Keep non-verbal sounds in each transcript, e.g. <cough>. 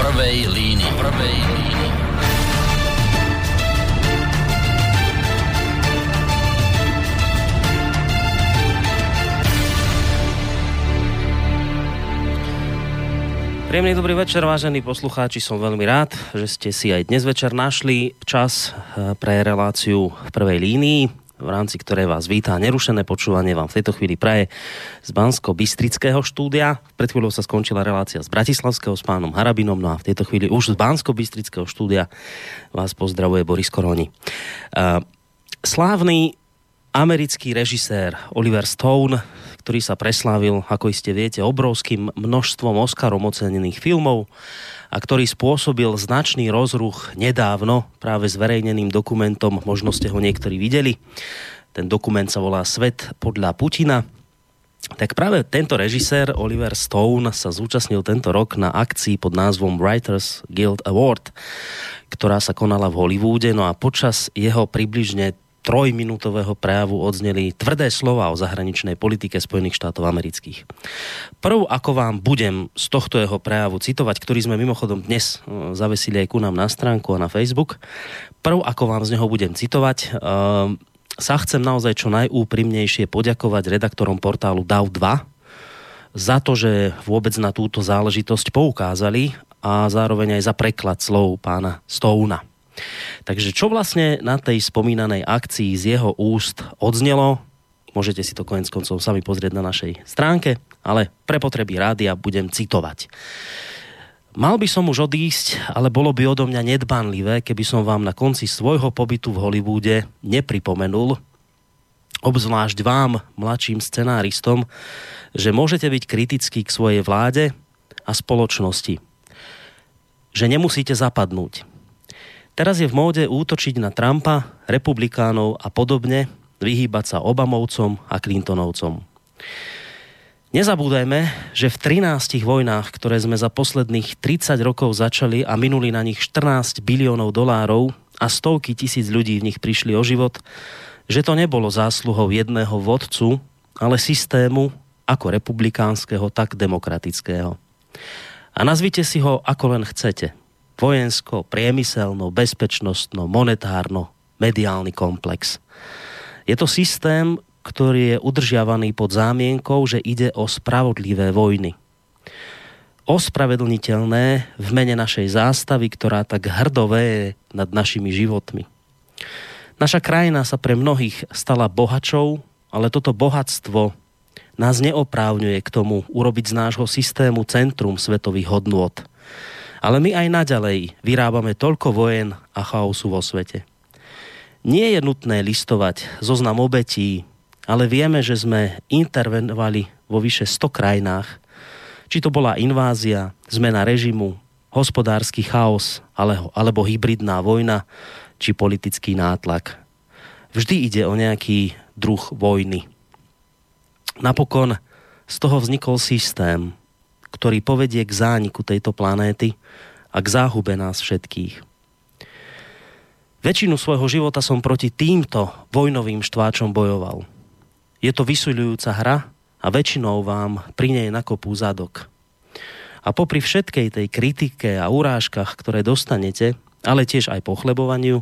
prvej línii. Prvej línii. Príjemný dobrý večer, vážení poslucháči. Som veľmi rád, že ste si aj dnes večer našli čas eh, pre reláciu v prvej línii, v rámci ktorej vás vítá nerušené počúvanie vám v tejto chvíli praje z Bansko-Bystrického štúdia. Pred chvíľou sa skončila relácia z Bratislavského s pánom Harabinom, no a v tejto chvíli už z Bansko-Bystrického štúdia vás pozdravuje Boris Koroni. Uh, slávny americký režisér Oliver Stone ktorý sa preslávil, ako iste viete, obrovským množstvom Oscarom ocenených filmov a ktorý spôsobil značný rozruch nedávno práve zverejneným dokumentom, možno ste ho niektorí videli. Ten dokument sa volá Svet podľa Putina. Tak práve tento režisér Oliver Stone sa zúčastnil tento rok na akcii pod názvom Writers Guild Award, ktorá sa konala v Hollywoode. No a počas jeho približne trojminútového prejavu odzneli tvrdé slova o zahraničnej politike Spojených štátov amerických. Prv, ako vám budem z tohto jeho prejavu citovať, ktorý sme mimochodom dnes e, zavesili aj ku nám na stránku a na Facebook, prv, ako vám z neho budem citovať, e, sa chcem naozaj čo najúprimnejšie poďakovať redaktorom portálu DAO2 za to, že vôbec na túto záležitosť poukázali a zároveň aj za preklad slov pána Stouna. Takže čo vlastne na tej spomínanej akcii z jeho úst odznelo, môžete si to konec koncov sami pozrieť na našej stránke, ale pre potreby rádia budem citovať. Mal by som už odísť, ale bolo by odo mňa nedbanlivé, keby som vám na konci svojho pobytu v Hollywoode nepripomenul, obzvlášť vám, mladším scenáristom, že môžete byť kritickí k svojej vláde a spoločnosti. Že nemusíte zapadnúť. Teraz je v móde útočiť na Trumpa, republikánov a podobne, vyhýbať sa Obamovcom a Clintonovcom. Nezabúdajme, že v 13 vojnách, ktoré sme za posledných 30 rokov začali a minuli na nich 14 biliónov dolárov a stovky tisíc ľudí v nich prišli o život, že to nebolo zásluhou jedného vodcu, ale systému ako republikánskeho, tak demokratického. A nazvite si ho ako len chcete vojensko, priemyselno, bezpečnostno, monetárno, mediálny komplex. Je to systém, ktorý je udržiavaný pod zámienkou, že ide o spravodlivé vojny. Ospravedlniteľné v mene našej zástavy, ktorá tak hrdové nad našimi životmi. Naša krajina sa pre mnohých stala bohačou, ale toto bohatstvo nás neoprávňuje k tomu urobiť z nášho systému centrum svetových hodnôt ale my aj naďalej vyrábame toľko vojen a chaosu vo svete. Nie je nutné listovať zoznam obetí, ale vieme, že sme intervenovali vo vyše 100 krajinách. Či to bola invázia, zmena režimu, hospodársky chaos alebo, alebo hybridná vojna či politický nátlak. Vždy ide o nejaký druh vojny. Napokon z toho vznikol systém, ktorý povedie k zániku tejto planéty a k záhube nás všetkých. Väčšinu svojho života som proti týmto vojnovým štváčom bojoval. Je to vysuľujúca hra a väčšinou vám pri nej nakopú zadok. A popri všetkej tej kritike a urážkach, ktoré dostanete, ale tiež aj pochlebovaniu,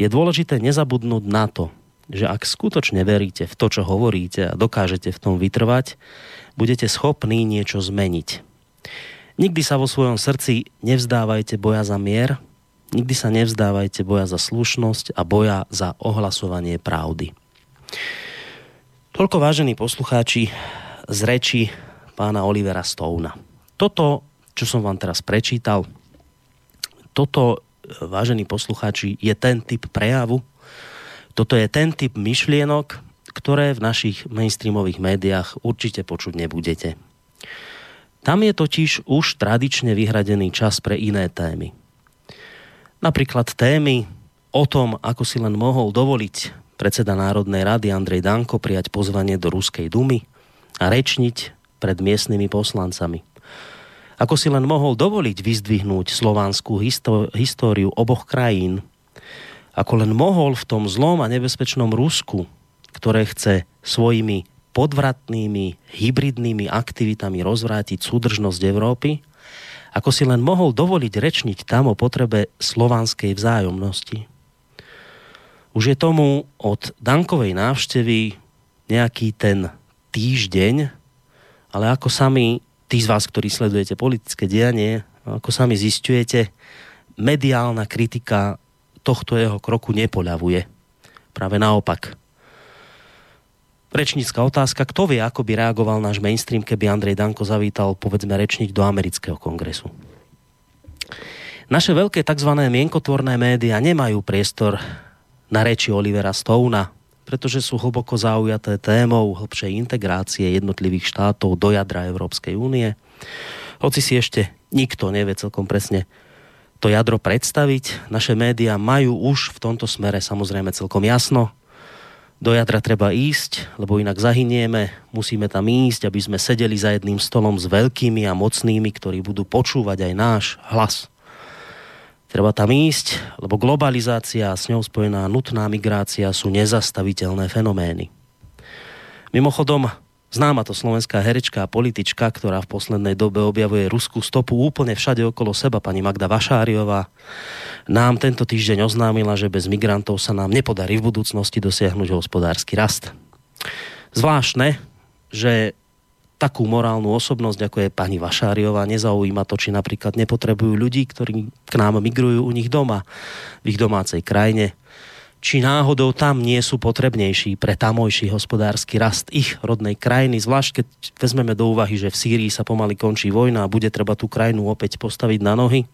je dôležité nezabudnúť na to, že ak skutočne veríte v to, čo hovoríte a dokážete v tom vytrvať, budete schopní niečo zmeniť. Nikdy sa vo svojom srdci nevzdávajte boja za mier, nikdy sa nevzdávajte boja za slušnosť a boja za ohlasovanie pravdy. Toľko vážení poslucháči z reči pána Olivera Stouna. Toto, čo som vám teraz prečítal, toto, vážení poslucháči, je ten typ prejavu, toto je ten typ myšlienok, ktoré v našich mainstreamových médiách určite počuť nebudete. Tam je totiž už tradične vyhradený čas pre iné témy. Napríklad témy o tom, ako si len mohol dovoliť predseda Národnej rady Andrej Danko prijať pozvanie do Ruskej dumy a rečniť pred miestnymi poslancami. Ako si len mohol dovoliť vyzdvihnúť slovanskú históriu oboch krajín. Ako len mohol v tom zlom a nebezpečnom Rusku, ktoré chce svojimi podvratnými hybridnými aktivitami rozvrátiť súdržnosť Európy ako si len mohol dovoliť rečniť tam o potrebe slovanskej vzájomnosti. Už je tomu od Dankovej návštevy nejaký ten týždeň, ale ako sami, tí z vás, ktorí sledujete politické dianie, ako sami zistujete, mediálna kritika tohto jeho kroku nepoľavuje. Práve naopak. Rečnícka otázka, kto vie, ako by reagoval náš mainstream, keby Andrej Danko zavítal, povedzme, rečniť do amerického kongresu. Naše veľké tzv. mienkotvorné médiá nemajú priestor na reči Olivera Stouna, pretože sú hlboko zaujaté témou hĺbšej integrácie jednotlivých štátov do jadra Európskej únie. Hoci si ešte nikto nevie celkom presne to jadro predstaviť, naše médiá majú už v tomto smere samozrejme celkom jasno, do jadra treba ísť, lebo inak zahynieme, musíme tam ísť, aby sme sedeli za jedným stolom s veľkými a mocnými, ktorí budú počúvať aj náš hlas. Treba tam ísť, lebo globalizácia a s ňou spojená nutná migrácia sú nezastaviteľné fenomény. Mimochodom, Známa to slovenská herečka a politička, ktorá v poslednej dobe objavuje ruskú stopu úplne všade okolo seba, pani Magda Vašáriová, nám tento týždeň oznámila, že bez migrantov sa nám nepodarí v budúcnosti dosiahnuť hospodársky rast. Zvláštne, že takú morálnu osobnosť, ako je pani Vašáriová, nezaujíma to, či napríklad nepotrebujú ľudí, ktorí k nám migrujú u nich doma, v ich domácej krajine, či náhodou tam nie sú potrebnejší pre tamojší hospodársky rast ich rodnej krajiny, zvlášť keď vezmeme do úvahy, že v Sýrii sa pomaly končí vojna a bude treba tú krajinu opäť postaviť na nohy.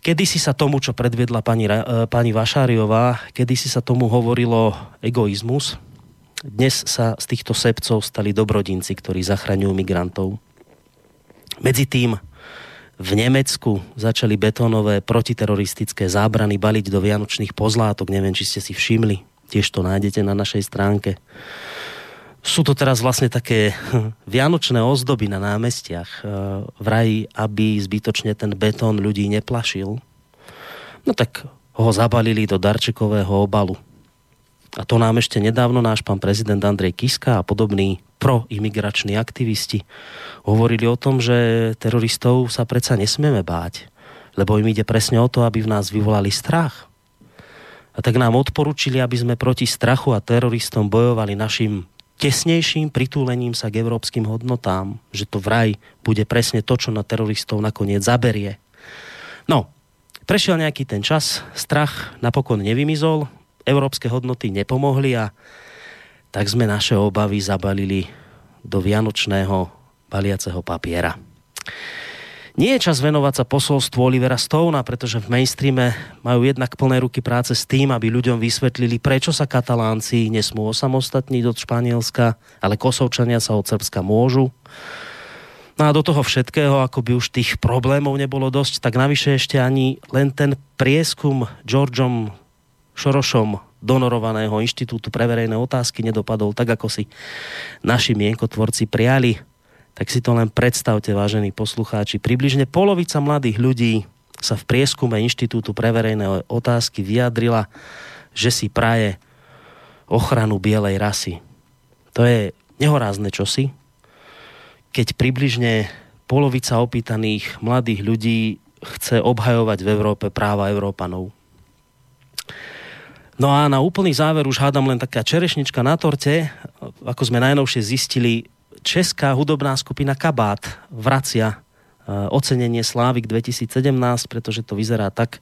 Kedy si sa tomu, čo predviedla pani, e, pani Vašáriová, kedy si sa tomu hovorilo egoizmus, dnes sa z týchto sebcov stali dobrodinci, ktorí zachraňujú migrantov. Medzi tým v Nemecku začali betónové protiteroristické zábrany baliť do vianočných pozlátok. Neviem, či ste si všimli. Tiež to nájdete na našej stránke. Sú to teraz vlastne také <laughs> vianočné ozdoby na námestiach. E, Vraj, aby zbytočne ten betón ľudí neplašil. No tak ho zabalili do darčekového obalu. A to nám ešte nedávno náš pán prezident Andrej Kiska a podobný proimigrační aktivisti hovorili o tom, že teroristov sa predsa nesmieme báť, lebo im ide presne o to, aby v nás vyvolali strach. A tak nám odporúčili, aby sme proti strachu a teroristom bojovali našim tesnejším pritúlením sa k európskym hodnotám, že to vraj bude presne to, čo na teroristov nakoniec zaberie. No, prešiel nejaký ten čas, strach napokon nevymizol, európske hodnoty nepomohli a tak sme naše obavy zabalili do vianočného baliaceho papiera. Nie je čas venovať sa posolstvu Olivera Stona, pretože v mainstreame majú jednak plné ruky práce s tým, aby ľuďom vysvetlili, prečo sa katalánci nesmú osamostatniť od Španielska, ale kosovčania sa od Srbska môžu. No a do toho všetkého, ako by už tých problémov nebolo dosť, tak navyše ešte ani len ten prieskum Georgeom Šorošom donorovaného Inštitútu pre verejné otázky nedopadol tak, ako si naši mienkotvorci priali. Tak si to len predstavte, vážení poslucháči. Približne polovica mladých ľudí sa v prieskume Inštitútu pre verejné otázky vyjadrila, že si praje ochranu bielej rasy. To je nehorázne čosi, keď približne polovica opýtaných mladých ľudí chce obhajovať v Európe práva Európanov. No a na úplný záver už hádam len taká čerešnička na torte. Ako sme najnovšie zistili, česká hudobná skupina Kabát vracia e, ocenenie Slávik 2017, pretože to vyzerá tak,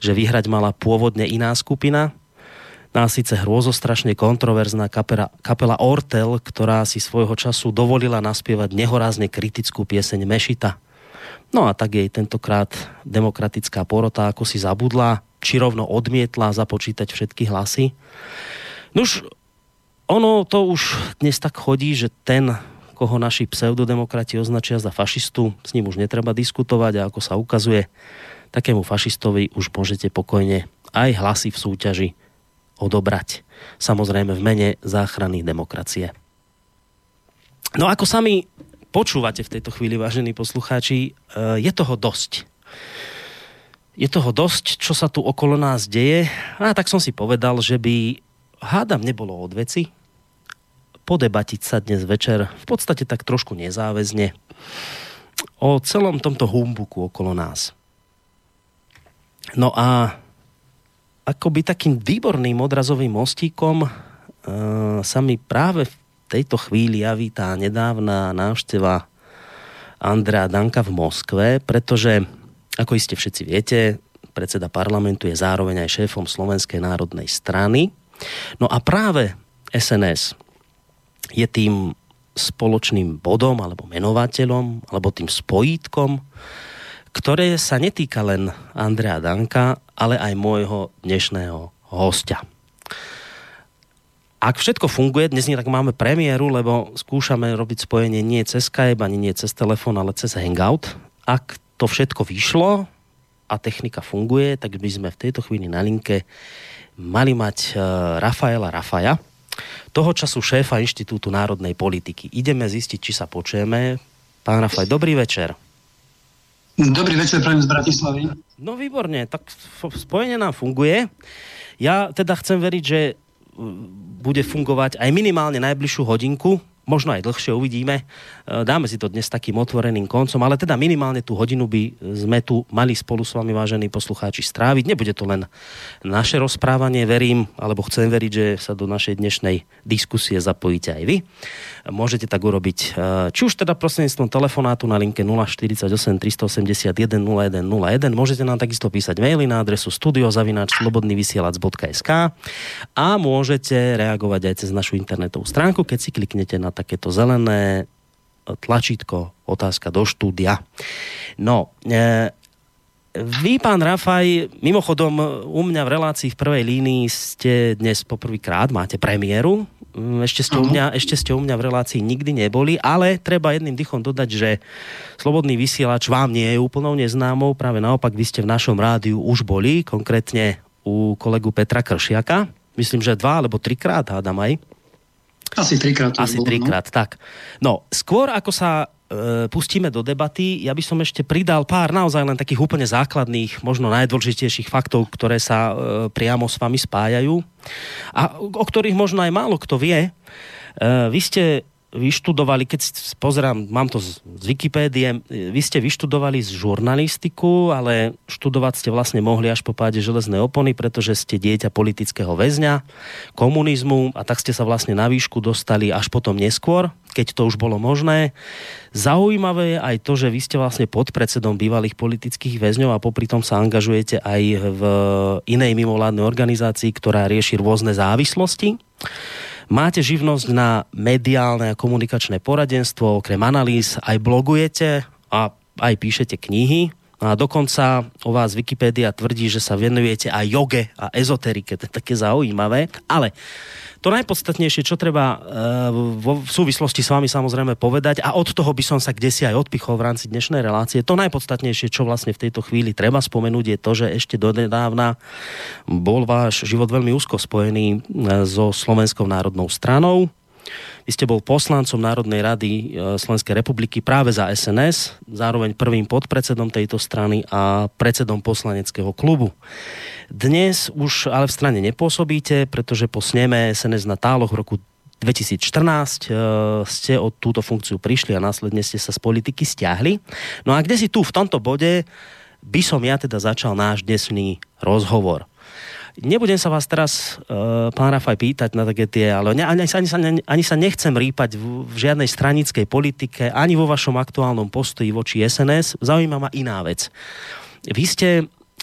že vyhrať mala pôvodne iná skupina.Ná síce hrôzostrašne kontroverzná kapela, kapela Ortel, ktorá si svojho času dovolila naspievať nehorázne kritickú pieseň Mešita. No a tak jej tentokrát demokratická porota ako si zabudla či rovno odmietla započítať všetky hlasy. Nuž, ono to už dnes tak chodí, že ten, koho naši pseudodemokrati označia za fašistu, s ním už netreba diskutovať a ako sa ukazuje, takému fašistovi už môžete pokojne aj hlasy v súťaži odobrať. Samozrejme v mene záchrany demokracie. No ako sami počúvate v tejto chvíli, vážení poslucháči, eh, je toho dosť je toho dosť, čo sa tu okolo nás deje. A tak som si povedal, že by hádam nebolo od veci podebatiť sa dnes večer v podstate tak trošku nezáväzne o celom tomto humbuku okolo nás. No a akoby takým výborným odrazovým mostíkom uh, sa mi práve v tejto chvíli javí tá nedávna návšteva Andrea Danka v Moskve, pretože, ako iste všetci viete, predseda parlamentu je zároveň aj šéfom Slovenskej národnej strany. No a práve SNS je tým spoločným bodom alebo menovateľom alebo tým spojítkom, ktoré sa netýka len Andrea Danka, ale aj môjho dnešného hostia. Ak všetko funguje, dnes nie tak máme premiéru, lebo skúšame robiť spojenie nie cez Skype, ani nie cez telefón, ale cez Hangout. Ak to všetko vyšlo a technika funguje, tak by sme v tejto chvíli na linke mali mať uh, Rafaela Rafaja, toho času šéfa Inštitútu národnej politiky. Ideme zistiť, či sa počujeme. Pán Rafaj, dobrý večer. Dobrý večer, prajem z Bratislavy. No výborne, tak spojenie nám funguje. Ja teda chcem veriť, že bude fungovať aj minimálne najbližšiu hodinku, možno aj dlhšie uvidíme. E, dáme si to dnes takým otvoreným koncom, ale teda minimálne tú hodinu by sme tu mali spolu s vami, vážení poslucháči, stráviť. Nebude to len naše rozprávanie, verím, alebo chcem veriť, že sa do našej dnešnej diskusie zapojíte aj vy. Môžete tak urobiť, e, či už teda prostredníctvom telefonátu na linke 048 381 0101. Môžete nám takisto písať maily na adresu studiozavináč.slobodnyvysielac.sk a môžete reagovať aj cez našu internetovú stránku, keď si kliknete na takéto zelené tlačítko otázka do štúdia. No, e, vy, pán Rafaj, mimochodom u mňa v relácii v prvej línii ste dnes poprvýkrát, máte premiéru, mm, ešte ste, u mňa, ešte ste u mňa v relácii nikdy neboli, ale treba jedným dychom dodať, že Slobodný vysielač vám nie je úplnou neznámou, práve naopak vy ste v našom rádiu už boli, konkrétne u kolegu Petra Kršiaka, myslím, že dva alebo trikrát, hádam aj. Asi trikrát. Asi no. trikrát, no. tak. No, skôr ako sa pustíme do debaty, ja by som ešte pridal pár naozaj len takých úplne základných, možno najdôležitejších faktov, ktoré sa e, priamo s vami spájajú a o ktorých možno aj málo kto vie. E, vy ste vyštudovali, keď pozerám, mám to z, Wikipédie, vy ste vyštudovali z žurnalistiku, ale študovať ste vlastne mohli až po páde železnej opony, pretože ste dieťa politického väzňa, komunizmu a tak ste sa vlastne na výšku dostali až potom neskôr, keď to už bolo možné. Zaujímavé je aj to, že vy ste vlastne podpredsedom bývalých politických väzňov a popri tom sa angažujete aj v inej mimovládnej organizácii, ktorá rieši rôzne závislosti. Máte živnosť na mediálne a komunikačné poradenstvo, okrem analýz aj blogujete a aj píšete knihy. A dokonca o vás Wikipedia tvrdí, že sa venujete aj joge a ezoterike. To je také zaujímavé. Ale to najpodstatnejšie, čo treba e, v súvislosti s vami samozrejme povedať, a od toho by som sa kde si aj odpichol v rámci dnešnej relácie, to najpodstatnejšie, čo vlastne v tejto chvíli treba spomenúť, je to, že ešte donedávna bol váš život veľmi úzko spojený e, so Slovenskou národnou stranou. Vy ste bol poslancom Národnej rady e, Slovenskej republiky práve za SNS, zároveň prvým podpredsedom tejto strany a predsedom poslaneckého klubu. Dnes už ale v strane nepôsobíte, pretože po sneme SNS na táloch v roku 2014 e, ste od túto funkciu prišli a následne ste sa z politiky stiahli. No a kde si tu v tomto bode by som ja teda začal náš dnesný rozhovor. Nebudem sa vás teraz, uh, pán Rafaj, pýtať na také tie, ale ani, ani, ani, sa, ani sa nechcem rýpať v, v žiadnej stranickej politike, ani vo vašom aktuálnom postoji voči SNS. Zaujíma ma iná vec. Vy ste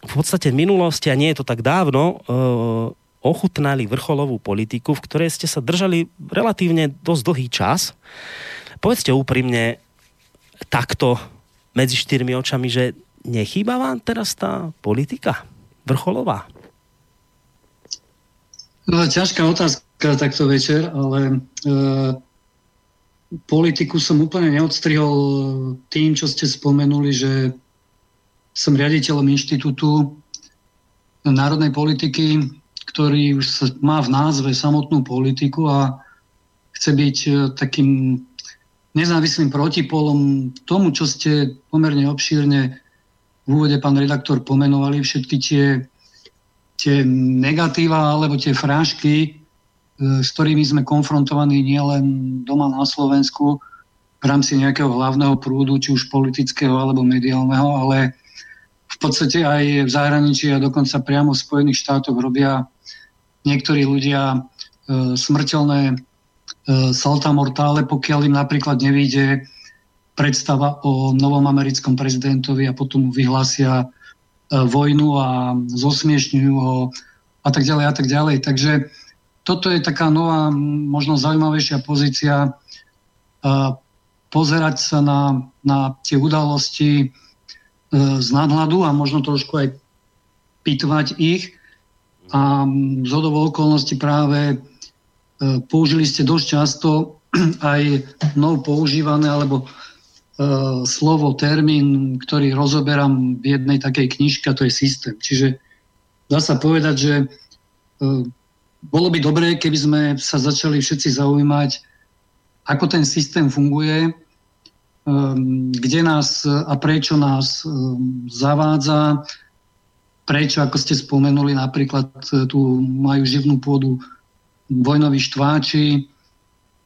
v podstate v minulosti, a nie je to tak dávno, uh, ochutnali vrcholovú politiku, v ktorej ste sa držali relatívne dosť dlhý čas. Povedzte úprimne takto medzi štyrmi očami, že nechýba vám teraz tá politika vrcholová? No, ťažká otázka takto večer, ale e, politiku som úplne neodstrihol tým, čo ste spomenuli, že som riaditeľom inštitútu národnej politiky, ktorý už má v názve samotnú politiku a chce byť e, takým nezávislým protipolom tomu, čo ste pomerne obšírne v úvode pán redaktor pomenovali, všetky tie tie negatíva alebo tie frášky, e, s ktorými sme konfrontovaní nielen doma na Slovensku, v rámci nejakého hlavného prúdu, či už politického alebo mediálneho, ale v podstate aj v zahraničí a dokonca priamo v Spojených štátoch robia niektorí ľudia e, smrteľné e, salta mortále, pokiaľ im napríklad nevíde predstava o novom americkom prezidentovi a potom vyhlásia vojnu a zosmiešňujú ho a tak ďalej a tak ďalej. Takže toto je taká nová, možno zaujímavejšia pozícia pozerať sa na, na tie udalosti e, z nadhľadu a možno trošku aj pitvať ich. A z hodovou okolností práve e, použili ste dosť často <clears throat> aj mnou používané alebo e, slovo, termín, ktorý rozoberám v jednej takej knižke, to je systém. Čiže dá sa povedať, že e, bolo by dobré, keby sme sa začali všetci zaujímať, ako ten systém funguje, Ehm, kde nás a prečo nás zavádza, prečo, ako ste spomenuli, napríklad e, tu majú živnú pôdu vojnoví štváči,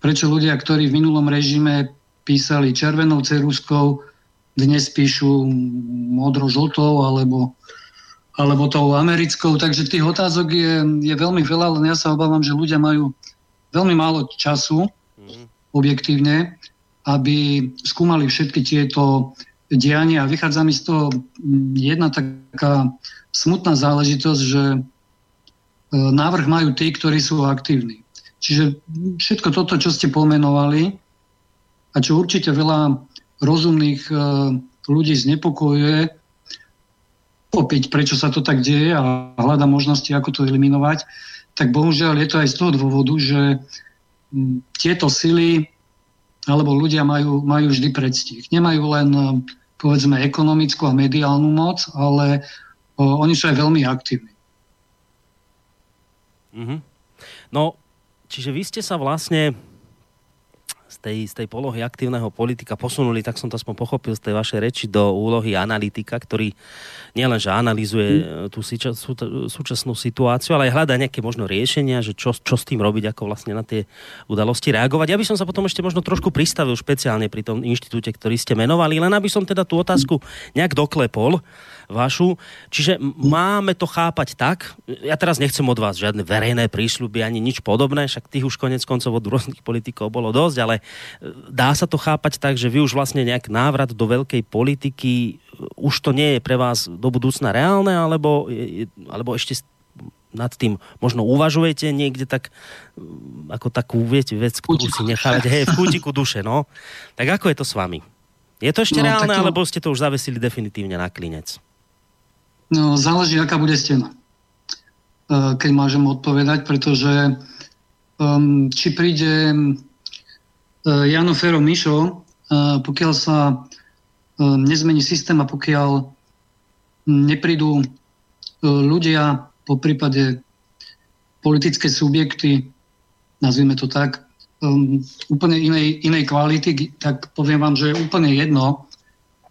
prečo ľudia, ktorí v minulom režime písali červenou ceruskou, dnes píšu modro-žltou alebo, alebo tou americkou. Takže tých otázok je, je veľmi veľa, len ja sa obávam, že ľudia majú veľmi málo času, mhm. objektívne, aby skúmali všetky tieto diania. Vychádza mi z toho jedna taká smutná záležitosť, že e, návrh majú tí, ktorí sú aktívni. Čiže všetko toto, čo ste pomenovali a čo určite veľa rozumných e, ľudí znepokojuje, opäť prečo sa to tak deje a hľada možnosti, ako to eliminovať, tak bohužiaľ je to aj z toho dôvodu, že tieto sily alebo ľudia majú, majú vždy predstih. Nemajú len povedzme ekonomickú a mediálnu moc, ale o, oni sú aj veľmi aktívni. Mm-hmm. No, čiže vy ste sa vlastne tej, z tej polohy aktívneho politika posunuli, tak som to aspoň pochopil z tej vašej reči, do úlohy analytika, ktorý nielenže analýzuje mm. tú súča, sú, súčasnú situáciu, ale aj hľada nejaké možno riešenia, že čo, čo s tým robiť, ako vlastne na tie udalosti reagovať. Ja by som sa potom ešte možno trošku pristavil špeciálne pri tom inštitúte, ktorý ste menovali, len aby som teda tú otázku nejak doklepol vašu. Čiže máme to chápať tak, ja teraz nechcem od vás žiadne verejné prísľuby ani nič podobné, však tých už konec koncov od rôznych politikov bolo dosť, ale e, dá sa to chápať tak, že vy už vlastne nejak návrat do veľkej politiky, e, už to nie je pre vás do budúcna reálne, alebo, alebo ešte nad tým možno uvažujete niekde tak, e, ako takú viete, vec, ktorú si nechávate hej, v <laughs> kútiku duše, no. Tak ako je to s vami? Je to ešte no, reálne, to... alebo ste to už zavesili definitívne na klinec? No, záleží, aká bude stena. E, keď môžem odpovedať, pretože um, či príde uh, Jano Fero Mišo, uh, pokiaľ sa uh, nezmení systém a pokiaľ neprídu uh, ľudia, po prípade politické subjekty, nazvime to tak, um, úplne inej, inej kvality, tak poviem vám, že je úplne jedno,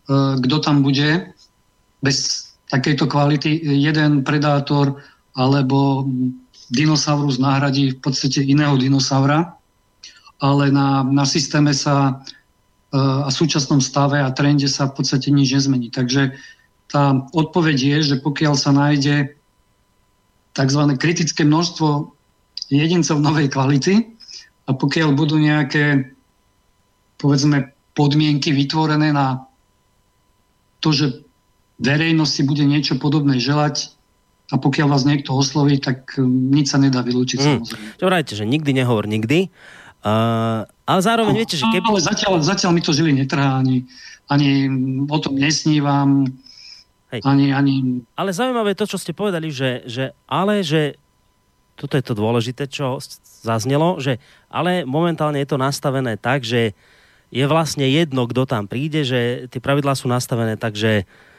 uh, kto tam bude, bez takejto kvality jeden predátor alebo dinosaurus nahradí v podstate iného dinosaura, ale na, na systéme sa e, a súčasnom stave a trende sa v podstate nič nezmení. Takže tá odpoveď je, že pokiaľ sa nájde tzv. kritické množstvo jedincov novej kvality a pokiaľ budú nejaké povedzme podmienky vytvorené na to, že verejnosti bude niečo podobné želať a pokiaľ vás niekto osloví, tak um, nič sa nedá vylúčiť mm. samozrejme. Čo vrajte, že nikdy nehovor nikdy. Uh, ale zároveň no, viete, že keby... Ale zatiaľ, zatiaľ mi to žili netrhá, ani, ani o tom nesnívam. Hej. Ani, ani... Ale zaujímavé je to, čo ste povedali, že, že ale, že toto je to dôležité, čo zaznelo, že ale momentálne je to nastavené tak, že je vlastne jedno, kto tam príde, že tie pravidlá sú nastavené tak, že Uh,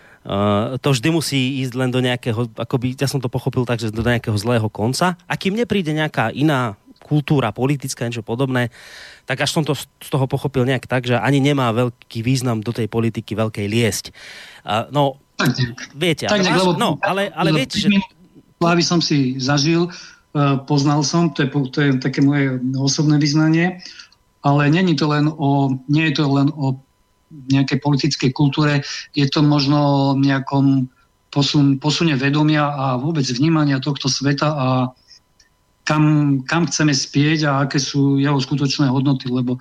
to vždy musí ísť len do nejakého, akoby, ja som to pochopil tak, že do nejakého zlého konca. A kým nepríde nejaká iná kultúra politická, niečo podobné, tak až som to z toho pochopil nejak tak, že ani nemá veľký význam do tej politiky veľkej liesť. Uh, no, tak, viete, tak, ale, lebo, no, ale, ale viete, že... Plávy som si zažil, uh, poznal som, to je, to je také moje osobné vyznanie ale není to len o, nie je to len o nejakej politickej kultúre, je to možno nejakom posun, posune vedomia a vôbec vnímania tohto sveta a kam, kam chceme spieť a aké sú jeho skutočné hodnoty, lebo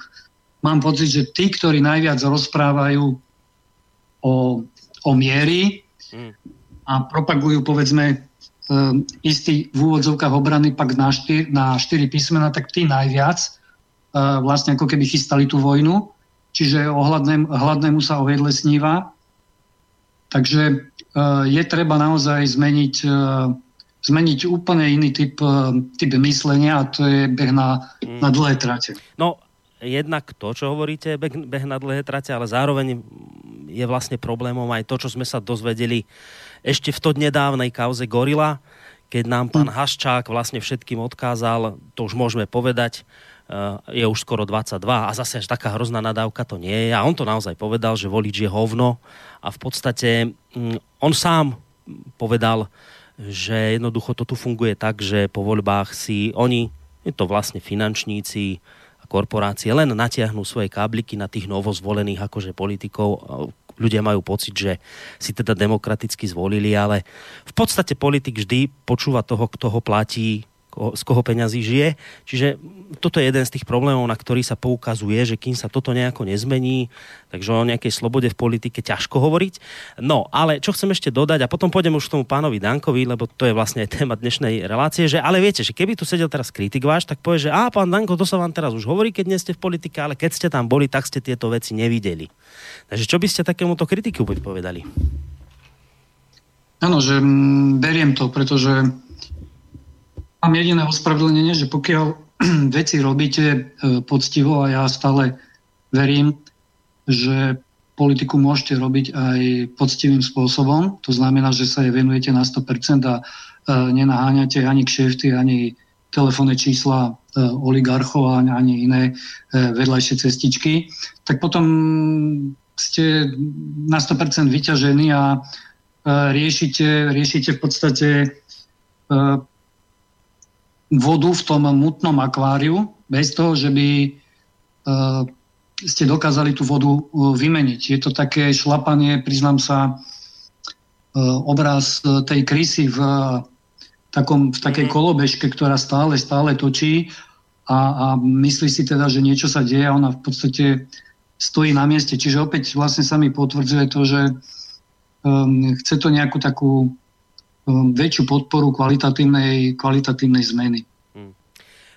mám pocit, že tí, ktorí najviac rozprávajú o, o miery hmm. a propagujú povedzme um, istý v úvodzovkách obrany pak na, štyr, na štyri písmena, tak tí najviac uh, vlastne ako keby chystali tú vojnu čiže o hladném, hladnému sa o jedle sníva. Takže e, je treba naozaj zmeniť, e, zmeniť úplne iný typ, e, typ myslenia a to je beh na, mm. na dlhé trate. No, jednak to, čo hovoríte, beh, beh na dlhé trate, ale zároveň je vlastne problémom aj to, čo sme sa dozvedeli ešte v to nedávnej kauze Gorila, keď nám pán mm. Haščák vlastne všetkým odkázal, to už môžeme povedať, je už skoro 22 a zase až taká hrozná nadávka to nie je. A on to naozaj povedal, že volič je hovno a v podstate mm, on sám povedal, že jednoducho to tu funguje tak, že po voľbách si oni, je to vlastne finančníci a korporácie, len natiahnú svoje kábliky na tých novozvolených akože politikov. Ľudia majú pocit, že si teda demokraticky zvolili, ale v podstate politik vždy počúva toho, kto ho platí z koho peňazí žije. Čiže toto je jeden z tých problémov, na ktorý sa poukazuje, že kým sa toto nejako nezmení, takže o nejakej slobode v politike ťažko hovoriť. No, ale čo chcem ešte dodať, a potom pôjdem už k tomu pánovi Dankovi, lebo to je vlastne téma dnešnej relácie, že ale viete, že keby tu sedel teraz kritik váš, tak povie, že a pán Danko, to sa vám teraz už hovorí, keď nie ste v politike, ale keď ste tam boli, tak ste tieto veci nevideli. Takže čo by ste takémuto kritiku povedali? Áno, že mm, beriem to, pretože mám jediné ospravedlnenie, že pokiaľ <clears throat> veci robíte e, poctivo a ja stále verím, že politiku môžete robiť aj poctivým spôsobom. To znamená, že sa jej venujete na 100% a e, nenaháňate ani kšefty, ani telefónne čísla e, oligarchov, ani iné vedľajšie cestičky, tak potom ste na 100% vyťažení a riešite, riešite v podstate vodu v tom mutnom akváriu, bez toho, že by uh, ste dokázali tú vodu uh, vymeniť. Je to také šlapanie, priznám sa, uh, obraz tej krysy v, takom, v takej mhm. kolobežke, ktorá stále, stále točí a, a myslí si teda, že niečo sa deje a ona v podstate stojí na mieste. Čiže opäť vlastne sa mi potvrdzuje to, že um, chce to nejakú takú väčšiu podporu kvalitatívnej, kvalitatívnej zmeny. Hmm.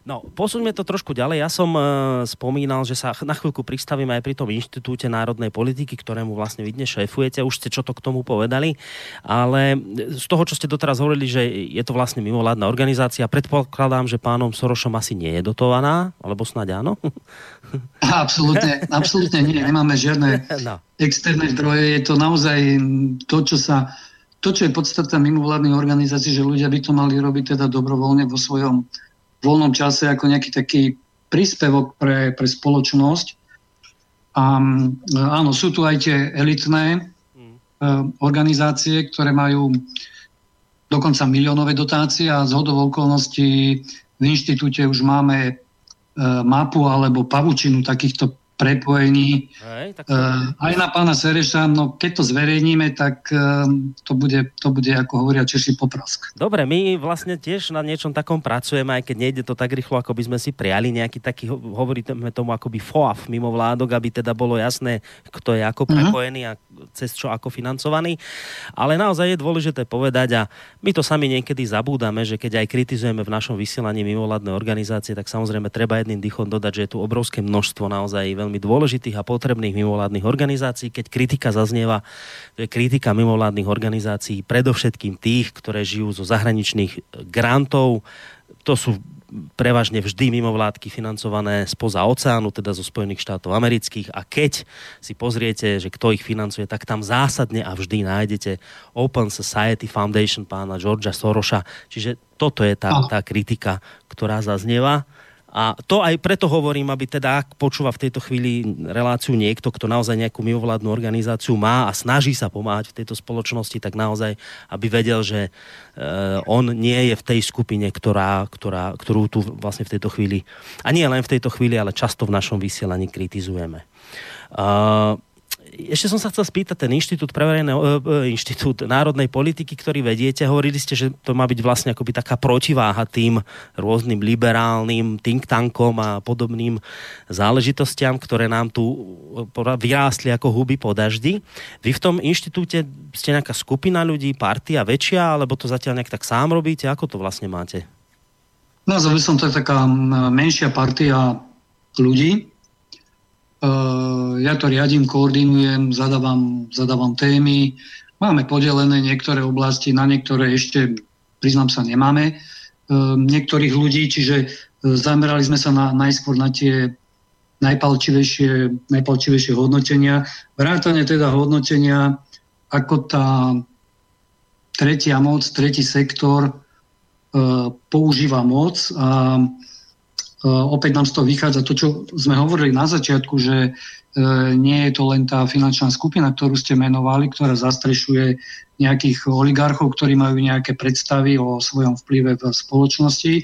No, posuňme to trošku ďalej. Ja som uh, spomínal, že sa na chvíľku pristavím aj pri tom Inštitúte národnej politiky, ktorému vlastne vy dnes šéfujete. Už ste čo to k tomu povedali. Ale z toho, čo ste doteraz hovorili, že je to vlastne mimovládna organizácia, predpokladám, že pánom Sorošom asi nie je dotovaná, alebo snáď áno? <laughs> Absolutne, absolútne nie. Nemáme žiadne <laughs> no. externé zdroje. Je to naozaj to, čo sa to, čo je podstata mimovládnych organizácií, že ľudia by to mali robiť teda dobrovoľne vo svojom voľnom čase ako nejaký taký príspevok pre, pre spoločnosť. A áno, sú tu aj tie elitné mm. organizácie, ktoré majú dokonca miliónové dotácie a z hodov okolností v inštitúte už máme e, mapu alebo pavučinu takýchto prepojení. Hej, tak... uh, aj na pána Sereša, no keď to zverejníme, tak uh, to, bude, to bude, ako hovoria Češi, poprask. Dobre, my vlastne tiež na niečom takom pracujeme, aj keď nejde to tak rýchlo, ako by sme si priali nejaký taký, hovoríme tomu akoby FOAF mimo vládok, aby teda bolo jasné, kto je ako mhm. prepojený uh-huh. a cez čo ako financovaný. Ale naozaj je dôležité povedať a my to sami niekedy zabúdame, že keď aj kritizujeme v našom vysielaní mimovládne organizácie, tak samozrejme treba jedným dýchom dodať, že je tu obrovské množstvo naozaj veľmi veľmi dôležitých a potrebných mimovládnych organizácií. Keď kritika zaznieva, to je kritika mimovládnych organizácií, predovšetkým tých, ktoré žijú zo zahraničných grantov. To sú prevažne vždy mimovládky financované spoza oceánu, teda zo Spojených štátov amerických a keď si pozriete, že kto ich financuje, tak tam zásadne a vždy nájdete Open Society Foundation pána Georgia Soroša. Čiže toto je tá, tá kritika, ktorá zaznieva. A to aj preto hovorím, aby teda, ak počúva v tejto chvíli reláciu niekto, kto naozaj nejakú mimovládnu organizáciu má a snaží sa pomáhať v tejto spoločnosti, tak naozaj, aby vedel, že uh, on nie je v tej skupine, ktorá, ktorá, ktorú tu vlastne v tejto chvíli, a nie len v tejto chvíli, ale často v našom vysielaní kritizujeme. Uh, ešte som sa chcel spýtať, ten inštitút preverené, inštitút národnej politiky, ktorý vediete, hovorili ste, že to má byť vlastne akoby taká protiváha tým rôznym liberálnym think tankom a podobným záležitostiam, ktoré nám tu vyrástli ako huby po daždi. Vy v tom inštitúte ste nejaká skupina ľudí, partia väčšia, alebo to zatiaľ nejak tak sám robíte? Ako to vlastne máte? Nazval by som to taká menšia partia ľudí, ja to riadím, koordinujem, zadávam, zadávam témy. Máme podelené niektoré oblasti, na niektoré ešte, priznám sa, nemáme eh, niektorých ľudí, čiže eh, zamerali sme sa na, najskôr na tie najpalčivejšie, najpalčivejšie hodnotenia. Vrátane teda hodnotenia, ako tá tretia moc, tretí sektor e, používa moc a Eh, opäť nám z toho vychádza to, čo sme hovorili na začiatku, že eh, nie je to len tá finančná skupina, ktorú ste menovali, ktorá zastrešuje nejakých oligarchov, ktorí majú nejaké predstavy o svojom vplyve v spoločnosti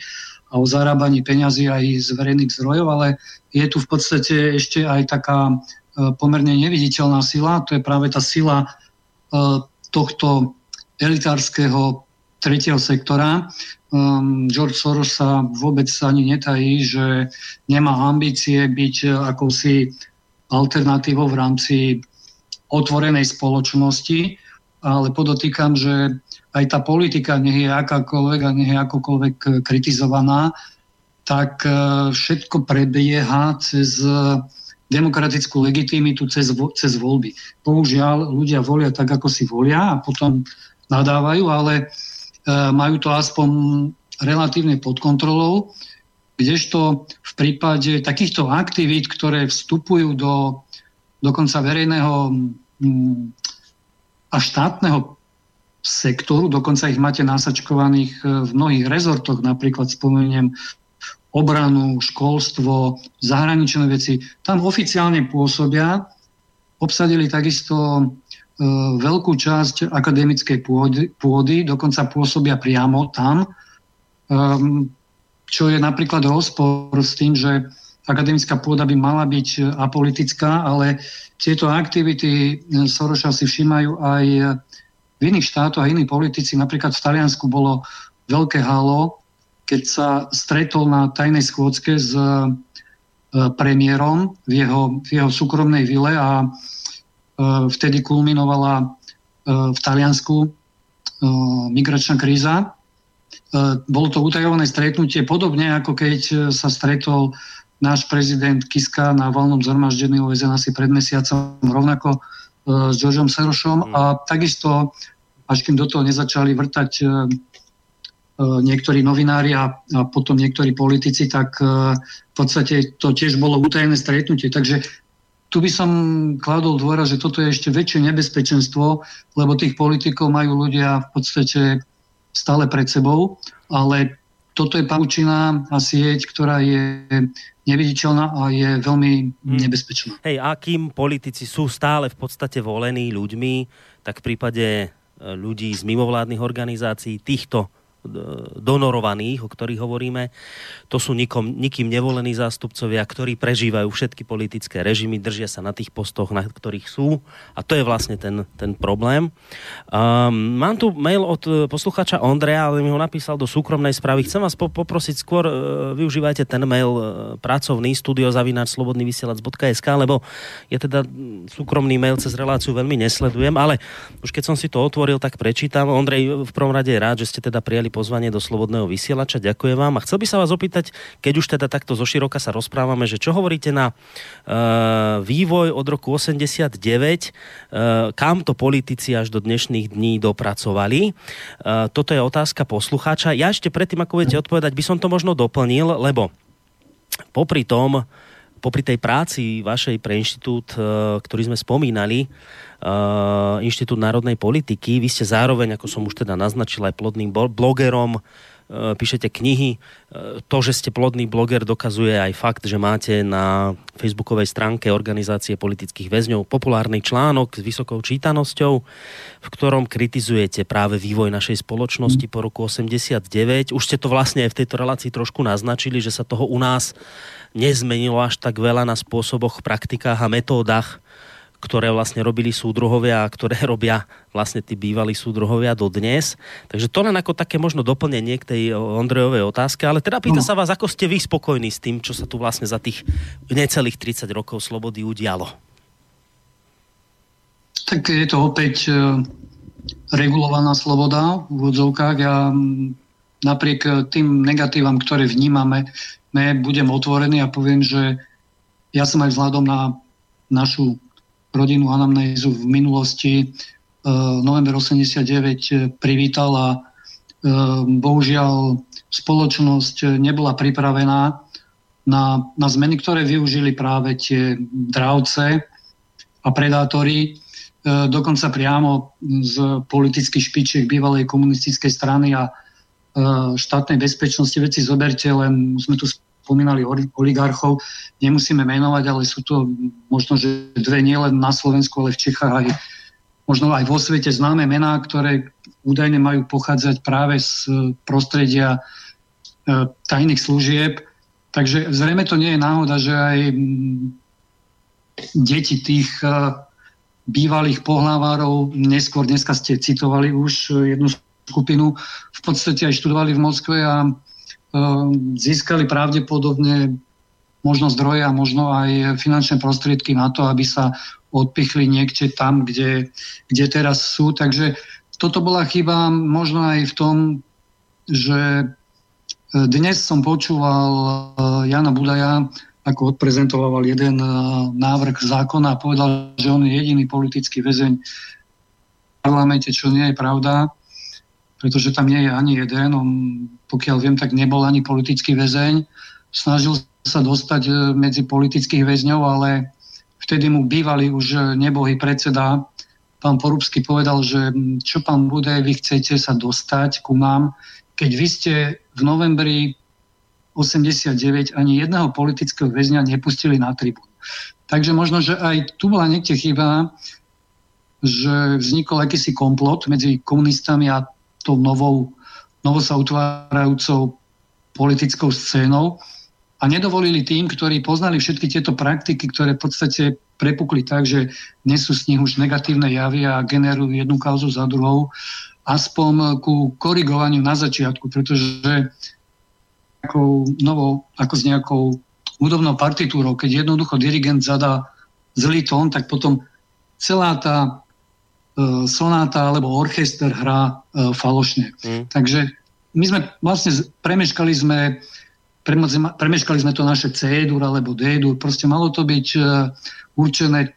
a o zarábaní peňazí aj z verejných zdrojov, ale je tu v podstate ešte aj taká eh, pomerne neviditeľná sila, to je práve tá sila tohto elitárskeho tretieho sektora, um, George Soros sa vôbec ani netají, že nemá ambície byť uh, akousi alternatívou v rámci otvorenej spoločnosti, ale podotýkam, že aj tá politika, nech je akákoľvek a nech je akokoľvek uh, kritizovaná, tak uh, všetko prebieha cez demokratickú legitimitu cez, cez voľby. Bohužiaľ, ľudia volia tak, ako si volia a potom nadávajú, ale E, majú to aspoň relatívne pod kontrolou, kdežto v prípade takýchto aktivít, ktoré vstupujú do dokonca verejného mm, a štátneho sektoru, dokonca ich máte nasačkovaných e, v mnohých rezortoch, napríklad spomeniem obranu, školstvo, zahraničné veci. Tam oficiálne pôsobia, obsadili takisto E, veľkú časť akademickej pôdy, pôdy, dokonca pôsobia priamo tam, um, čo je napríklad rozpor s tým, že akademická pôda by mala byť apolitická, ale tieto aktivity Soroša si všímajú aj v iných štátoch a iní politici. Napríklad v Taliansku bolo veľké halo, keď sa stretol na tajnej schôdzke s e, premiérom v jeho, v jeho súkromnej vile a vtedy kulminovala eh, v Taliansku eh, migračná kríza. Bolo to utajované stretnutie, podobne ako keď sa stretol náš prezident Kiska na valnom zhromaždení OSN asi pred mesiacom rovnako s Georgeom Serošom mm. a takisto, až kým do toho nezačali vrtať niektorí novinári a, a potom niektorí politici, tak v podstate to tiež bolo utajené stretnutie. Takže tu by som kladol dôra, že toto je ešte väčšie nebezpečenstvo, lebo tých politikov majú ľudia v podstate stále pred sebou, ale toto je pavučina a sieť, ktorá je neviditeľná a je veľmi hmm. nebezpečná. Hej, akým politici sú stále v podstate volení ľuďmi, tak v prípade e, ľudí z mimovládnych organizácií týchto donorovaných, o ktorých hovoríme. To sú nikom, nikým nevolení zástupcovia, ktorí prežívajú všetky politické režimy, držia sa na tých postoch, na ktorých sú. A to je vlastne ten, ten problém. Um, mám tu mail od e, posluchača Ondreja, ale mi ho napísal do súkromnej správy. Chcem vás po- poprosiť skôr, uh, využívajte ten mail uh, pracovný studiozavináčslobodnyvysielac.sk, lebo je teda súkromný mail cez reláciu veľmi nesledujem, ale už keď som si to otvoril, tak prečítam. Ondrej, v prvom rade je rád, že ste teda prijali pozvanie do Slobodného vysielača. Ďakujem vám. A chcel by sa vás opýtať, keď už teda takto zo široka sa rozprávame, že čo hovoríte na uh, vývoj od roku 89, uh, e, kam to politici až do dnešných dní dopracovali. Uh, toto je otázka poslucháča. Ja ešte predtým, ako budete odpovedať, by som to možno doplnil, lebo popri tom, popri tej práci vašej pre inštitút, ktorý sme spomínali, uh, Inštitút národnej politiky. Vy ste zároveň, ako som už teda naznačil, aj plodným blogerom, píšete knihy. To, že ste plodný bloger, dokazuje aj fakt, že máte na facebookovej stránke organizácie politických väzňov populárny článok s vysokou čítanosťou, v ktorom kritizujete práve vývoj našej spoločnosti po roku 89. Už ste to vlastne aj v tejto relácii trošku naznačili, že sa toho u nás nezmenilo až tak veľa na spôsoboch, praktikách a metódach ktoré vlastne robili súdruhovia a ktoré <laughs> robia vlastne tí bývalí súdruhovia dodnes. Takže to len ako také možno doplnenie k tej Ondrejovej otázke, ale teda pýta no. sa vás, ako ste vy spokojní s tým, čo sa tu vlastne za tých necelých 30 rokov slobody udialo? Tak je to opäť e, regulovaná sloboda v úvodzovkách. Ja napriek e, tým negatívam, ktoré vnímame, ne, budem otvorený a poviem, že ja som aj vzhľadom na našu rodinnú anamnézu v minulosti e, november 89 e, privítal a e, bohužiaľ spoločnosť nebola pripravená na, na zmeny, ktoré využili práve tie dravce a predátory, dokonca priamo z politických špičiek bývalej komunistickej strany a štátnej bezpečnosti. Veci zoberte, len sme tu spomínali oligarchov, nemusíme menovať, ale sú to možno, že dve nielen na Slovensku, ale v Čechách aj možno aj vo svete známe mená, ktoré údajne majú pochádzať práve z prostredia e, tajných služieb. Takže zrejme to nie je náhoda, že aj deti tých e, bývalých pohlavárov, neskôr dneska ste citovali už jednu skupinu, v podstate aj študovali v Moskve a získali pravdepodobne možno zdroje a možno aj finančné prostriedky na to, aby sa odpichli niekde tam, kde, kde teraz sú. Takže toto bola chyba možno aj v tom, že e, dnes som počúval e, Jana Budaja, ako odprezentoval jeden e, návrh zákona a povedal, že on je jediný politický väzeň v parlamente, čo nie je pravda pretože tam nie je ani jeden. On, pokiaľ viem, tak nebol ani politický väzeň. Snažil sa dostať e, medzi politických väzňov, ale vtedy mu bývalý už nebohý predseda, pán Porubsky povedal, že čo pán bude, vy chcete sa dostať ku nám, keď vy ste v novembri 89 ani jedného politického väzňa nepustili na tribúnu. Takže možno, že aj tu bola niekde chyba, že vznikol akýsi komplot medzi komunistami a tou novou, novo sa utvárajúcou politickou scénou a nedovolili tým, ktorí poznali všetky tieto praktiky, ktoré v podstate prepukli tak, že dnes sú z nich už negatívne javy a generujú jednu kauzu za druhou, aspoň ku korigovaniu na začiatku, pretože ako, novou, ako s nejakou hudobnou partitúrou, keď jednoducho dirigent zadá zlý tón, tak potom celá tá sonáta alebo orchester hrá e, falošne. Mm. Takže my sme vlastne premeškali sme premeškali sme to naše C-dur alebo D-dur. Proste malo to byť e, určené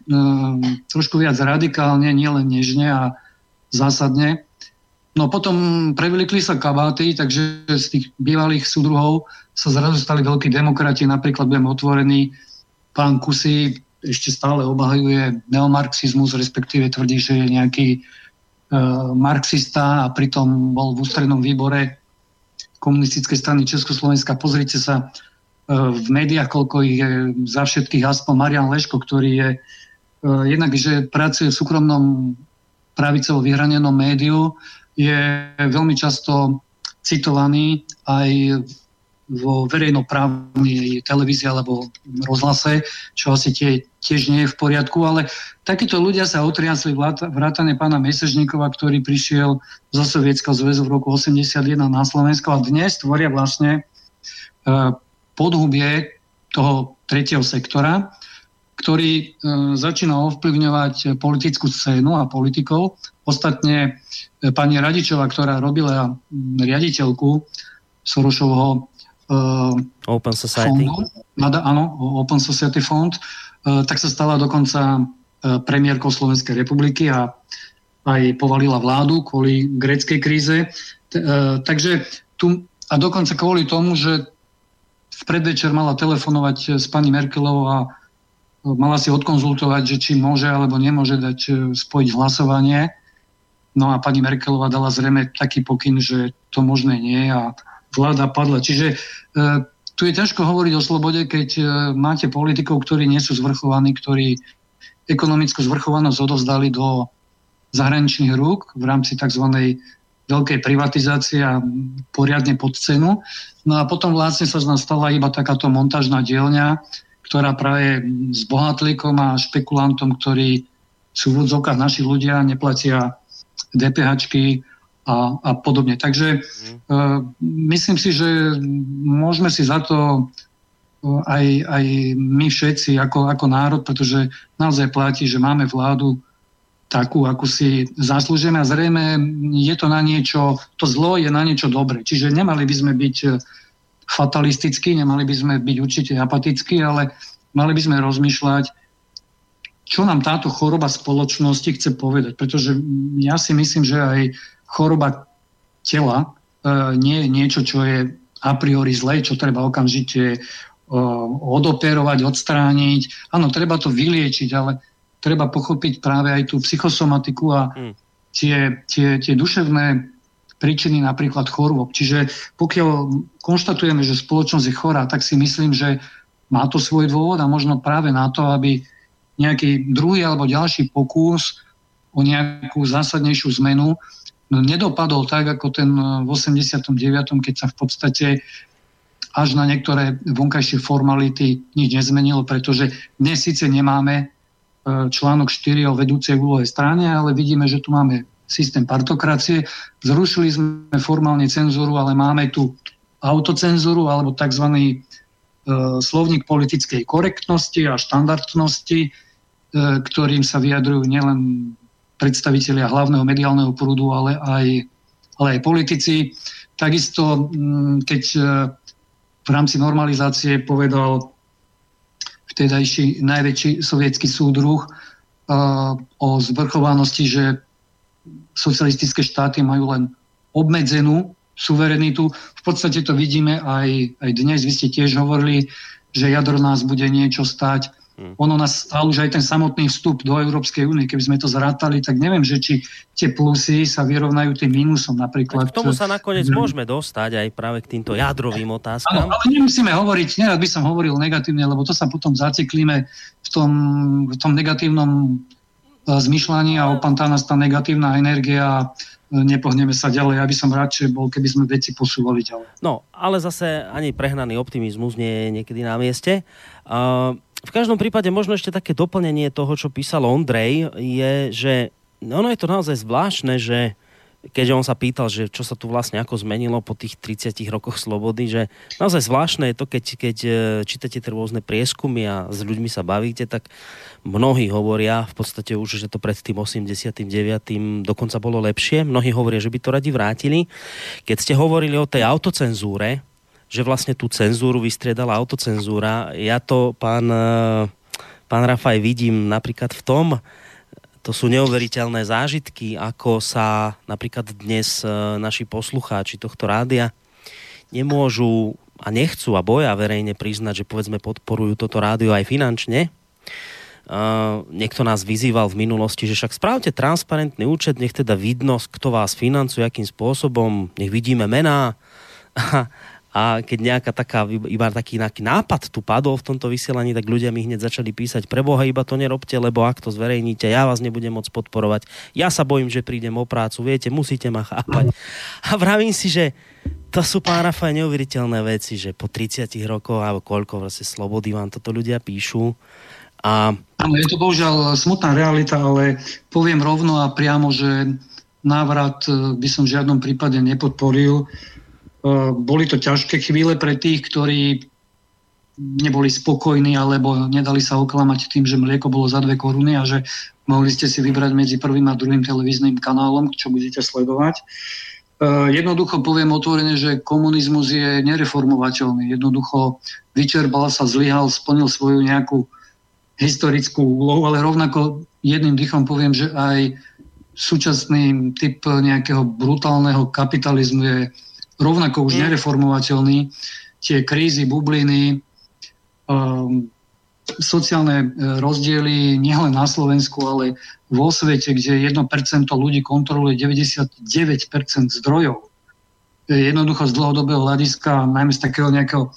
trošku viac radikálne, nielen nežne a zásadne. No potom prevelikli sa kabáty, takže z tých bývalých súdruhov sa zrazu stali veľkí demokrati. Napríklad budem otvorený pán Kusy, ešte stále obhajuje neomarxizmus, respektíve tvrdí, že je nejaký e, marxista a pritom bol v ústrednom výbore komunistickej strany Československa. Pozrite sa e, v médiách, koľko ich je za všetkých, aspoň Marian Leško, ktorý je e, jednak, že pracuje v súkromnom pravicovo vyhranenom médiu, je veľmi často citovaný aj vo verejnoprávnej televízii alebo rozhlase, čo asi tie, tiež nie je v poriadku, ale takíto ľudia sa otriasli vrátane pána Mesežníkova, ktorý prišiel zo Sovietskeho zväzu v roku 81 na Slovensko a dnes tvoria vlastne e, podhubie toho tretieho sektora, ktorý e, začína ovplyvňovať politickú scénu a politikov. Ostatne e, pani Radičová, ktorá robila riaditeľku Sorošovho Open Society. Fondu, áno, Open Society Fond, uh, tak sa stala dokonca uh, premiérkou Slovenskej republiky a aj povalila vládu kvôli gréckej kríze. Uh, takže tu, a dokonca kvôli tomu, že v predvečer mala telefonovať s pani Merkelovou a mala si odkonzultovať, že či môže alebo nemôže dať spojiť hlasovanie. No a pani Merkelová dala zrejme taký pokyn, že to možné nie a vláda padla. Čiže tu je ťažko hovoriť o slobode, keď máte politikov, ktorí nie sú zvrchovaní, ktorí ekonomickú zvrchovanosť odovzdali do zahraničných rúk v rámci tzv. veľkej privatizácie a poriadne pod cenu. No a potom vlastne sa z nás stala iba takáto montážna dielňa, ktorá práve s bohatlíkom a špekulantom, ktorí sú v odzokách naši ľudia, neplatia DPH a, a podobne. Takže uh, myslím si, že môžeme si za to aj, aj my všetci ako, ako národ, pretože naozaj platí, že máme vládu takú, ako si zaslúžime a zrejme je to na niečo, to zlo je na niečo dobre. Čiže nemali by sme byť e, fatalistickí, nemali by sme byť určite apatickí, ale mali by sme rozmýšľať, čo nám táto choroba spoločnosti chce povedať. Pretože ja si myslím, že aj choroba tela e, nie je niečo, čo je a priori zlé, čo treba okamžite odoperovať, odstrániť. Áno, treba to vyliečiť, ale treba pochopiť práve aj tú psychosomatiku a hmm. tie, tie, tie duševné príčiny napríklad chorôb. Čiže pokiaľ konštatujeme, že spoločnosť je chorá, tak si myslím, že má to svoj dôvod a možno práve na to, aby nejaký druhý alebo ďalší pokus o nejakú zásadnejšiu zmenu nedopadol tak, ako ten v 89., keď sa v podstate až na niektoré vonkajšie formality nič nezmenilo, pretože dnes síce nemáme e, článok 4 o vedúcej úlohe strane, ale vidíme, že tu máme systém partokracie. Zrušili sme formálne cenzúru, ale máme tu autocenzúru alebo tzv. E, slovník politickej korektnosti a štandardnosti, e, ktorým sa vyjadrujú nielen predstavitelia hlavného mediálneho prúdu, ale aj, ale aj politici. Takisto, keď v rámci normalizácie povedal vtedajší najväčší sovietský súdruh uh, o zvrchovanosti, že socialistické štáty majú len obmedzenú suverenitu. V podstate to vidíme aj, aj dnes. Vy ste tiež hovorili, že jadro nás bude niečo stať. Ono nás stál už aj ten samotný vstup do Európskej únie. Keby sme to zrátali, tak neviem, že či tie plusy sa vyrovnajú tým mínusom napríklad. Tak k tomu sa nakoniec hmm. môžeme dostať aj práve k týmto jadrovým otázkam. Áno, ale nemusíme hovoriť, nerad by som hovoril negatívne, lebo to sa potom zaciklíme v tom, v tom negatívnom e, zmyšľaní a opantá nás tá negatívna energia a e, nepohneme sa ďalej. Ja by som radšej bol, keby sme veci posúvali ďalej. No, ale zase ani prehnaný optimizmus nie je niekedy na mieste. Uh, v každom prípade možno ešte také doplnenie toho, čo písal Ondrej, je, že ono je to naozaj zvláštne, že keď on sa pýtal, že čo sa tu vlastne ako zmenilo po tých 30 rokoch slobody, že naozaj zvláštne je to, keď, keď e, čítate tie rôzne prieskumy a s ľuďmi sa bavíte, tak mnohí hovoria v podstate už, že to pred tým 89. dokonca bolo lepšie. Mnohí hovoria, že by to radi vrátili. Keď ste hovorili o tej autocenzúre, že vlastne tú cenzúru vystriedala autocenzúra. Ja to, pán, e, pán Rafaj, vidím napríklad v tom, to sú neuveriteľné zážitky, ako sa napríklad dnes e, naši poslucháči tohto rádia nemôžu a nechcú a boja verejne priznať, že povedzme podporujú toto rádio aj finančne. Uh, niekto nás vyzýval v minulosti, že však spravte transparentný účet, nech teda vidno, kto vás financuje, akým spôsobom, nech vidíme mená. <laughs> keď nejaká taká, iba taký nápad tu padol v tomto vysielaní, tak ľudia mi hneď začali písať, preboha, iba to nerobte, lebo ak to zverejníte, ja vás nebudem môcť podporovať. Ja sa bojím, že prídem o prácu, viete, musíte ma chápať. A vravím si, že to sú, pán Rafaj, neuveriteľné veci, že po 30 rokoch, alebo koľko vlastne slobody vám toto ľudia píšu. A... Áno, je to bohužiaľ smutná realita, ale poviem rovno a priamo, že návrat eh, by som v žiadnom prípade nepodporil boli to ťažké chvíle pre tých, ktorí neboli spokojní alebo nedali sa oklamať tým, že mlieko bolo za dve koruny a že mohli ste si vybrať medzi prvým a druhým televíznym kanálom, čo budete sledovať. Jednoducho poviem otvorene, že komunizmus je nereformovateľný. Jednoducho vyčerbal sa, zlyhal, splnil svoju nejakú historickú úlohu, ale rovnako jedným dýchom poviem, že aj súčasný typ nejakého brutálneho kapitalizmu je rovnako už mm. nereformovateľný. Tie krízy, bubliny, um, sociálne e, rozdiely nielen na Slovensku, ale vo svete, kde 1% ľudí kontroluje 99% zdrojov. jednoducho z dlhodobého hľadiska, najmä z takého nejakého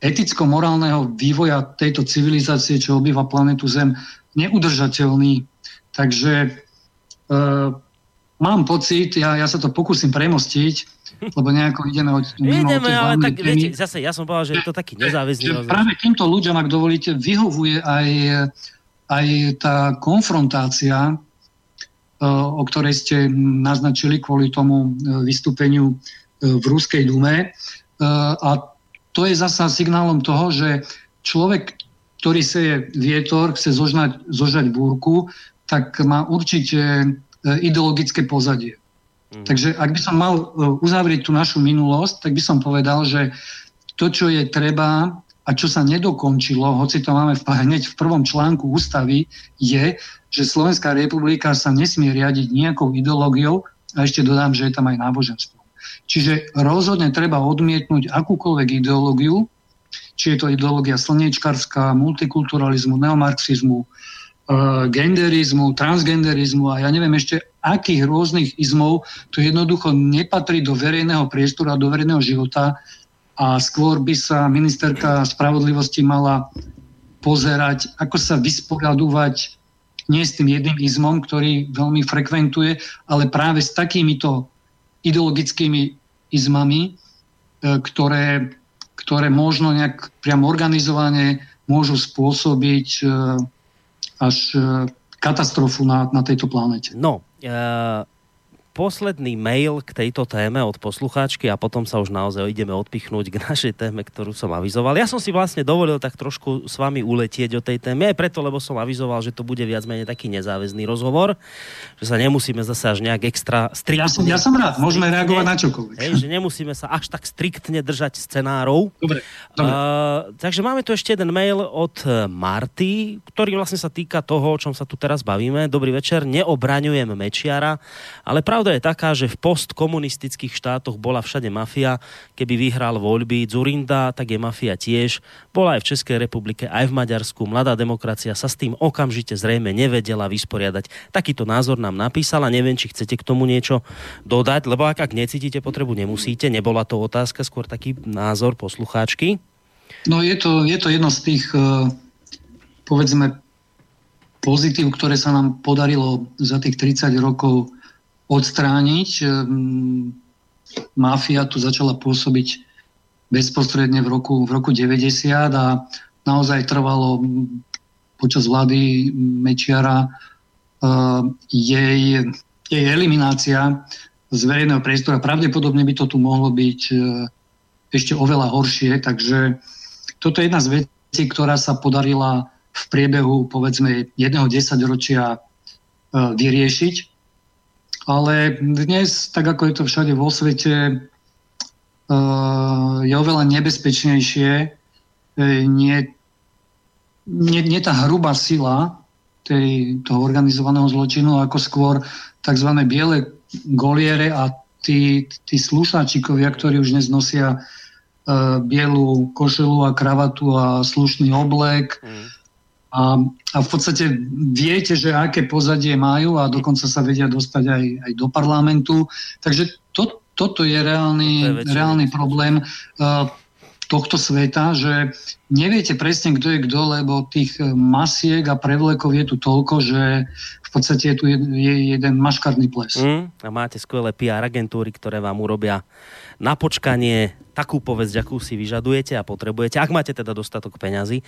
eticko-morálneho vývoja tejto civilizácie, čo obýva planetu Zem, neudržateľný. Takže e, mám pocit, ja, ja sa to pokúsim premostiť, lebo nejako ideme od mimo ideme, ale tak viete, zase ja som povedal, že je to taký nezáväzný Práve týmto ľuďom, ak dovolíte, vyhovuje aj, aj tá konfrontácia, Eh, o ktorej ste naznačili kvôli tomu eh, vystúpeniu eh, v Ruskej dume. A to je zasa signálom toho, že človek, ktorý je vietor, chce zožnať, zožať búrku, tak má určite ideologické pozadie. Mm. Takže ak by som mal uzavrieť tú našu minulosť, tak by som povedal, že to, čo je treba a čo sa nedokončilo, hoci to máme v, hneď v prvom článku ústavy, je, že Slovenská republika sa nesmie riadiť nejakou ideológiou a ešte dodám, že je tam aj náboženstvo. Čiže rozhodne treba odmietnúť akúkoľvek ideológiu, či je to ideológia slniečkarská, multikulturalizmu, neomarxizmu, e, genderizmu, transgenderizmu a ja neviem ešte akých rôznych izmov, to jednoducho nepatrí do verejného priestoru a do verejného života a skôr by sa ministerka spravodlivosti mala pozerať, ako sa vysporiadúvať nie s tým jedným izmom, ktorý veľmi frekventuje, ale práve s takýmito ideologickými izmami, e, ktoré, ktoré možno nejak priam organizovane môžu spôsobiť e, až e, katastrofu na, na tejto planete. No, uh posledný mail k tejto téme od poslucháčky a potom sa už naozaj ideme odpichnúť k našej téme, ktorú som avizoval. Ja som si vlastne dovolil tak trošku s vami uletieť o tej téme, aj preto, lebo som avizoval, že to bude viac menej taký nezáväzný rozhovor, že sa nemusíme zase až nejak extra striktne... Ja som, ja som rád, môžeme reagovať na čokoľvek. Hej, že nemusíme sa až tak striktne držať scenárov. Dobre, dobre. Uh, takže máme tu ešte jeden mail od Marty, ktorý vlastne sa týka toho, o čom sa tu teraz bavíme. Dobrý večer, neobraňujem Mečiara, ale práve Pravda je taká, že v postkomunistických štátoch bola všade mafia. Keby vyhral voľby Zurinda, tak je mafia tiež. Bola aj v Českej republike, aj v Maďarsku. Mladá demokracia sa s tým okamžite zrejme nevedela vysporiadať. Takýto názor nám napísala. Neviem, či chcete k tomu niečo dodať, lebo ak, ak necítite potrebu, nemusíte. Nebola to otázka, skôr taký názor poslucháčky. No je to, je to jedno z tých, eh, povedzme, pozitív, ktoré sa nám podarilo za tých 30 rokov odstrániť. Mafia tu začala pôsobiť bezprostredne v roku, v roku 90 a naozaj trvalo počas vlády Mečiara uh, jej, jej eliminácia z verejného priestoru. Pravdepodobne by to tu mohlo byť uh, ešte oveľa horšie, takže toto je jedna z vecí, ktorá sa podarila v priebehu povedzme jedného desaťročia uh, vyriešiť ale dnes, tak ako je to všade vo svete, eh, je oveľa nebezpečnejšie eh, nie, nie, nie tá hrubá sila tej, toho organizovaného zločinu, ako skôr tzv. biele goliere a tí, tí slušáčikovia, ktorí už dnes nosia uh, bielu košelu a kravatu a slušný oblek, mm a, a v podstate viete, že aké pozadie majú a dokonca sa vedia dostať aj, aj do parlamentu. Takže to, toto je reálny, to je reálny problém uh, tohto sveta, že neviete presne, kto je kto, lebo tých masiek a prevlekov je tu toľko, že v podstate je tu je jeden maškarný ples. Mm, a máte skvelé PR agentúry, ktoré vám urobia na počkanie takú povesť, akú si vyžadujete a potrebujete, ak máte teda dostatok peňazí.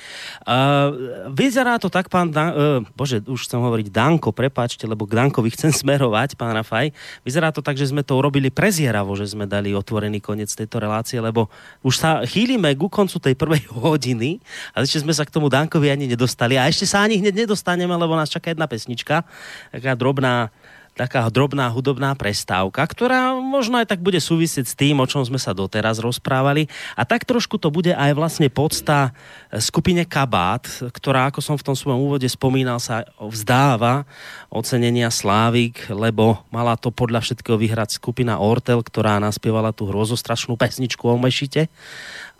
Uh, vyzerá to tak, pán Dan- uh, bože, už chcem hovoriť Danko, prepáčte, lebo k Dankovi <laughs> chcem smerovať, pán Rafaj. Vyzerá to tak, že sme to urobili prezieravo, že sme dali otvorený koniec tejto relácie, lebo už sa chýlime ku koncu tej prvej <laughs> hodiny a ešte sme sa k tomu Dankovi ani nedostali a ešte sa ani hneď nedostaneme, lebo nás čaká jedna pesnička, taká drobná taká drobná hudobná prestávka, ktorá možno aj tak bude súvisieť s tým, o čom sme sa doteraz rozprávali. A tak trošku to bude aj vlastne podsta skupine Kabát, ktorá, ako som v tom svojom úvode spomínal, sa vzdáva ocenenia Slávik, lebo mala to podľa všetkého vyhrať skupina Ortel, ktorá naspievala tú hrozostrašnú pesničku o Mešite.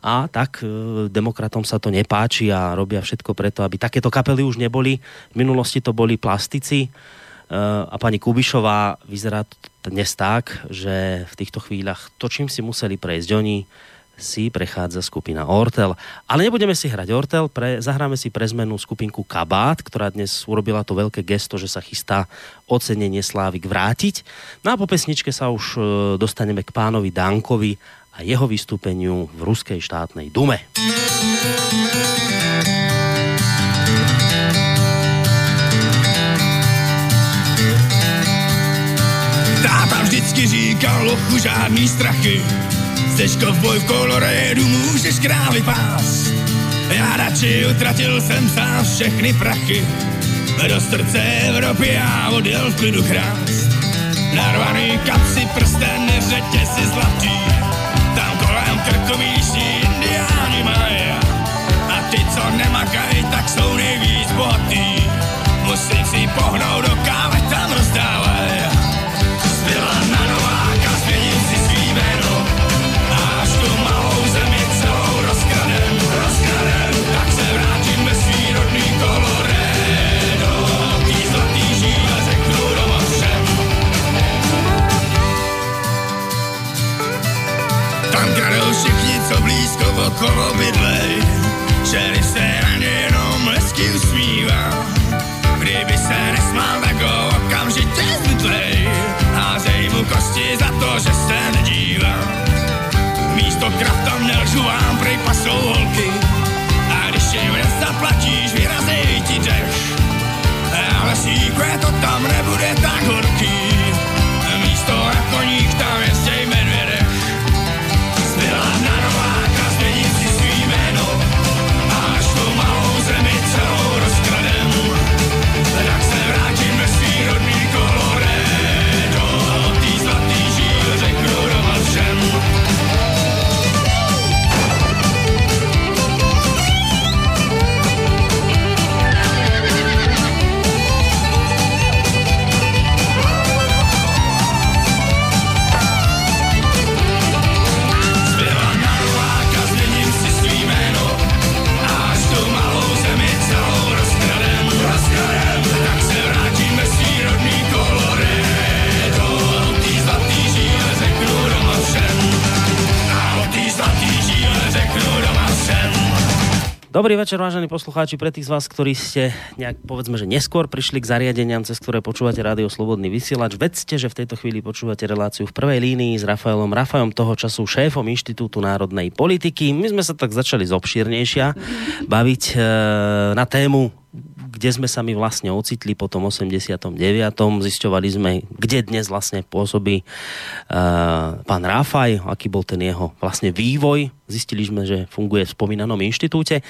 A tak e, demokratom sa to nepáči a robia všetko preto, aby takéto kapely už neboli. V minulosti to boli plastici, a pani Kubišová vyzerá dnes tak, že v týchto chvíľach to, čím si museli prejsť oni, si prechádza skupina Ortel. Ale nebudeme si hrať Ortel, pre, zahráme si pre zmenu skupinku Kabát, ktorá dnes urobila to veľké gesto, že sa chystá ocenenie Slávik vrátiť. No a po pesničke sa už e, dostaneme k pánovi Dankovi a jeho vystúpeniu v Ruskej štátnej dume. Táta vždycky říkal lochu žádný strachy Chceš kovboj v kolorédu, můžeš krávy pást. Já radši utratil jsem sám všechny prachy. Do srdce Evropy já odjel v klidu krást. Narvaný kapsy, prsten, řetězy zlatý. Kolem krkovíší indiáni mají. A ty, co nemakají, tak jsou nejvíc bohatý. Musím si pohnout do kávy, blízko okolo bydlej. Šerif se na ně jenom hezky usmívá. Kdyby se nesmál, tak ho okamžitě zbytlej. Házej mu kosti za to, že se nedívá. Místo krafta nelžu vám prej pasou holky. A když jim nezaplatíš, vyrazej ti dech. Ale síkve to tam nebude Dobrý večer, vážení poslucháči. Pre tých z vás, ktorí ste nejak, povedzme, že neskôr prišli k zariadeniam, cez ktoré počúvate rádio Slobodný vysielač, vedzte, že v tejto chvíli počúvate reláciu v prvej línii s Rafaelom Rafajom, toho času šéfom Inštitútu národnej politiky. My sme sa tak začali zobšírnejšia baviť e, na tému kde sme sa my vlastne ocitli po tom 89. Zisťovali sme, kde dnes vlastne pôsobí uh, pán Rafaj, aký bol ten jeho vlastne vývoj. Zistili sme, že funguje v spomínanom inštitúte.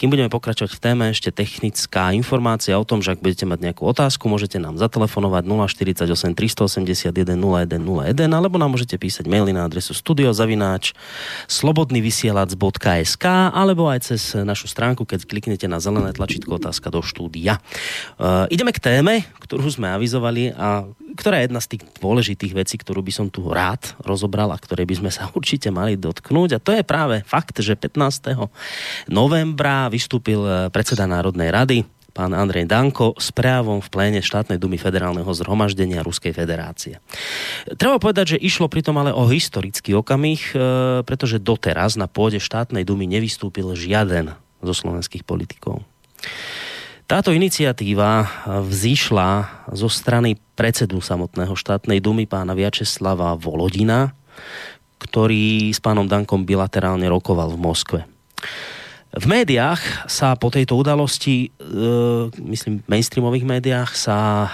Kým budeme pokračovať v téme, ešte technická informácia o tom, že ak budete mať nejakú otázku, môžete nám zatelefonovať 048 381 0101 alebo nám môžete písať maily na adresu studiozavináč slobodnyvysielac.sk alebo aj cez našu stránku, keď kliknete na zelené tlačítko otázka do štúdia. Uh, ideme k téme, ktorú sme avizovali a ktorá je jedna z tých dôležitých vecí, ktorú by som tu rád rozobral a ktorej by sme sa určite mali dotknúť. A to je práve fakt, že 15. novembra vystúpil predseda Národnej rady pán Andrej Danko s prejavom v pléne štátnej dumy federálneho zhromaždenia Ruskej federácie. Treba povedať, že išlo pritom ale o historický okamih, pretože doteraz na pôde štátnej dumy nevystúpil žiaden zo slovenských politikov. Táto iniciatíva vzýšla zo strany predsedu samotného štátnej dumy pána Viačeslava Volodina, ktorý s pánom Dankom bilaterálne rokoval v Moskve. V médiách sa po tejto udalosti, e, myslím v mainstreamových médiách, sa e,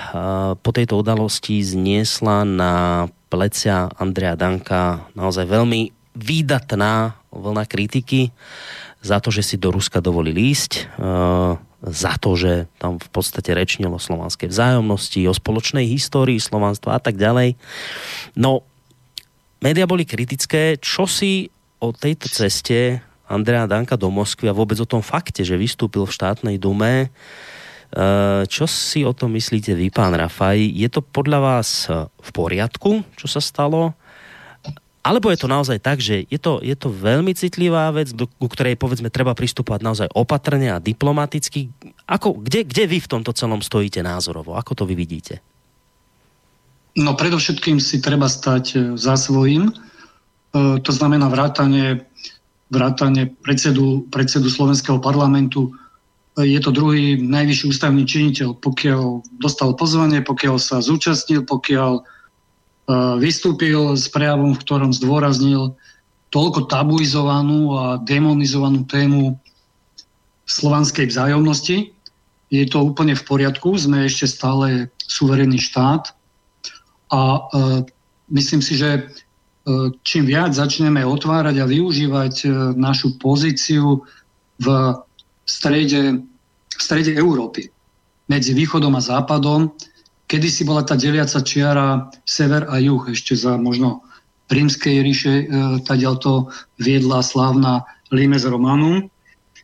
po tejto udalosti zniesla na plecia Andrea Danka naozaj veľmi výdatná vlna kritiky za to, že si do Ruska dovolil ísť, e, za to, že tam v podstate rečnilo o slovanskej vzájomnosti, o spoločnej histórii slovanstva a tak ďalej. No, média boli kritické, čo si o tejto ceste Andrea Danka do Moskvy a vôbec o tom fakte, že vystúpil v štátnej dume. Čo si o tom myslíte vy, pán Rafaj? Je to podľa vás v poriadku, čo sa stalo? Alebo je to naozaj tak, že je to, je to veľmi citlivá vec, ku ktorej povedzme treba pristupovať naozaj opatrne a diplomaticky? Ako, kde, kde vy v tomto celom stojíte názorovo? Ako to vy vidíte? No predovšetkým si treba stať za svojím. To znamená vrátanie, vrátanie predsedu, predsedu Slovenského parlamentu. Je to druhý najvyšší ústavný činiteľ. Pokiaľ dostal pozvanie, pokiaľ sa zúčastnil, pokiaľ vystúpil s prejavom, v ktorom zdôraznil toľko tabuizovanú a demonizovanú tému slovanskej vzájomnosti. Je to úplne v poriadku, sme ešte stále suverénny štát a e, myslím si, že e, čím viac začneme otvárať a využívať e, našu pozíciu v strede, v strede Európy, medzi východom a západom, kedy si bola tá deliaca čiara sever a juh, ešte za možno rímskej ríše, to viedla slávna Limes Romanum.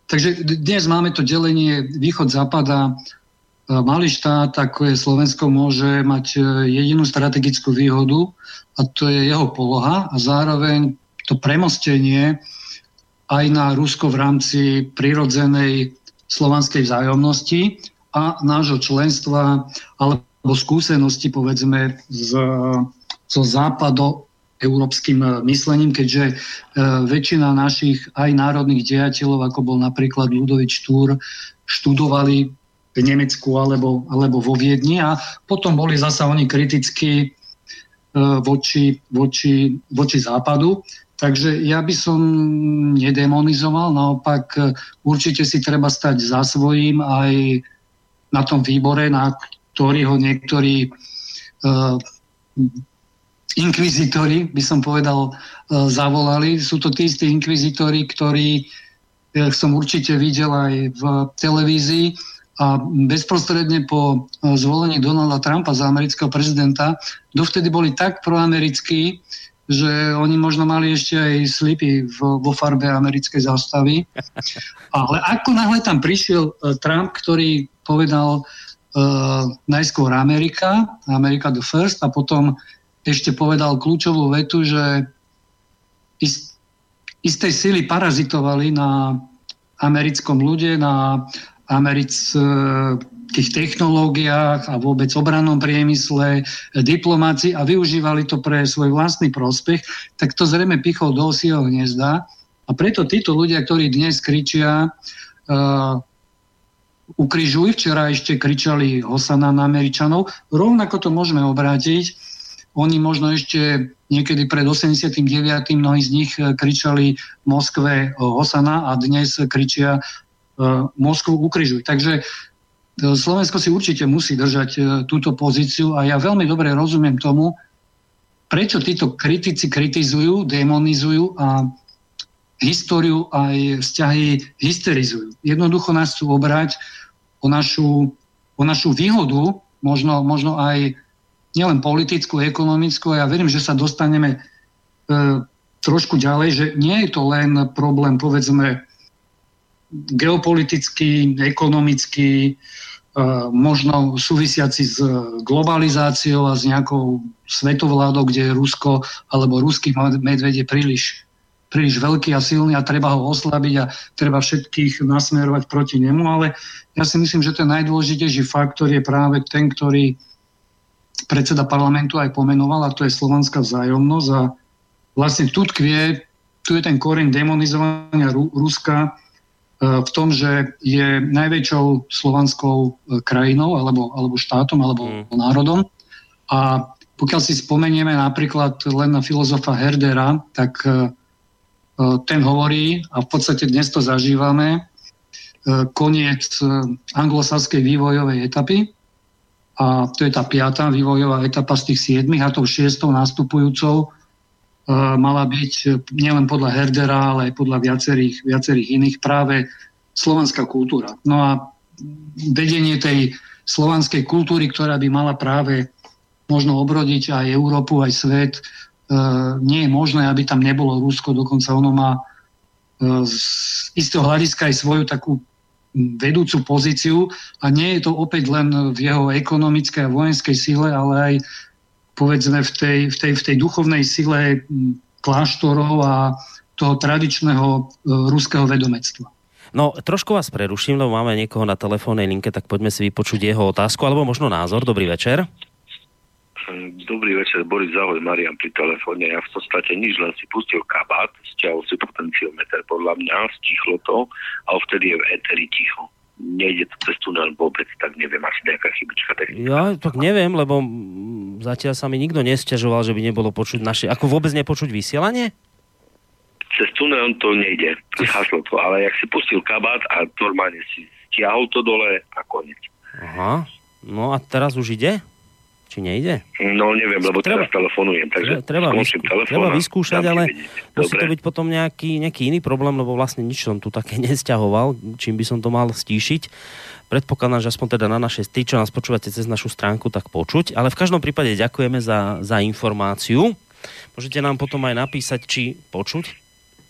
Takže dnes máme to delenie východ-západa. E, malý štát, ako je Slovensko, môže mať e, jedinú strategickú výhodu a to je jeho poloha a zároveň to premostenie aj na Rusko v rámci prirodzenej slovanskej vzájomnosti a nášho členstva, ale alebo skúsenosti povedzme z, so západo európskym e, myslením, keďže e, väčšina našich aj národných dejateľov, ako bol napríklad Ludovič Túr, študovali v Nemecku alebo, alebo vo Viedni a potom boli zasa oni kriticky e, voči, voči, voči západu. Takže ja by som nedemonizoval, naopak určite si treba stať za svojím aj na tom výbore, na ktorý ho niektorí uh, inkvizitori, by som povedal, uh, zavolali. Sú to tí istí inkvizitori, ktorí uh, som určite videl aj v televízii a bezprostredne po uh, zvolení Donalda Trumpa za amerického prezidenta dovtedy boli tak proamerickí, že oni možno mali ešte aj slipy vo farbe americkej zástavy. Ale ako náhle tam prišiel Trump, ktorý povedal, uh, najskôr Amerika, Amerika the first, a potom ešte povedal kľúčovú vetu, že ist, istej sily parazitovali na americkom ľude, na amerických technológiách a vôbec obrannom priemysle, diplomácii a využívali to pre svoj vlastný prospech, tak to zrejme pichol do osieho hniezda. A preto títo ľudia, ktorí dnes kričia, uh, ukrižuj. Včera ešte kričali Hosana na Američanov. Rovnako to môžeme obrátiť. Oni možno ešte niekedy pred 89. mnohí z nich kričali Moskve Hosana a dnes kričia Moskvu ukrižuj. Takže eh, Slovensko si určite musí držať uh, túto pozíciu a ja veľmi dobre rozumiem tomu, prečo títo kritici kritizujú, demonizujú a históriu aj vzťahy hysterizujú. Jednoducho nás chcú obrať o našu, o našu výhodu, možno, možno aj nielen politickú, ekonomickú. Ja verím, že sa dostaneme e, trošku ďalej, že nie je to len problém, povedzme, geopolitický, ekonomický, e, možno súvisiaci s globalizáciou a s nejakou svetovládou, kde je Rusko alebo ruský medved je príliš príliš veľký a silný a treba ho oslabiť a treba všetkých nasmerovať proti nemu, ale ja si myslím, že ten najdôležitejší faktor je práve ten, ktorý predseda parlamentu aj pomenoval a to je slovanská vzájomnosť a vlastne tu tkvie, tu je ten koreň demonizovania Ruska v tom, že je najväčšou slovanskou e, krajinou alebo, alebo štátom alebo mm. národom a pokiaľ si spomenieme napríklad len na filozofa Herdera, tak e, E, ten hovorí, a v podstate dnes to zažívame, e, koniec e, anglosaskej vývojovej etapy. A to je tá piatá vývojová etapa z tých siedmých a tou šiestou nastupujúcou mala byť nielen podľa Herdera, ale aj podľa viacerých, viacerých iných práve slovanská kultúra. No a vedenie tej slovanskej kultúry, ktorá by mala práve možno obrodiť aj Európu, aj svet, E, nie je možné, aby tam nebolo Rusko, dokonca ono má e, z istého hľadiska aj svoju takú vedúcu pozíciu a nie je to opäť len v jeho ekonomickej a vojenskej sile, ale aj povedzme v tej, v tej, v tej duchovnej sile kláštorov a toho tradičného e, ruského vedomectva. No, trošku vás preruším, lebo máme niekoho na telefónnej linke, tak poďme si vypočuť jeho otázku alebo možno názor. Dobrý večer. Dobrý večer, Boris Zahoj, Marian pri telefóne. Ja v podstate nič, len si pustil kabát, stiahol si potenciometer podľa mňa, stichlo to a vtedy je v éteri ticho. Nejde to cez tunel vôbec, tak neviem, asi nejaká chybička. Ja tak neviem, lebo zatiaľ sa mi nikto nestiažoval, že by nebolo počuť naše... Ako vôbec nepočuť vysielanie? Cez tunel to nejde, haslo to, ale jak si pustil kabát a normálne si stiahol to dole a koniec. Aha, no a teraz už ide? Či nejde? No neviem, lebo treba, teraz telefonujem, takže treba, vyskú, treba vyskúšať, ale musí to byť potom nejaký, nejaký iný problém, lebo vlastne nič som tu také <laughs> nesťahoval, čím by som to mal stíšiť. Predpokladám, že aspoň teda na našej, tí, čo nás počúvate cez našu stránku, tak počuť. Ale v každom prípade ďakujeme za, za informáciu. Môžete nám potom aj napísať, či počuť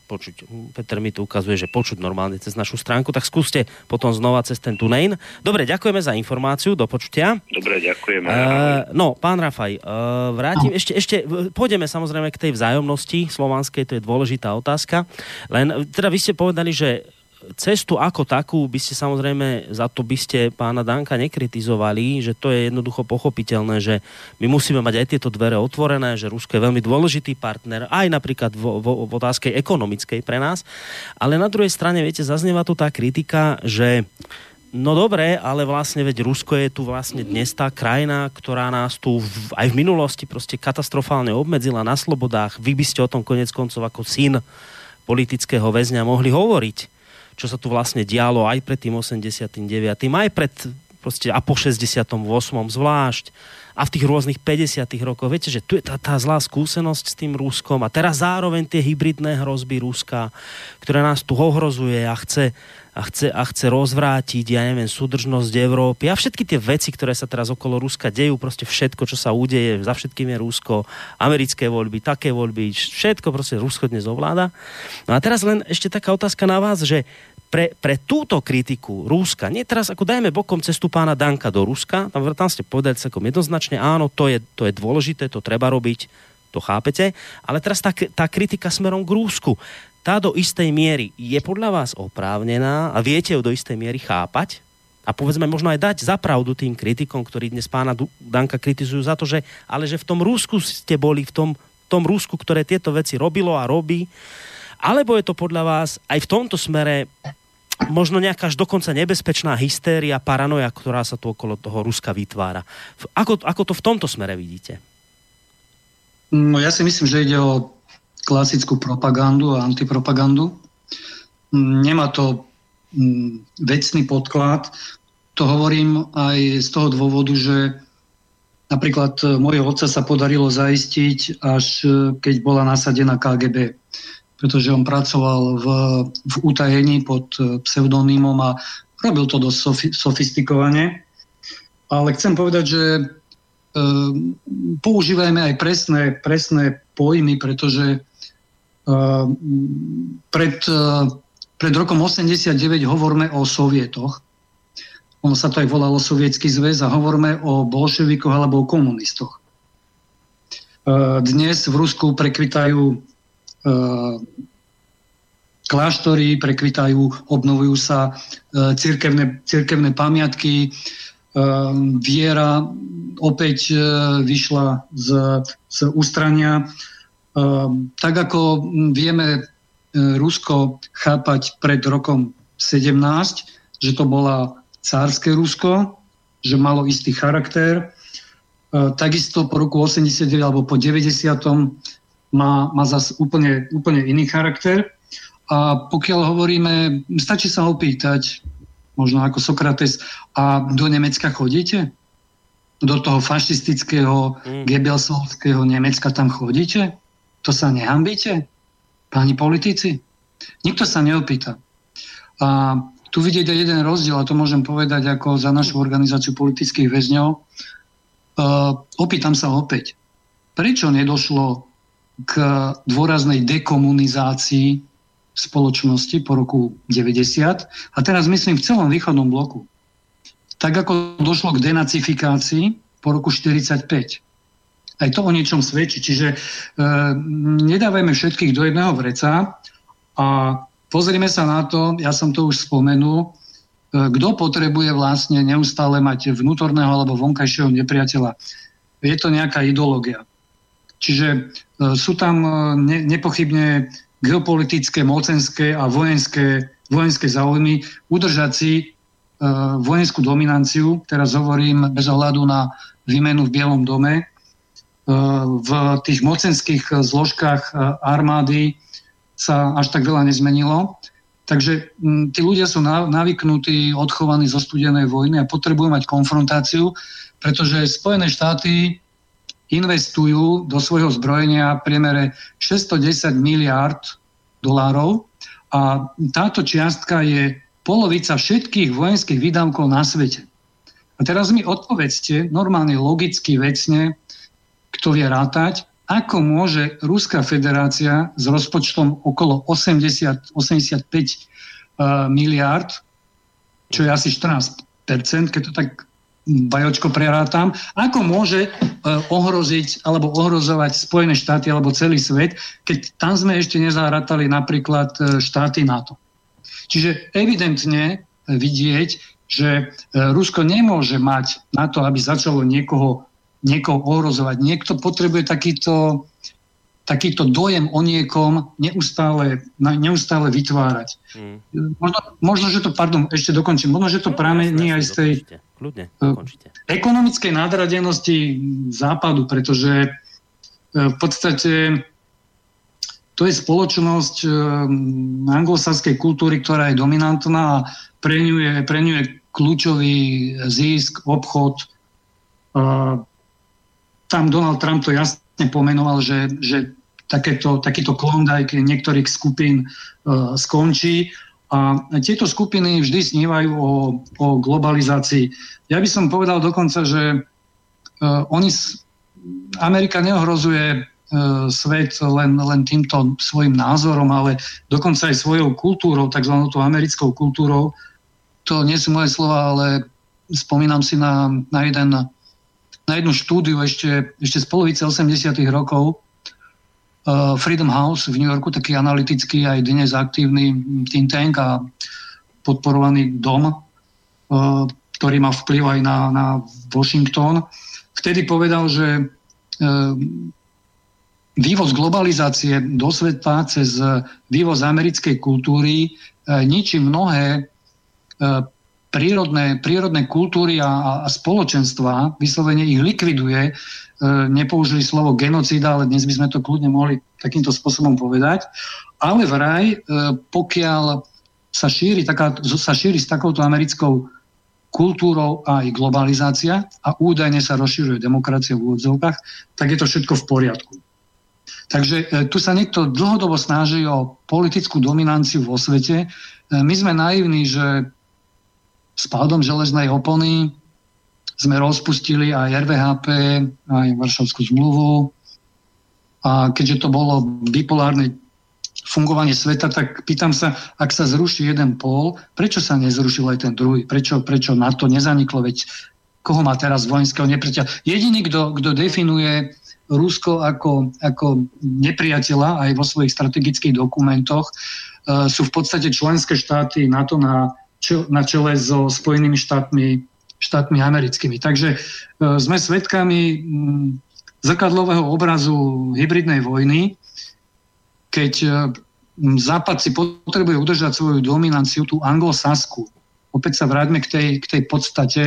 počuť. Peter mi tu ukazuje, že počuť normálne cez našu stránku, tak skúste potom znova cez ten tunein. Dobre, ďakujeme za informáciu, do počutia. Dobre, ďakujeme. Uh, no, pán Rafaj, uh, vrátim, no. ešte, ešte, pôjdeme samozrejme k tej vzájomnosti slovanskej, to je dôležitá otázka. Len, teda vy ste povedali, že cestu ako takú by ste samozrejme, za to by ste pána Danka nekritizovali, že to je jednoducho pochopiteľné, že my musíme mať aj tieto dvere otvorené, že Rusko je veľmi dôležitý partner, aj napríklad vo, vo, v otázke ekonomickej pre nás. Ale na druhej strane, viete, zaznieva tu tá kritika, že No dobre, ale vlastne veď Rusko je tu vlastne dnes tá krajina, ktorá nás tu v, aj v minulosti proste katastrofálne obmedzila na slobodách. Vy by ste o tom konec koncov ako syn politického väzňa mohli hovoriť čo sa tu vlastne dialo aj pred tým 89. aj pred proste a po 68. zvlášť a v tých rôznych 50. rokoch. Viete, že tu je tá, tá zlá skúsenosť s tým Ruskom a teraz zároveň tie hybridné hrozby Ruska, ktoré nás tu ohrozuje a chce, a chce, a chce rozvrátiť, ja neviem, súdržnosť Európy a všetky tie veci, ktoré sa teraz okolo Ruska dejú, proste všetko, čo sa udeje, za všetkým je Rusko, americké voľby, také voľby, všetko proste Rusko dnes ovláda. No a teraz len ešte taká otázka na vás, že pre, pre túto kritiku Ruska, nie teraz ako dajme bokom cestu pána Danka do Ruska, tam, tam ste povedali celkom jednoznačne, áno, to je, to je dôležité, to treba robiť, to chápete, ale teraz tá, tá kritika smerom k Rúsku tá do istej miery je podľa vás oprávnená a viete ju do istej miery chápať? A povedzme možno aj dať zapravdu tým kritikom, ktorí dnes pána Danka kritizujú za to, že ale že v tom Rúsku ste boli, v tom, tom Rúsku, ktoré tieto veci robilo a robí, alebo je to podľa vás aj v tomto smere možno nejaká až dokonca nebezpečná hystéria, paranoja, ktorá sa tu okolo toho Ruska vytvára. Ako, ako to v tomto smere vidíte? No ja si myslím, že ide o klasickú propagandu a antipropagandu. Nemá to mm, vecný podklad. To hovorím aj z toho dôvodu, že napríklad e, mojho otca sa podarilo zaistiť, až e, keď bola nasadená KGB. Pretože on pracoval v, v utajení pod e, pseudonymom a robil to dosť sofi, sofistikovane. Ale chcem povedať, že e, používajme aj presné, presné pojmy, pretože Ehm, pred, eh, pred rokom 89 hovoríme o sovietoch. Ono sa to aj volalo Sovietský zväz a hovoríme o bolševikoch alebo o komunistoch. Eh, dnes v Rusku prekvitajú eh, kláštory, prekvitajú, obnovujú sa cirkevné, cirkevné pamiatky, viera opäť vyšla z, z ústrania. Tak ako vieme e, Rusko chápať pred rokom 17, že to bola cárske Rusko, že malo istý charakter, e, takisto po roku 89 alebo po 90 má, má zase úplne, úplne iný charakter. A pokiaľ hovoríme, stačí sa opýtať, možno ako Sokrates, a do Nemecka chodíte? Do toho fašistického, mm. gebelsovského Nemecka tam chodíte? To sa nehambíte, páni politici? Nikto sa neopýta. A tu aj jeden rozdiel, a to môžem povedať ako za našu organizáciu politických väzňov. Uh, opýtam sa opäť, prečo nedošlo k dôraznej dekomunizácii spoločnosti po roku 90 a teraz myslím v celom východnom bloku. Tak ako došlo k denacifikácii po roku 45 aj to o niečom svedčí. Čiže e, nedávajme všetkých do jedného vreca a pozrime sa na to, ja som to už spomenul, e, kto potrebuje vlastne neustále mať vnútorného alebo vonkajšieho nepriateľa. je to nejaká ideológia. Čiže sú tam e, ne, nepochybne geopolitické, mocenské a vojenské, vojenské záujmy udržať si e, vojenskú dominanciu, teraz hovorím bez ohľadu na výmenu v Bielom dome, v tých mocenských zložkách armády sa až tak veľa nezmenilo. Takže tí ľudia sú navyknutí, odchovaní zo studenej vojny a potrebujú mať konfrontáciu, pretože Spojené štáty investujú do svojho zbrojenia v priemere 610 miliard dolárov a táto čiastka je polovica všetkých vojenských výdavkov na svete. A teraz mi odpovedzte, normálne logicky, vecne, kto vie rátať, ako môže Ruská federácia s rozpočtom okolo 80, 85 uh, miliard, čo je asi 14 keď to tak bajočko prerátam, ako môže e, ohroziť alebo ohrozovať Spojené štáty alebo celý svet, keď tam sme ešte nezárátali napríklad e, štáty NATO. Čiže evidentne vidieť, že e, Rusko nemôže mať na to, aby začalo niekoho, niekoho ohrozovať. Niekto potrebuje takýto takýto dojem o niekom neustále, neustále vytvárať. Mm. Možno, možno, že to, pardon, ešte dokončím, možno, že to no, pramení aj z tej Kľudne, uh, ekonomickej nadradenosti západu, pretože uh, v podstate to je spoločnosť uh, anglosaskej kultúry, ktorá je dominantná a pre ňu je, pre ňu je kľúčový zisk, obchod. Tam Donald Trump to jasne pomenoval, že, že takéto, takýto klondajk niektorých skupín uh, skončí. A tieto skupiny vždy snívajú o, o globalizácii. Ja by som povedal dokonca, že uh, oni, Amerika neohrozuje uh, svet len, len týmto svojim názorom, ale dokonca aj svojou kultúrou, tzv. americkou kultúrou. To nie sú moje slova, ale spomínam si na, na, jeden, na jednu štúdiu ešte, ešte z polovice 80. rokov, Freedom House v New Yorku, taký analytický aj dnes aktívny think tank a podporovaný dom, uh, ktorý má vplyv aj na, na Washington. Vtedy povedal, že uh, vývoz globalizácie do sveta cez vývoz americkej kultúry ničí mnohé prírodné, prírodné kultúry a, a spoločenstva, vyslovene ich likviduje E, nepoužili slovo genocída, ale dnes by sme to kľudne mohli takýmto spôsobom povedať. Ale vraj, e, pokiaľ sa šíri, taká, sa šíri s takouto americkou kultúrou aj globalizácia a údajne sa rozširuje demokracia v úvodzovkách, tak je to všetko v poriadku. Takže e, tu sa niekto dlhodobo snaží o politickú dominanciu vo svete. My sme naivní, že s pádom železnej opony sme rozpustili aj RVHP, aj Varšavskú zmluvu. A keďže to bolo bipolárne fungovanie sveta, tak pýtam sa, ak sa zruší jeden pól, prečo sa nezrušil aj ten druhý? Prečo, prečo na to nezaniklo? Veď koho má teraz vojenského nepriateľa? Jediný, kto, kto definuje Rusko ako, ako nepriateľa aj vo svojich strategických dokumentoch, uh, sú v podstate členské štáty NATO na, na čele so Spojenými štátmi štátmi americkými. Takže e, sme svedkami zrkadlového obrazu hybridnej vojny, keď e, Západ si potrebuje udržať svoju dominanciu, tú anglosasku. Opäť sa vráťme k tej, k tej podstate,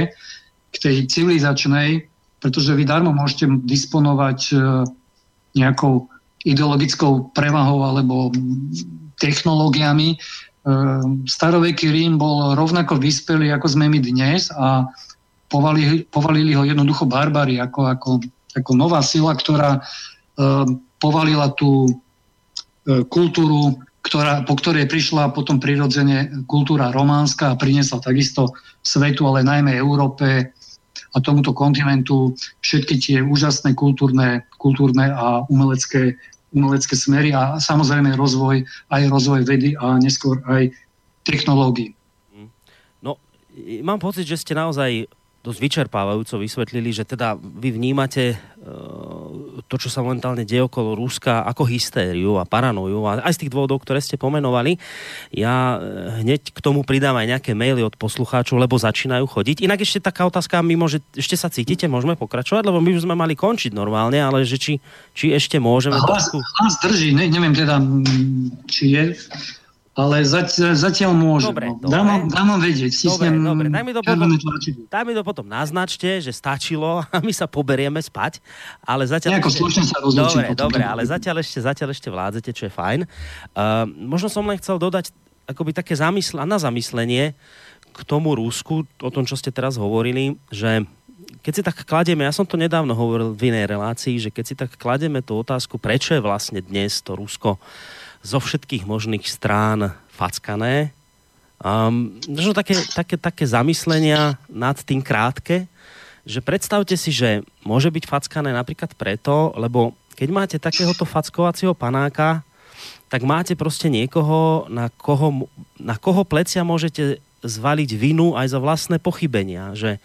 k tej civilizačnej, pretože vy darmo môžete disponovať e, nejakou ideologickou prevahou alebo technológiami, staroveký Rím bol rovnako vyspelý, ako sme my dnes a povalili, povalili ho jednoducho barbary ako, ako, ako nová sila, ktorá ehm, povalila tú e, kultúru, ktorá, po ktorej prišla potom prirodzene kultúra románska a priniesla takisto svetu, ale najmä Európe a tomuto kontinentu všetky tie úžasné kultúrne, kultúrne a umelecké umelecké smery a samozrejme rozvoj, aj rozvoj vedy a neskôr aj technológií. No, mám pocit, že ste naozaj dosť vyčerpávajúco vysvetlili, že teda vy vnímate uh, to, čo sa momentálne deje okolo Ruska, ako hystériu a paranoju, a aj z tých dôvodov, ktoré ste pomenovali. Ja e, hneď k tomu pridám aj nejaké maily od poslucháčov, lebo začínajú chodiť. Inak ešte taká otázka, mimo, že ešte sa cítite, môžeme pokračovať, lebo my už sme mali končiť normálne, ale že či, či ešte môžeme... Hlas, hlas drží, ne, neviem teda, či je ale zatiaľ, zatiaľ môžem. Dobre, no. dobre. Dám, vám, dám vám vedieť. Dobre, dobre. Daj mi, to potom, daj mi to potom naznačte, že stačilo <laughs> a my sa poberieme spať. Ale zatiaľ... Nejako ešte... sa Dobre, potom. dobre, ale zatiaľ ešte, zatiaľ ešte vládzete, čo je fajn. Uh, možno som len chcel dodať akoby také zamysl- na zamyslenie k tomu Rúsku, o tom, čo ste teraz hovorili, že keď si tak kladieme, ja som to nedávno hovoril v inej relácii, že keď si tak kladieme tú otázku, prečo je vlastne dnes to Rusko uh, zo všetkých možných strán fackané. Um, možno také, také, také zamyslenia nad tým krátke, že predstavte si, že môže byť fackané napríklad preto, lebo keď máte takéhoto fackovacieho panáka, tak máte proste niekoho, na koho, na koho plecia môžete zvaliť vinu aj za vlastné pochybenia. Že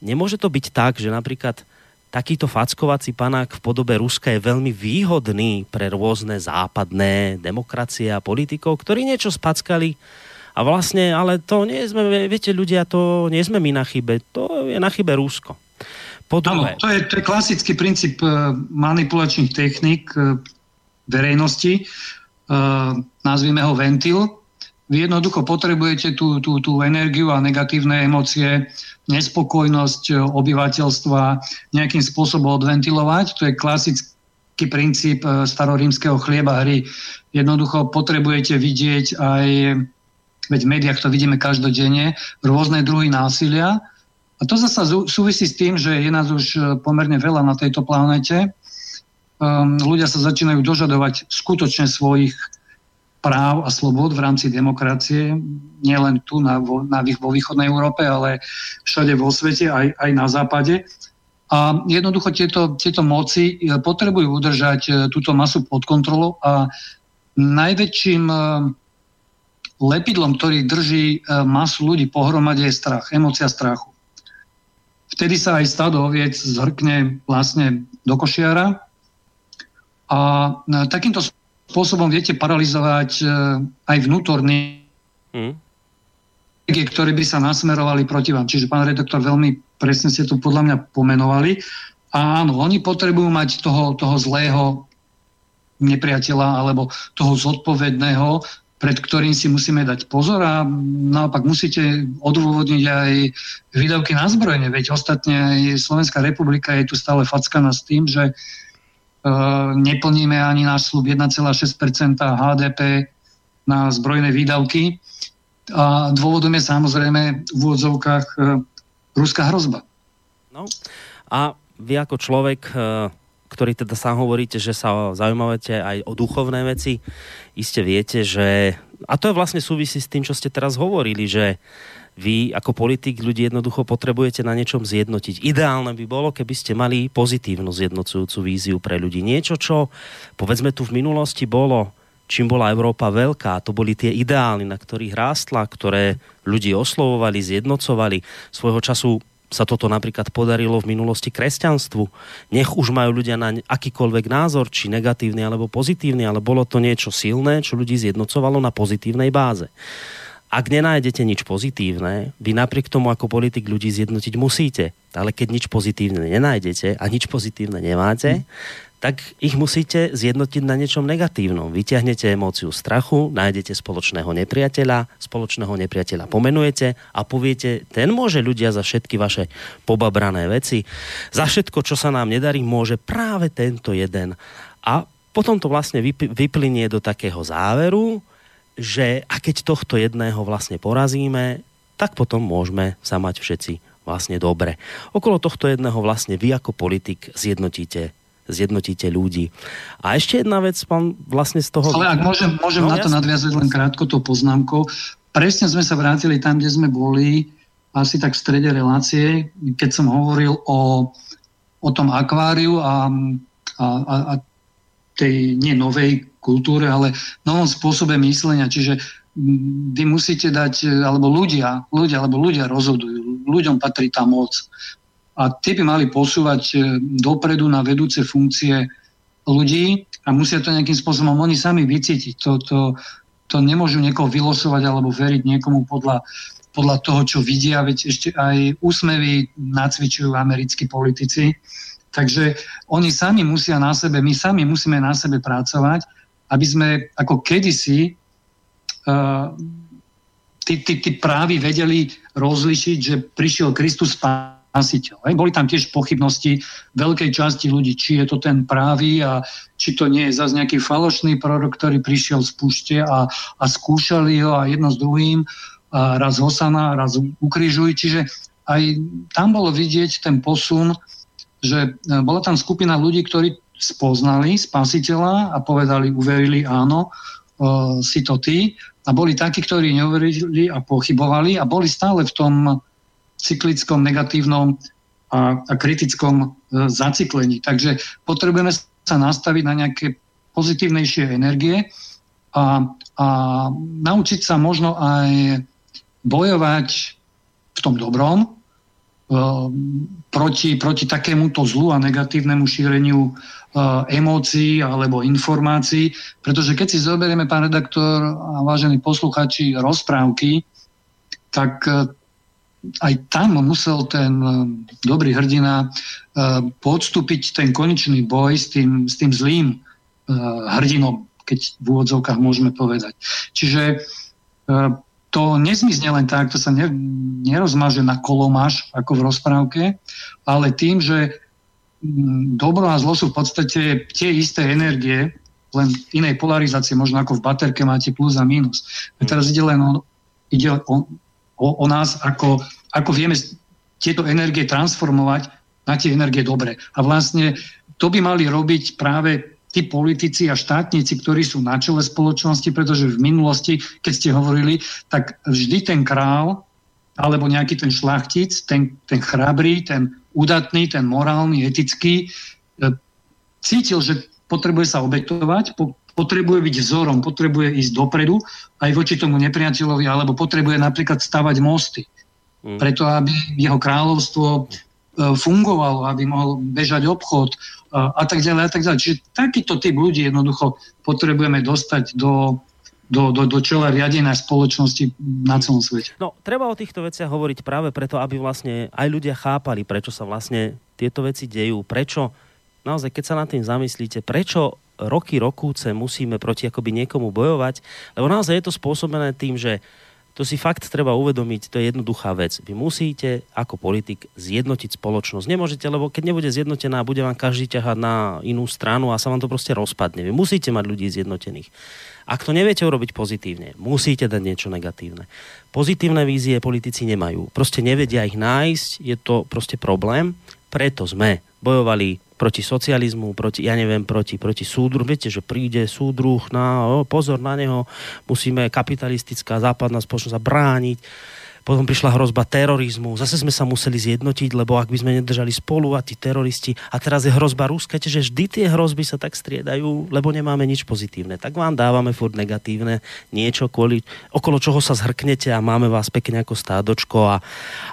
nemôže to byť tak, že napríklad takýto fackovací panák v podobe Ruska je veľmi výhodný pre rôzne západné demokracie a politikov, ktorí niečo spackali. A vlastne, ale to nie sme, viete ľudia, to nie sme my na chybe, to je na chybe Rusko. Po druhé, to je, to je klasický princíp uh, manipulačných techník uh, verejnosti, uh, nazvime ho ventil, jednoducho potrebujete tú, tú, tú energiu a negatívne emócie, nespokojnosť e, obyvateľstva nejakým spôsobom odventilovať. To je klasický princíp e, starorímskeho chlieba hry. Jednoducho potrebujete vidieť aj, veď v médiách to vidíme každodenne, rôzne druhy násilia. A to zase súvisí s tým, že je nás už e, pomerne veľa na tejto planete. Um, ľudia sa začínajú dožadovať skutočne svojich práv a slobod v rámci demokracie, nielen tu na, na, vo východnej Európe, ale všade vo svete, aj, aj na západe. A jednoducho tieto, tieto moci e, potrebujú udržať e, túto masu pod kontrolou a najväčším e, lepidlom, ktorý drží masu ľudí pohromade je strach, emocia strachu. Vtedy sa aj stado oviec zhrkne vlastne do košiara a takýmto spôsobom viete paralizovať e, aj vnútorný mm. ktoré by sa nasmerovali proti vám. Čiže pán redaktor, veľmi presne ste tu podľa mňa pomenovali. A áno, oni potrebujú mať toho, toho zlého nepriateľa alebo toho zodpovedného, pred ktorým si musíme dať pozor a naopak musíte odôvodniť aj výdavky na zbrojenie, veď ostatne aj Slovenská republika je tu stále fackaná s tým, že E, neplníme ani náš slub 1,6% HDP na zbrojné výdavky. A dôvodom je samozrejme v úvodzovkách e, ruská hrozba. No a vy ako človek, e, ktorý teda sám hovoríte, že sa zaujímavate aj o duchovné veci, iste viete, že... A to je vlastne súvisí s tým, čo ste teraz hovorili, že vy ako politik ľudí jednoducho potrebujete na niečom zjednotiť. Ideálne by bolo, keby ste mali pozitívnu zjednocujúcu víziu pre ľudí. Niečo, čo povedzme tu v minulosti bolo, čím bola Európa veľká, to boli tie ideály, na ktorých rástla, ktoré ľudí oslovovali, zjednocovali. Svojho času sa toto napríklad podarilo v minulosti kresťanstvu. Nech už majú ľudia na akýkoľvek názor, či negatívny alebo pozitívny, ale bolo to niečo silné, čo ľudí zjednocovalo na pozitívnej báze ak nenájdete nič pozitívne, vy napriek tomu ako politik ľudí zjednotiť musíte. Ale keď nič pozitívne nenájdete a nič pozitívne nemáte, mm. tak ich musíte zjednotiť na niečom negatívnom. Vyťahnete emóciu strachu, nájdete spoločného nepriateľa, spoločného nepriateľa pomenujete a poviete, ten môže ľudia za všetky vaše pobabrané veci, za všetko, čo sa nám nedarí, môže práve tento jeden. A potom to vlastne vyplynie do takého záveru, že a keď tohto jedného vlastne porazíme, tak potom môžeme sa mať všetci vlastne dobre. Okolo tohto jedného vlastne vy ako politik zjednotíte zjednotíte ľudí. A ešte jedna vec, pán, vlastne z toho... Ale ak môžem, môžem no, na to nadviazať len krátko tou poznámkou. Presne sme sa vrátili tam, kde sme boli, asi tak v strede relácie, keď som hovoril o, o tom akváriu a, a, a tej nie novej kultúre, ale novom spôsobe myslenia. Čiže mm, vy musíte dať, alebo ľudia, ľudia, alebo ľudia rozhodujú. Ľuďom patrí tá moc. a tie by mali posúvať e, dopredu na vedúce funkcie ľudí a musia to nejakým spôsobom oni sami vycítiť. To, to, to nemôžu niekoho vylosovať alebo veriť niekomu podľa, podľa toho, čo vidia, veď ešte aj úsmevy nacvičujú americkí politici. Takže oni sami musia na sebe, my sami musíme na sebe pracovať, aby sme ako kedysi uh, tí, tí, tí právi vedeli rozlišiť, že prišiel Kristus spasiteľ. Hej. Boli tam tiež pochybnosti veľkej časti ľudí, či je to ten právý a či to nie je zase nejaký falošný prorok, ktorý prišiel z púšte a, a skúšali ho a jedno s druhým a raz hosana, raz ukrižuj. Čiže aj tam bolo vidieť ten posun, že e, bola tam skupina ľudí, ktorí spoznali spasiteľa a povedali, uverili áno, uh, si to ty. A boli takí, ktorí neuverili a pochybovali a boli stále v tom cyklickom, negatívnom a, a kritickom e, zaciklení. Takže potrebujeme sa nastaviť na nejaké pozitívnejšie energie a, a naučiť sa možno aj bojovať v tom dobrom e, proti, proti takémuto zlu a negatívnemu šíreniu emócií alebo informácií, pretože keď si zoberieme, pán redaktor a vážení posluchači, rozprávky, tak e, aj tam musel ten eh, dobrý hrdina eh, podstúpiť ten konečný boj s tým, s tým zlým hrdinom, keď v úvodzovkách môžeme povedať. Čiže to nezmizne len tak, to sa ne, nerozmaže na kolomáš, ako v rozprávke, ale tým, že dobro a zlo sú v podstate tie isté energie, len inej polarizácie, možno ako v baterke máte plus a minus. A teraz ide len o, ide o, o, o nás ako ako vieme tieto energie transformovať na tie energie dobre. A vlastne to by mali robiť práve tí politici a štátnici, ktorí sú na čele spoločnosti, pretože v minulosti, keď ste hovorili, tak vždy ten král alebo nejaký ten šlachtic, ten, ten chrabrý, ten udatný, ten morálny, etický, e, cítil, že potrebuje sa obetovať, potrebuje byť vzorom, potrebuje ísť dopredu aj voči tomu nepriateľovi, alebo potrebuje napríklad stavať mosty. Mm. preto aby jeho kráľovstvo e, fungovalo, aby mohol bežať obchod e, a tak ďalej a tak ďalej. Čiže takýto typ ľudí jednoducho potrebujeme dostať do, do, do, do čela riadenia spoločnosti na celom svete. No, treba o týchto veciach hovoriť práve preto, aby vlastne aj ľudia chápali, prečo sa vlastne tieto veci dejú, prečo naozaj, keď sa nad tým zamyslíte, prečo roky, rokúce musíme proti akoby niekomu bojovať, lebo naozaj je to spôsobené tým, že to si fakt treba uvedomiť, to je jednoduchá vec. Vy musíte ako politik zjednotiť spoločnosť. Nemôžete, lebo keď nebude zjednotená, bude vám každý ťahať na inú stranu a sa vám to proste rozpadne. Vy musíte mať ľudí zjednotených. Ak to neviete urobiť pozitívne, musíte dať niečo negatívne. Pozitívne vízie politici nemajú. Proste nevedia ich nájsť, je to proste problém. Preto sme bojovali proti socializmu, proti, ja neviem, proti, proti súdru. Viete, že príde súdruh, na, o, pozor na neho, musíme kapitalistická západná spoločnosť brániť. Potom prišla hrozba terorizmu. Zase sme sa museli zjednotiť, lebo ak by sme nedržali spolu a tí teroristi. A teraz je hrozba Ruska, čiže vždy tie hrozby sa tak striedajú, lebo nemáme nič pozitívne. Tak vám dávame furt negatívne niečo, kvôli, okolo čoho sa zhrknete a máme vás pekne ako stádočko. A,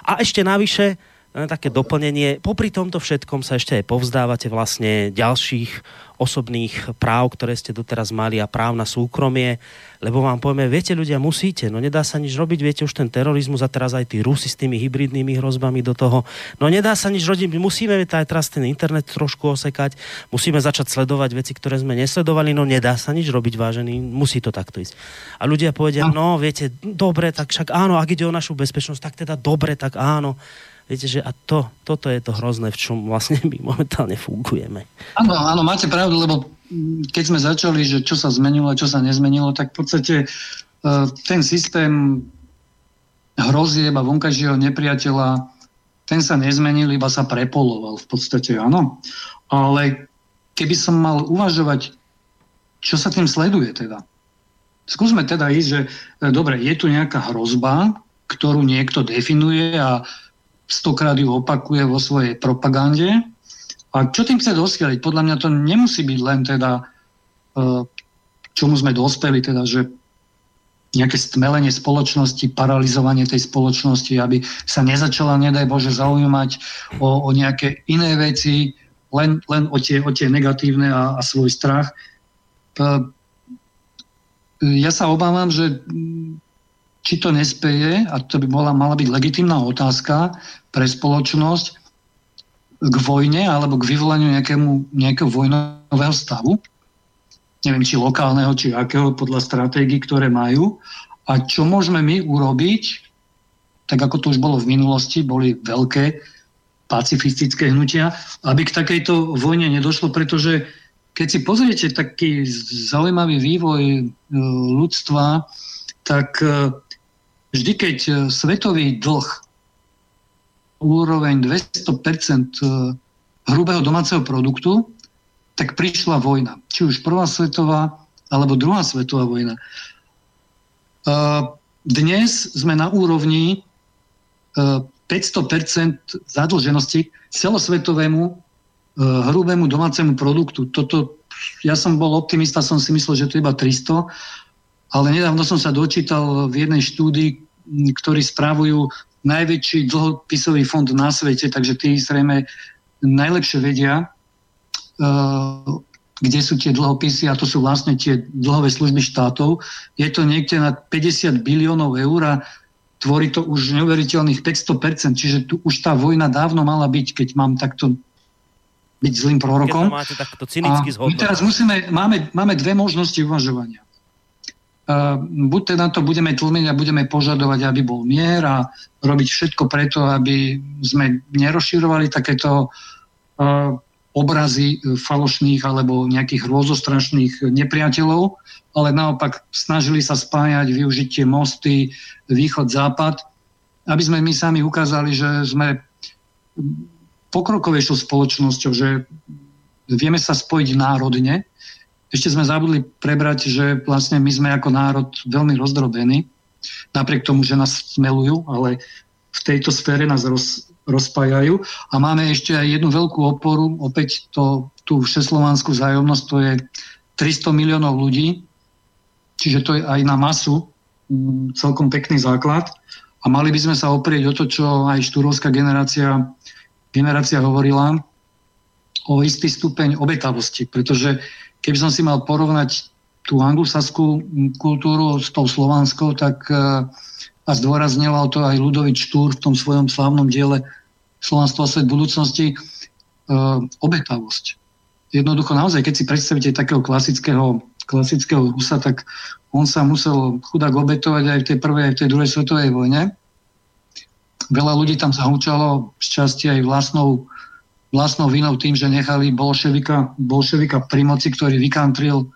a ešte navyše, len také doplnenie. Popri tomto všetkom sa ešte aj povzdávate vlastne ďalších osobných práv, ktoré ste doteraz mali a práv na súkromie, lebo vám povieme, viete ľudia, musíte, no nedá sa nič robiť, viete už ten terorizmus a teraz aj tí Rusi s tými hybridnými hrozbami do toho, no nedá sa nič robiť, musíme aj teraz ten internet trošku osekať, musíme začať sledovať veci, ktoré sme nesledovali, no nedá sa nič robiť, vážený, musí to takto ísť. A ľudia povedia, no viete, dobre, tak však áno, ak ide o našu bezpečnosť, tak teda dobre, tak áno. Viete, že a to, toto je to hrozné, v čom vlastne my momentálne fungujeme. Áno, áno, máte pravdu, lebo keď sme začali, že čo sa zmenilo a čo sa nezmenilo, tak v podstate uh, ten systém hrozieb a vonkajšieho nepriateľa, ten sa nezmenil, iba sa prepoloval v podstate, áno. Ale keby som mal uvažovať, čo sa tým sleduje teda. Skúsme teda ísť, že e, dobre, je tu nejaká hrozba, ktorú niekto definuje a stokrát ju opakuje vo svojej propagande. A čo tým chce dosiahnuť? Podľa mňa to nemusí byť len teda, e, čomu sme dospeli, teda, že nejaké stmelenie spoločnosti, paralizovanie tej spoločnosti, aby sa nezačala, nedaj Bože, zaujímať o, o nejaké iné veci, len, len o, tie, o tie negatívne a, a svoj strach. Ja sa obávam, že či to nespeje, a to by bola, mala byť legitimná otázka pre spoločnosť, k vojne alebo k vyvolaniu nejakému, nejakého vojnového stavu, neviem, či lokálneho, či akého, podľa stratégií, ktoré majú. A čo môžeme my urobiť, tak ako to už bolo v minulosti, boli veľké pacifistické hnutia, aby k takejto vojne nedošlo, pretože keď si pozriete taký zaujímavý vývoj e, ľudstva, tak e, vždy, keď e, svetový dlh úroveň 200% hrubého domáceho produktu, tak prišla vojna. Či už prvá svetová, alebo druhá svetová vojna. Dnes sme na úrovni 500% zadlženosti celosvetovému e, hrubému domácemu produktu. Toto, ja som bol optimista, som si myslel, že to je iba 300, ale nedávno som sa dočítal v jednej štúdii, ktorí správujú najväčší dlhopisový fond na svete, takže tí zrejme najlepšie vedia, Eh, kde sú tie dlhopisy a to sú vlastne tie dlhové služby štátov. Je to niekde na 50 biliónov eur a tvorí to už neuveriteľných 500%, čiže tu už tá vojna dávno mala byť, keď mám takto byť zlým prorokom. máte takto cynicky a my teraz musíme, máme, máme dve možnosti uvažovania. Uh, buď teda to budeme tlmiť a budeme požadovať, aby bol mier a robiť všetko preto, aby sme nerozširovali takéto uh, obrazy e, falošných alebo nejakých rôzostrašných nepriateľov, ale naopak snažili sa spájať, využiť tie mosty východ-západ, aby sme my sami ukázali, že sme pokrokovejšou spoločnosťou, že vieme sa spojiť národne. Ešte sme zabudli prebrať, že vlastne my sme ako národ veľmi rozdrobení, napriek tomu, že nás smelujú, ale v tejto sfére nás roz, rozpájajú. A máme ešte aj jednu veľkú oporu, opäť to, tú všeslovanskú zájomnosť, to je 300 miliónov ľudí, čiže to je aj na masu mm, celkom pekný základ. A mali by sme sa oprieť o to, čo aj štúrovská generácia, generácia hovorila, o istý stupeň obetavosti, pretože keby som si mal porovnať tú anglosaskú kultúru s tou slovanskou, tak uh, a zdôraznila to aj Ludovič Štúr v tom svojom slávnom diele Slovenstvo a svet budúcnosti, e, obetavosť. Jednoducho naozaj, keď si predstavíte takého klasického, klasického Rusa, tak on sa musel chudák obetovať aj v tej prvej, aj v tej druhej svetovej vojne. Veľa ľudí tam zahúčalo z časti aj vlastnou, vlastnou vinou tým, že nechali bolševika, bolševika pri moci, ktorý vykantril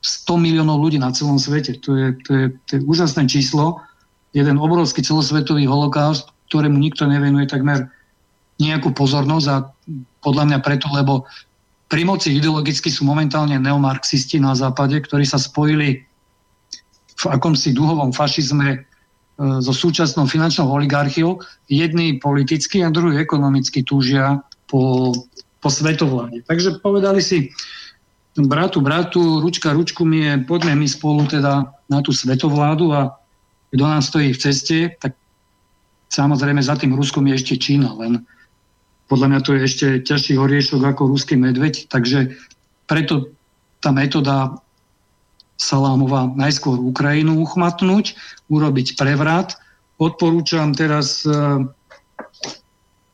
100 miliónov ľudí na celom svete. To je, to je, to je úžasné číslo jeden obrovský celosvetový holokaust, ktorému nikto nevenuje takmer nejakú pozornosť a podľa mňa preto, lebo pri moci ideologicky sú momentálne neomarxisti na západe, ktorí sa spojili v akomsi duhovom fašizme e, so súčasnou finančnou oligarchiou. Jedni politicky a druhý ekonomicky túžia po, po svetovláde. Takže povedali si bratu, bratu, ručka, ručku mi je, poďme my spolu teda na tú svetovládu a kto nám stojí v ceste, tak samozrejme za tým Ruskom je ešte Čína, len podľa mňa to je ešte ťažší horiešok ako ruský medveď, takže preto tá metóda Salámová najskôr Ukrajinu uchmatnúť, urobiť prevrat. Odporúčam teraz e,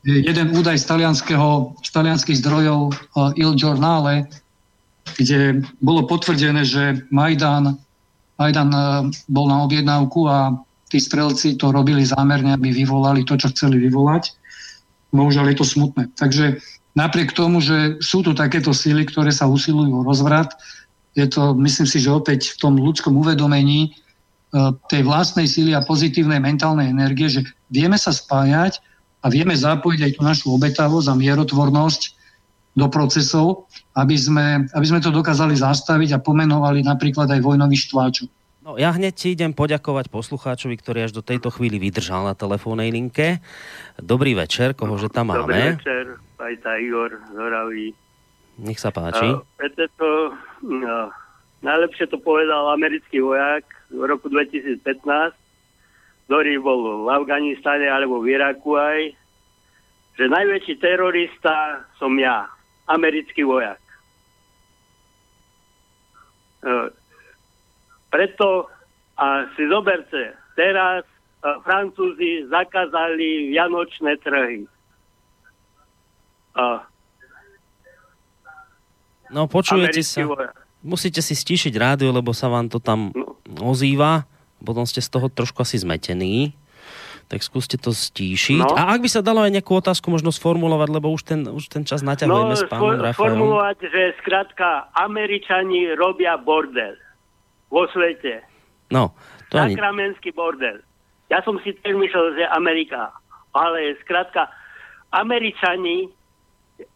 jeden údaj z, z talianských zdrojov e, Il Giornale, kde bolo potvrdené, že Majdan Majdan e, bol na objednávku a tí strelci to robili zámerne, aby vyvolali to, čo chceli vyvolať. Bohužiaľ je to smutné. Takže napriek tomu, že sú tu takéto síly, ktoré sa usilujú o rozvrat, je to, myslím si, že opäť v tom ľudskom uvedomení e, tej vlastnej síly a pozitívnej mentálnej energie, že vieme sa spájať a vieme zapojiť aj tú našu obetavosť a mierotvornosť do procesov aby sme, aby sme to dokázali zastaviť a pomenovali napríklad aj vojnový štváčov. No, ja hneď ti idem poďakovať poslucháčovi, ktorý až do tejto chvíli vydržal na telefónnej linke. Dobrý večer, kohože tam máme? Dobrý večer, aj tá Igor Zoravý. Nech sa páči. Uh, to, no, najlepšie to povedal americký vojak v roku 2015, ktorý bol v Afganistane alebo v Iraku aj, že najväčší terorista som ja, americký vojak. E, preto a si zoberte, teraz e, Francúzi zakázali vianočné trhy. A No počujete sa. vojak. Musíte si stíšiť rádio, lebo sa vám to tam No. ozýva. Potom ste z toho trošku asi zmetení. Tak skúste to stíšiť. No. A ak by sa dalo aj nejakú otázku možno sformulovať, lebo už ten, už ten čas naťahujeme No, s pánom Rafajom. formulovať, že skrátka Američani robia bordel vo svete. No, to ani... Sakramenský bordel. Ja som si tiež myslel, že Amerika. Ale skrátka, Američani,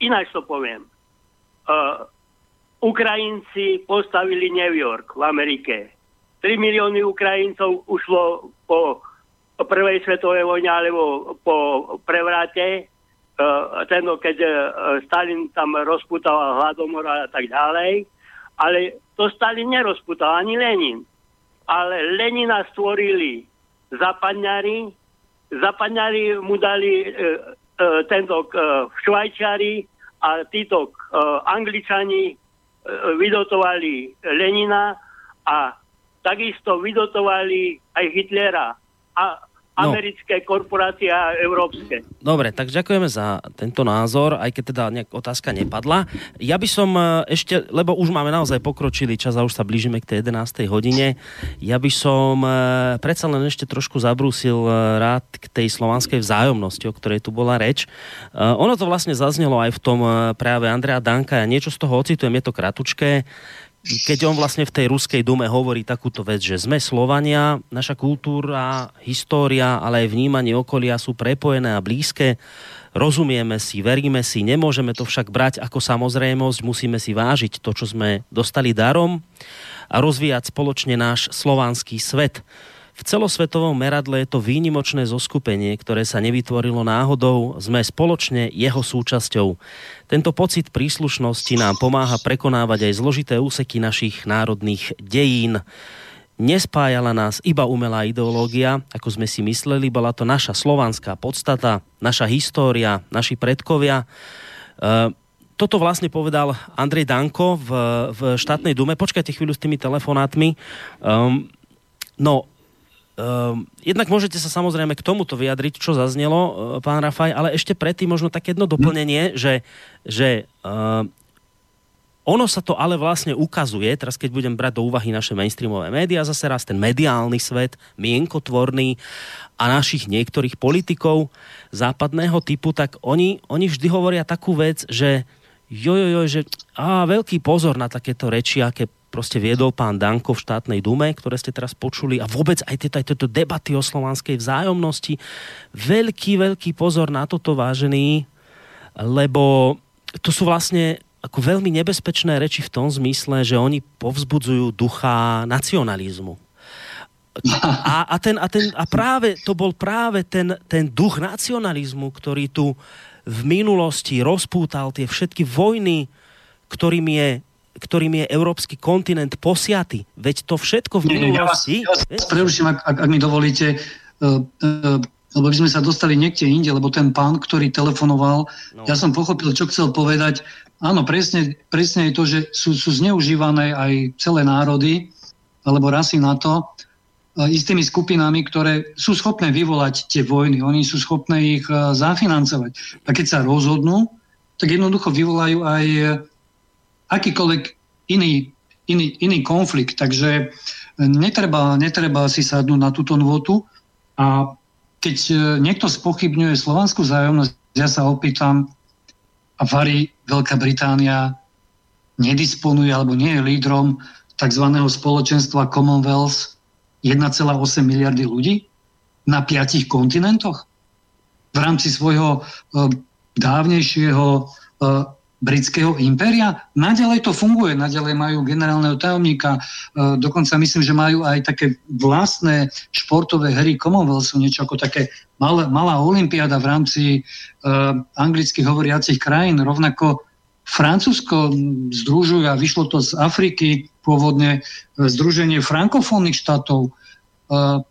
ináč to poviem, uh, Ukrajinci postavili New York v Amerike. 3 milióny Ukrajincov ušlo po prvej svetovej vojne alebo po prevrate, uh, ten, keď uh, Stalin tam rozputal hladomor a tak ďalej. Ale to Stalin nerozputal, ani Lenin ale Lenina stvorili zapadňari, zapadňari mu dali e, e, tento e, Švajčari a títo e, Angličani e, vydotovali Lenina a takisto vydotovali aj Hitlera a No. americké korporácie a európske. Dobre, tak ďakujeme za tento názor, aj keď teda nejak otázka nepadla. Ja by som e, ešte, lebo už máme naozaj pokročilý čas a už sa blížime k tej 11. hodine, ja by som e, predsa len ešte trošku zabrúsil e, rád k tej slovanskej vzájomnosti, o ktorej tu bola reč. Ono to vlastne zaznelo aj v tom e, prejave Andrea Danka, ja niečo z toho ocitujem, je to kratučké keď on vlastne v tej ruskej dume hovorí takúto vec, že sme Slovania, naša kultúra, história, ale aj vnímanie okolia sú prepojené a blízke, rozumieme si, veríme si, nemôžeme to však brať ako samozrejmosť, musíme si vážiť to, čo sme dostali darom a rozvíjať spoločne náš slovanský svet. V celosvetovom meradle je to výnimočné zoskupenie, ktoré sa nevytvorilo náhodou, sme spoločne jeho súčasťou. Tento pocit príslušnosti nám pomáha prekonávať aj zložité úseky našich národných dejín. Nespájala nás iba umelá ideológia, ako sme si mysleli, bola to naša slovanská podstata, naša história, naši predkovia. E, toto vlastne povedal Andrej Danko v, v štátnej dume. Počkajte chvíľu s tými telefonátmi. Um, no, Um, jednak môžete sa samozrejme k tomuto vyjadriť, čo zaznelo, uh, pán Rafaj, ale ešte predtým možno také jedno doplnenie, že, že uh, ono sa to ale vlastne ukazuje, teraz keď budem brať do úvahy naše mainstreamové médiá, zase raz ten mediálny svet, mienkotvorný a našich niektorých politikov západného typu, tak oni, oni vždy hovoria takú vec, že jo, jo, jo, že á, veľký pozor na takéto reči, aké proste viedol pán Danko v štátnej dume, ktoré ste teraz počuli a vôbec aj tieto, aj tieto debaty o slovanskej vzájomnosti. Veľký, veľký pozor na toto, vážený, lebo to sú vlastne ako veľmi nebezpečné reči v tom zmysle, že oni povzbudzujú ducha nacionalizmu. A, a, ten, a, ten, a práve to bol práve ten, ten duch nacionalizmu, ktorý tu v minulosti rozpútal tie všetky vojny, ktorým je ktorým je európsky kontinent posiaty. Veď to všetko v Nie, ja vás, minulosti... ja vás preruším, ak, ak, ak mi dovolíte, uh, uh, lebo by sme sa dostali niekde inde, lebo ten pán, ktorý telefonoval, no. ja som pochopil, čo chcel povedať. Áno, presne, presne je to, že sú, sú zneužívané aj celé národy, alebo rasy na to, uh, istými skupinami, ktoré sú schopné vyvolať tie vojny. Oni sú schopné ich zafinancovať. A keď sa rozhodnú, tak jednoducho vyvolajú aj akýkoľvek iný, iný, iný konflikt. Takže netreba, netreba si sadnúť na túto nôtu a keď e, niekto spochybňuje slovanskú zájomnosť, ja sa opýtam, a Vary Veľká Británia nedisponuje alebo nie je lídrom tzv. spoločenstva Commonwealth 1,8 miliardy ľudí na piatich kontinentoch v rámci svojho uh, dávnejšieho britského impéria. Naďalej to funguje, naďalej majú generálneho tajomníka, e, dokonca myslím, že majú aj také vlastné športové hry Commonwealthu, niečo ako také malé, malá olimpiáda v rámci uh, anglicky hovoriacich krajín. Rovnako Francúzsko združuje a vyšlo to z Afriky pôvodne Združenie frankofónnych štátov,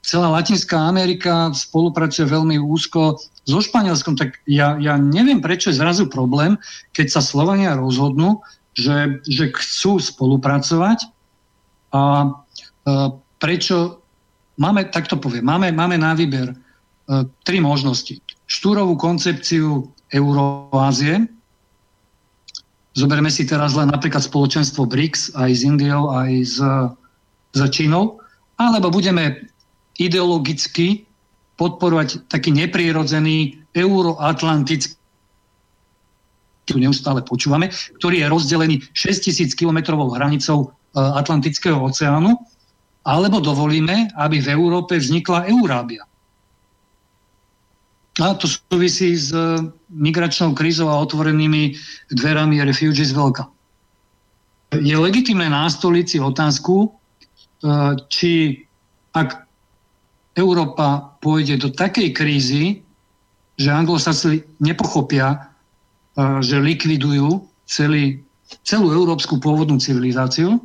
celá Latinská Amerika spolupracuje veľmi úzko so Španielskom, tak ja, ja neviem, prečo je zrazu problém, keď sa Slovania rozhodnú, že, že chcú spolupracovať a prečo máme, tak to poviem, máme, máme na výber tri možnosti. Štúrovú koncepciu Euroázie, zoberme si teraz len napríklad spoločenstvo BRICS aj s Indiou, aj s, s Čínou, alebo budeme ideologicky podporovať taký neprírodzený euroatlantický tu neustále počúvame, ktorý je rozdelený 6000 km hranicou e, Atlantického oceánu, alebo dovolíme, aby v Európe vznikla Eurábia. A to súvisí s e, migračnou krízou a otvorenými dverami refugees veľká. Je legitimné nástoliť si otázku, či ak Európa pôjde do takej krízy, že anglosasi nepochopia, že likvidujú celý, celú európsku pôvodnú civilizáciu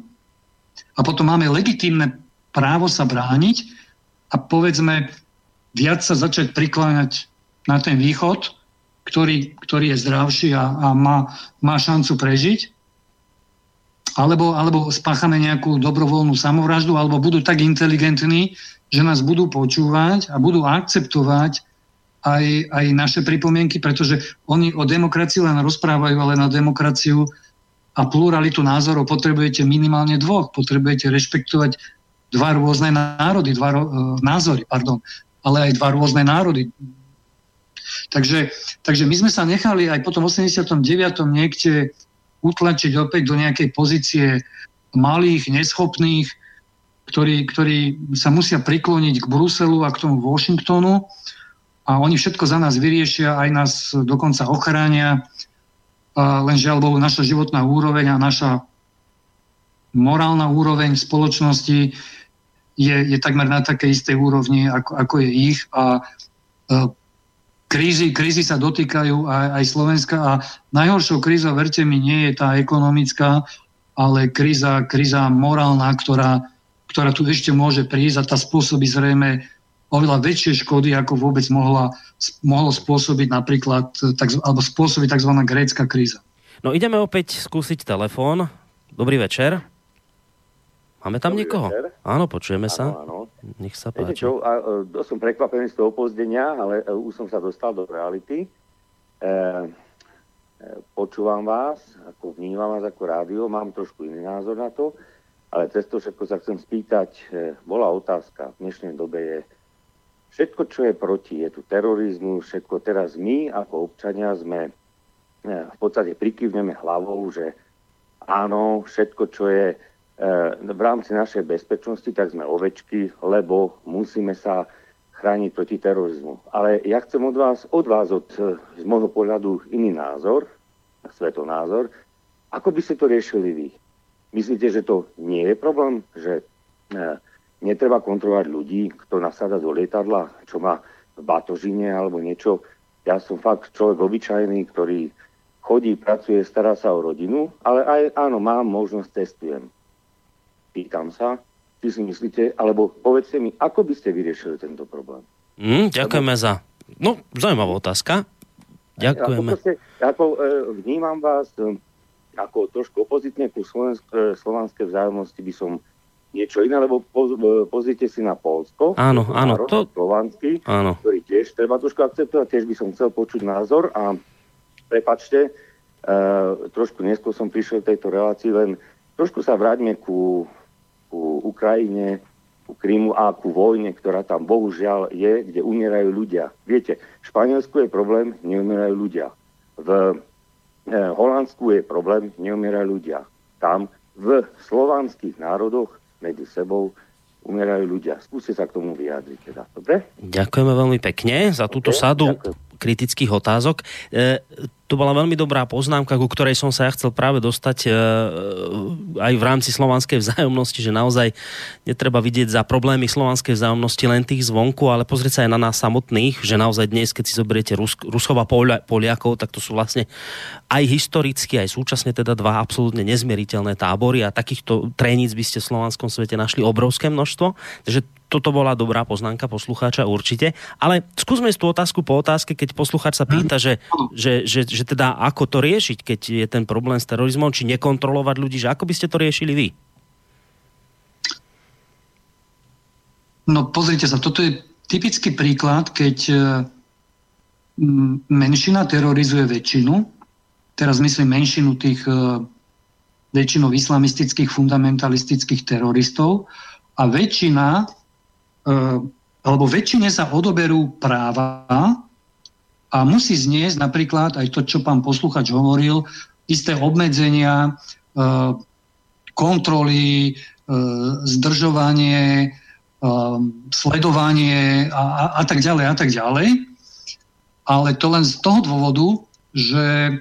a potom máme legitímne právo sa brániť a povedzme viac sa začať prikláňať na ten východ, ktorý, ktorý je zdravší a, a má, má šancu prežiť alebo, alebo spáchame nejakú dobrovoľnú samovraždu, alebo budú tak inteligentní, že nás budú počúvať a budú akceptovať aj, aj naše pripomienky, pretože oni o demokracii len rozprávajú, ale na demokraciu a pluralitu názorov potrebujete minimálne dvoch. Potrebujete rešpektovať dva rôzne národy, dva e, názory, pardon, ale aj dva rôzne národy. Takže, takže my sme sa nechali aj potom 89. niekde utlačiť opäť do nejakej pozície malých, neschopných, ktorí, ktorí sa musia prikloniť k Bruselu a k tomu Washingtonu. A oni všetko za nás vyriešia, aj nás dokonca ochránia, len žiaľ naša životná úroveň a naša morálna úroveň spoločnosti je, je takmer na takej istej úrovni, ako, ako je ich. A krízy, krízy sa dotýkajú aj, aj Slovenska a najhoršou krízou, verte mi, nie je tá ekonomická, ale kríza, kríza morálna, ktorá, ktorá tu ešte môže prísť a tá spôsobí zrejme oveľa väčšie škody, ako vôbec mohla, mohlo spôsobiť napríklad, tak, alebo spôsobiť tzv. grécka kríza. No ideme opäť skúsiť telefón. Dobrý večer. Máme tam Dobrý niekoho? Večer. Áno, počujeme áno, sa. Áno. Nech sa páči. čo, a, a, e, som prekvapený z toho opozdenia, ale a, e, už som sa dostal do reality. E, e, počúvam vás, ako vnímam vás ako rádio, mám trošku iný názor na to, ale cez to všetko sa chcem spýtať, e, bola otázka, v dnešnej dobe je všetko, čo je proti, je tu terorizmus, všetko teraz my ako občania sme e, v podstate prikyvneme hlavou, že áno, všetko, čo je v rámci našej bezpečnosti, tak sme ovečky, lebo musíme sa chrániť proti terorizmu. Ale ja chcem od vás, od vás, od, e, z môjho pohľadu, iný názor, svetonázor. Ako by ste to riešili vy? Myslíte, že to nie je problém? Že e, netreba kontrolovať ľudí, kto nasada do lietadla, čo má v batožine alebo niečo. Ja som fakt človek obyčajný, ktorý chodí, pracuje, stará sa o rodinu, ale aj áno, mám možnosť, testujem pýtam sa, či si myslíte, alebo povedzte mi, ako by ste vyriešili tento problém. Mm, ďakujeme Lebo... za... No, zaujímavá otázka. Ďakujeme. Ako, ako e, vnímam vás e, ako trošku opozitne ku slovensk, e, slovanskej vzájomnosti by som niečo iné, lebo poz, e, pozrite si na Polsko. Áno, áno. To... Slovanský, áno. ktorý tiež treba trošku akceptovať, tiež by som chcel počuť názor a prepačte, e, trošku neskôr som prišiel v tejto relácii, len trošku sa vráťme ku ku Ukrajine, ku Krymu a ku vojne, ktorá tam bohužiaľ je, kde umierajú ľudia. Viete, v Španielsku je problém, neumierajú ľudia. V e, Holandsku je problém, neumierajú ľudia. Tam v slovanských národoch medzi sebou umierajú ľudia. Skúste sa k tomu vyjadriť. Teda. Dobre? Ďakujeme veľmi pekne za túto okay, sadu ďakujem. Kritických otázok. E, to bola veľmi dobrá poznámka, ku ktorej som sa ja chcel práve dostať e, aj v rámci slovanskej vzájomnosti, že naozaj netreba vidieť za problémy slovanskej vzájomnosti len tých zvonku, ale pozrieť sa aj na nás samotných, že naozaj dnes, keď si zoberiete Rus- Rusova Poliakov, tak to sú vlastne aj historicky, aj súčasne teda dva absolútne nezmieriteľné tábory a takýchto treníc by ste v slovanskom svete našli obrovské množstvo. Takže toto bola dobrá poznámka poslucháča určite. Ale skúsme tú otázku po otázke, keď poslucháč sa pýta, že, že, že, že teda ako to riešiť, keď je ten problém s terorizmom, či nekontrolovať ľudí, že ako by ste to riešili vy? No pozrite sa, toto je typický príklad, keď e, menšina terorizuje väčšinu, teraz myslím menšinu tých e, väčšinou islamistických fundamentalistických teroristov a väčšina alebo väčšine sa odoberú práva a musí zniesť napríklad aj to, čo pán posluchač hovoril, isté obmedzenia, eh, kontroly, eh, zdržovanie, sledovanie a, a, a tak ďalej a tak ďalej. Ale to len z toho dôvodu, že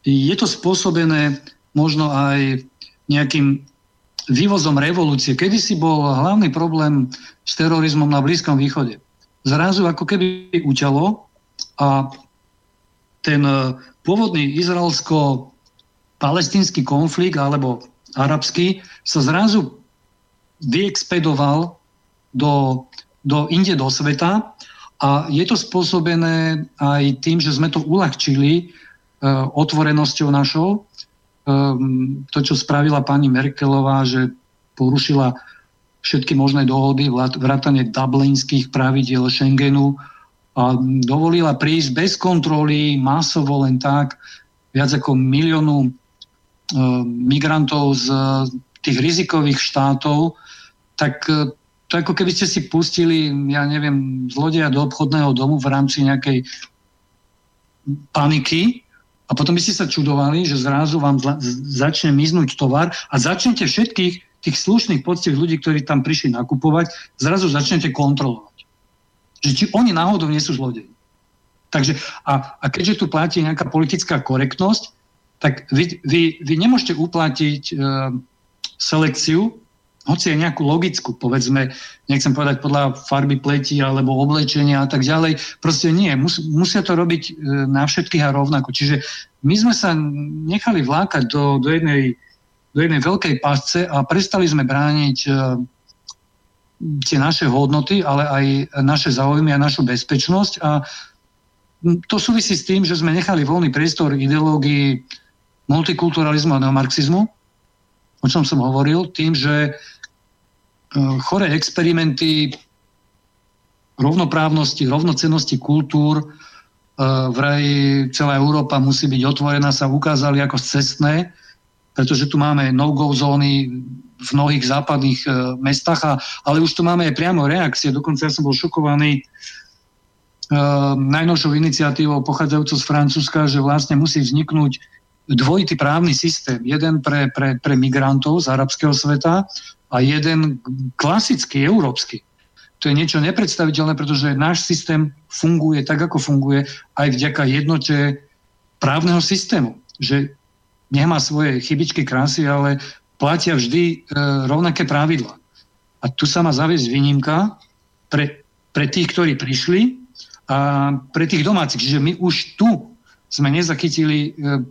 je to spôsobené možno aj nejakým vývozom revolúcie. Kedy si bol hlavný problém s terorizmom na Blízkom východe. Zrazu ako keby uťalo a ten e, pôvodný izraelsko-palestínsky konflikt alebo arabský sa zrazu vyexpedoval do, do inde do sveta a je to spôsobené aj tým, že sme to uľahčili uh, otvorenosťou našou um, to, čo spravila pani Merkelová, že porušila všetky možné dohody, vrátane dublinských pravidiel Schengenu a dovolila prísť bez kontroly, masovo len tak, viac ako miliónu e, migrantov z tých rizikových štátov, tak e, to ako keby ste si pustili, ja neviem, zlodeja do obchodného domu v rámci nejakej paniky a potom by ste sa čudovali, že zrazu vám začne miznúť tovar a začnete všetkých tých slušných poctivých ľudí, ktorí tam prišli nakupovať, zrazu začnete kontrolovať. Že či oni náhodou nie sú zlodeji. Takže, a, a keďže tu platí nejaká politická korektnosť, tak vy, vy, vy nemôžete uplatiť e, selekciu hoci je nejakú logickú, povedzme, nechcem povedať podľa farby pleti alebo oblečenia a tak ďalej, proste nie, mus, musia to robiť e, na všetkých a rovnako. Čiže my sme sa nechali vlákať do, do, jednej, do jednej veľkej pasce a prestali sme brániť uh, tie naše hodnoty, ale aj naše záujmy a našu bezpečnosť a to súvisí s tým, že sme nechali voľný priestor ideológii multikulturalizmu a neomarxizmu, o čom som hovoril, tým, že Eh, choré experimenty rovnoprávnosti, rovnocenosti kultúr, eh, vraj celá Európa musí byť otvorená, sa ukázali ako cestné, pretože tu máme no-go zóny v mnohých západných eh, mestách, ale už tu máme aj priamo reakcie. Dokonca ja som bol šokovaný najnovšou iniciatívou pochádzajúcou z Francúzska, že vlastne musí vzniknúť dvojitý právny systém. Jeden pre, pre, pre migrantov z arabského sveta a jeden klasický, európsky. To je niečo nepredstaviteľné, pretože náš systém funguje tak, ako funguje aj vďaka jednote právneho systému. Že nemá svoje chybičky, krásy, ale platia vždy e, rovnaké pravidla. A tu sa má zaviesť výnimka pre, pre tých, ktorí prišli a pre tých domácich. Čiže my už tu sme nezachytili e,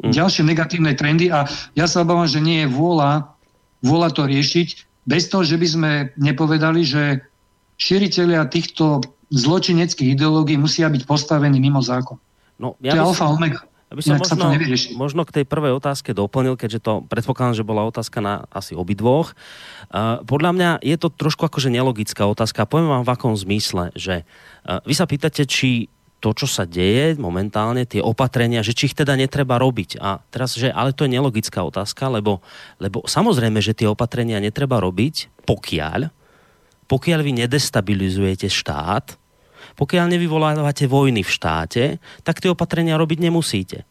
mm. ďalšie negatívne trendy a ja sa obávam, že nie je vôľa vôľa to riešiť, bez toho, že by sme nepovedali, že šíriteľia týchto zločineckých ideológií musia byť postavení mimo zákon. No, ja to je alfa omega. Aby som možno, možno k tej prvej otázke doplnil, keďže to predpokladám, že bola otázka na asi obidvoch. Uh, podľa mňa je to trošku akože nelogická otázka. Poviem vám v akom zmysle, že uh, vy sa pýtate, či to, čo sa deje momentálne, tie opatrenia, že či ich teda netreba robiť. A teraz, že ale to je nelogická otázka, lebo, lebo samozrejme, že tie opatrenia netreba robiť, pokiaľ, pokiaľ vy nedestabilizujete štát, pokiaľ nevyvolávate vojny v štáte, tak tie opatrenia robiť nemusíte.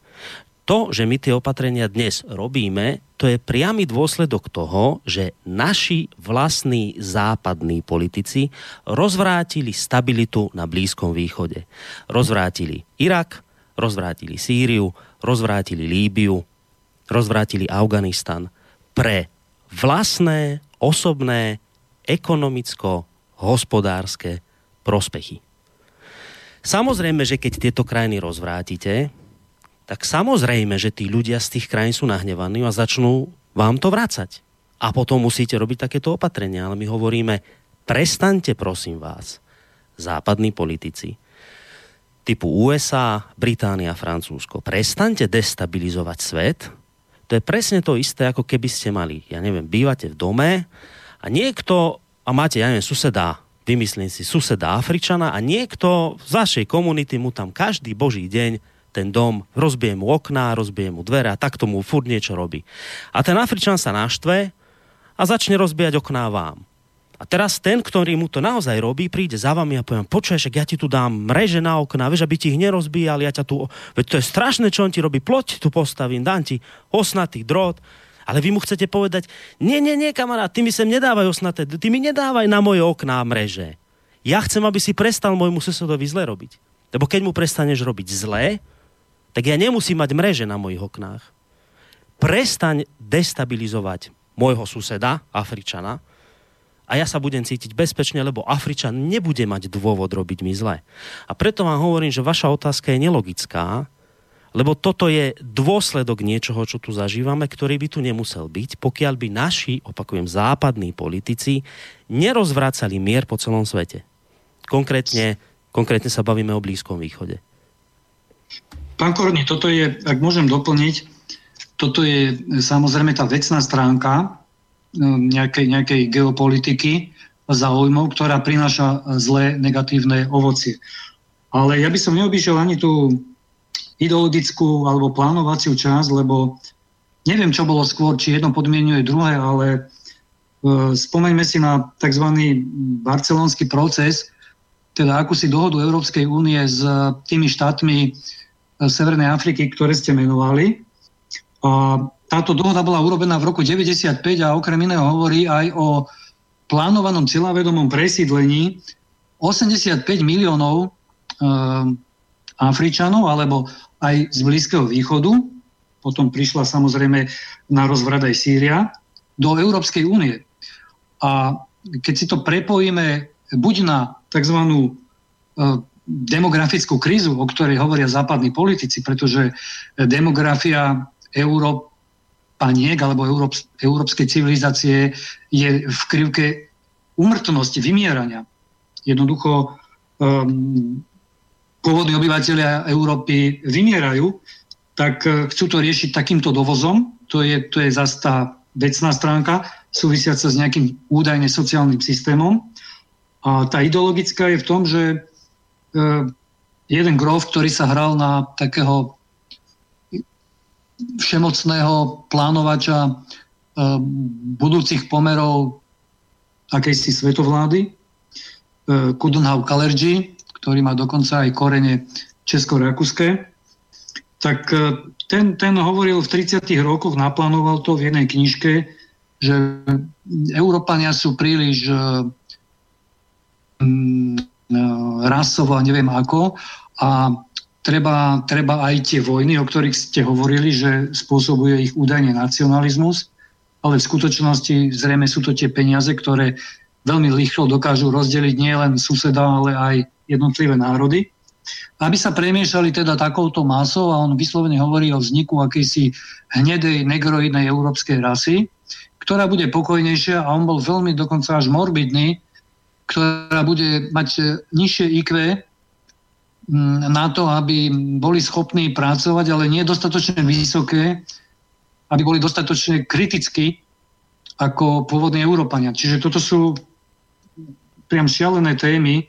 To, že my tie opatrenia dnes robíme, to je priamy dôsledok toho, že naši vlastní západní politici rozvrátili stabilitu na Blízkom východe. Rozvrátili Irak, rozvrátili Sýriu, rozvrátili Líbiu, rozvrátili Afganistan pre vlastné, osobné, ekonomicko-hospodárske prospechy. Samozrejme, že keď tieto krajiny rozvrátite, tak samozrejme, že tí ľudia z tých krajín sú nahnevaní a začnú vám to vrácať. A potom musíte robiť takéto opatrenia. Ale my hovoríme, prestaňte prosím vás, západní politici, typu USA, Británia, Francúzsko, prestaňte destabilizovať svet. To je presne to isté, ako keby ste mali, ja neviem, bývate v dome a niekto, a máte, ja neviem, suseda, vymyslím si, suseda Afričana a niekto z vašej komunity mu tam každý boží deň ten dom, rozbije mu okná, rozbije mu dvere a tak tomu furt niečo robí. A ten Afričan sa naštve a začne rozbijať okná vám. A teraz ten, ktorý mu to naozaj robí, príde za vami a poviem, počuješ, ja ti tu dám mreže na okná, vieš, aby ti ich nerozbíjali, ja ťa tu, veď to je strašné, čo on ti robí, ploť tu postavím, dám ti osnatý drôt, ale vy mu chcete povedať, nie, nie, nie, kamarát, ty mi sem nedávaj osnaté, ty mi nedávaj na moje okná mreže. Ja chcem, aby si prestal môjmu susedovi zle robiť. Lebo keď mu prestaneš robiť zle, tak ja nemusím mať mreže na mojich oknách. Prestaň destabilizovať môjho suseda, Afričana, a ja sa budem cítiť bezpečne, lebo Afričan nebude mať dôvod robiť mi zle. A preto vám hovorím, že vaša otázka je nelogická, lebo toto je dôsledok niečoho, čo tu zažívame, ktorý by tu nemusel byť, pokiaľ by naši, opakujem, západní politici nerozvracali mier po celom svete. Konkrétne, konkrétne sa bavíme o Blízkom východe. Pán Korni, toto je, ak môžem doplniť, toto je samozrejme tá vecná stránka e, nejakej, nejakej geopolitiky záujmov, ktorá prináša zlé negatívne ovocie. Ale ja by som neobyšiel ani tú ideologickú alebo plánovaciu časť, lebo neviem, čo bolo skôr, či jedno podmienuje druhé, ale e, spomeňme si na tzv. barcelonský proces, teda akúsi dohodu Európskej únie s tými štátmi Severnej Afriky, ktoré ste menovali. A táto dohoda bola urobená v roku 95 a okrem iného hovorí aj o plánovanom cieľavedomom presídlení 85 miliónov e, Afričanov alebo aj z Blízkeho východu, potom prišla samozrejme na rozvrat aj Sýria, do Európskej únie. A keď si to prepojíme buď na tzv demografickú krízu, o ktorej hovoria západní politici, pretože demografia Európaniek alebo Európs- európskej civilizácie je v krivke umrtnosti, vymierania. Jednoducho um, pôvodní obyvateľia Európy vymierajú, tak uh, chcú to riešiť takýmto dovozom. To je, to je zase tá vecná stránka, súvisiaca s nejakým údajne sociálnym systémom. A tá ideologická je v tom, že E, jeden grof, ktorý sa hral na takého všemocného plánovača e, budúcich pomerov akejsi svetovlády, e, Kudenhau Kalergi, ktorý má dokonca aj korene česko-rakúske, tak ten, ten hovoril v 30. rokoch, naplánoval to v jednej knižke, že Európania sú príliš rasovo a neviem ako. A treba, treba aj tie vojny, o ktorých ste hovorili, že spôsobuje ich údajne nacionalizmus, ale v skutočnosti zrejme sú to tie peniaze, ktoré veľmi rýchlo dokážu rozdeliť nielen suseda, ale aj jednotlivé národy. Aby sa premiešali teda takouto masou a on vyslovene hovorí o vzniku akejsi hnedej negroidnej európskej rasy, ktorá bude pokojnejšia a on bol veľmi dokonca až morbidný, ktorá bude mať e, nižšie IQ na to, aby boli schopní pracovať, ale nie dostatočne vysoké, aby boli dostatočne kriticky ako pôvodní Európania. Čiže toto sú priam šialené témy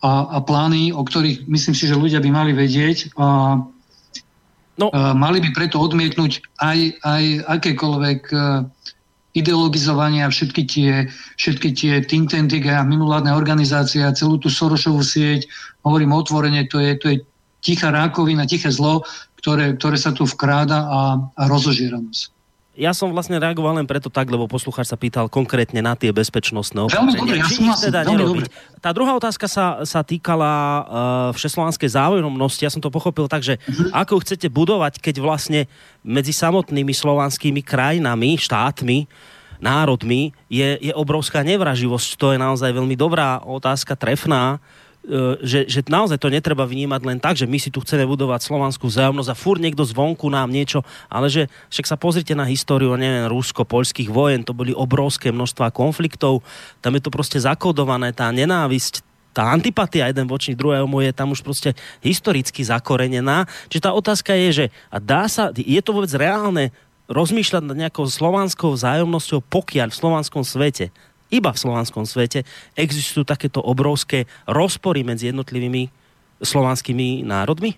a, a plány, o ktorých myslím si, že ľudia by mali vedieť a, no. a mali by preto odmietnúť aj, aj akékoľvek ideologizovania všetky tie, všetky tie think tanky a mimovládne organizácie a celú tú Sorošovú sieť, hovorím otvorene, to je, to je tichá rákovina, tiché zlo, ktoré, ktoré sa tu vkráda a, a rozožiera nás. Ja som vlastne reagoval len preto tak, lebo poslucháč sa pýtal konkrétne na tie bezpečnostné Veľmi dobre, ja súhlasím, teda veľmi nerobiť. dobre. Tá druhá otázka sa, sa týkala uh, všeslovanskej záujomnosti. Ja som to pochopil tak, že Mhm. ako chcete budovať, keď vlastne medzi samotnými slovanskými krajinami, štátmi, národmi je, je obrovská nevraživosť. To je naozaj veľmi dobrá otázka, trefná že, že naozaj to netreba vnímať len tak, že my si tu chceme budovať slovanskú vzájomnosť a fur niekto zvonku nám niečo, ale že však sa pozrite na históriu, neviem, rusko-poľských vojen, to boli obrovské množstva konfliktov, tam je to proste zakodované, tá nenávisť, tá antipatia jeden voči druhému je tam už proste historicky zakorenená. Čiže tá otázka je, že a dá sa, je to vôbec reálne rozmýšľať nad nejakou slovanskou vzájomnosťou, pokiaľ v slovanskom svete iba v slovanskom svete existujú takéto obrovské rozpory medzi jednotlivými slovanskými národmi?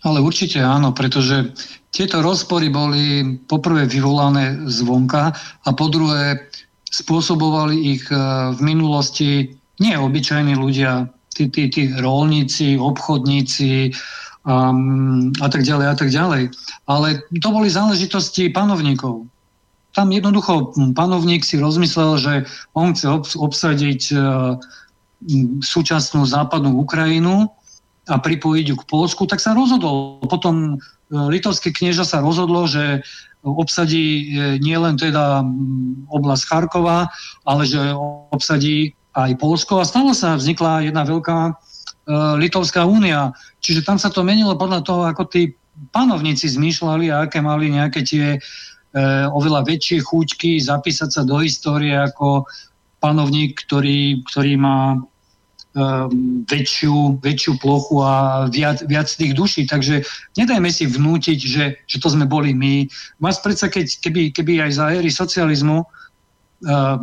Ale určite áno, pretože tieto rozpory boli poprvé vyvolané zvonka a po druhé spôsobovali ich e, v minulosti nie obyčajní ľudia, tí, tí, tí rolníci, obchodníci um, a tak ďalej a tak ďalej. Ale to boli záležitosti panovníkov. Tam jednoducho panovník si rozmyslel, že on chce obs- obsadiť uh, súčasnú západnú Ukrajinu a pripojiť ju k Polsku, tak sa rozhodol. Potom e, litovské knieža sa rozhodlo, že obsadí e, nielen teda oblasť Charkova, ale že obsadí aj Polsko a stalo sa, vznikla jedna veľká e, Litovská únia. Čiže tam sa to menilo podľa toho, ako tí panovníci zmýšľali a aké mali nejaké tie e, oveľa väčšie chúťky zapísať sa do histórie ako panovník, ktorý, ktorý má e, väčšiu, väčšiu plochu a viac, viac tých duší. Takže nedajme si vnútiť, že, že to sme boli my. Vás predsa, keď, keby, keby aj za éry socializmu uh,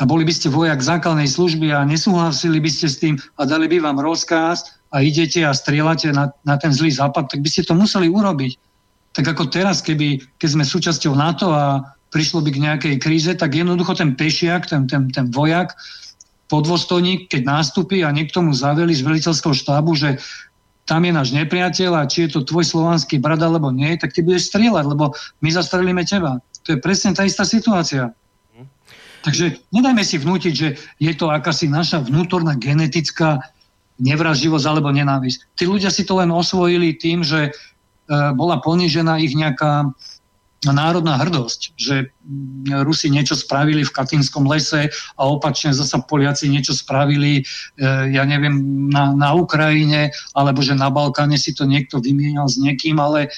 a boli by ste vojak základnej služby a nesúhlasili by ste s tým a dali by vám rozkaz a idete a strieľate na, na ten zlý západ, tak by ste to museli urobiť. Tak ako teraz, keby, keď sme súčasťou NATO a prišlo by k nejakej kríze, tak jednoducho ten pešiak, ten, ten, ten vojak, podôstojník, keď nástupí a niekto mu zaveli z veliteľského štábu, že tam je náš nepriateľ a či je to tvoj slovanský brat alebo nie, tak ty budeš strieľať, lebo my zastrelíme teba. To je presne tá istá situácia. Takže nedajme si vnútiť, že je to akási naša vnútorná genetická nevraživosť alebo nenávisť. Tí ľudia si to len osvojili tým, že bola ponižená ich nejaká národná hrdosť, že mm, Rusi niečo spravili v Katinskom lese a opačne zasa Poliaci niečo spravili, e, ja neviem, na, na Ukrajine, alebo že na Balkáne si to niekto vymienial s niekým, ale e,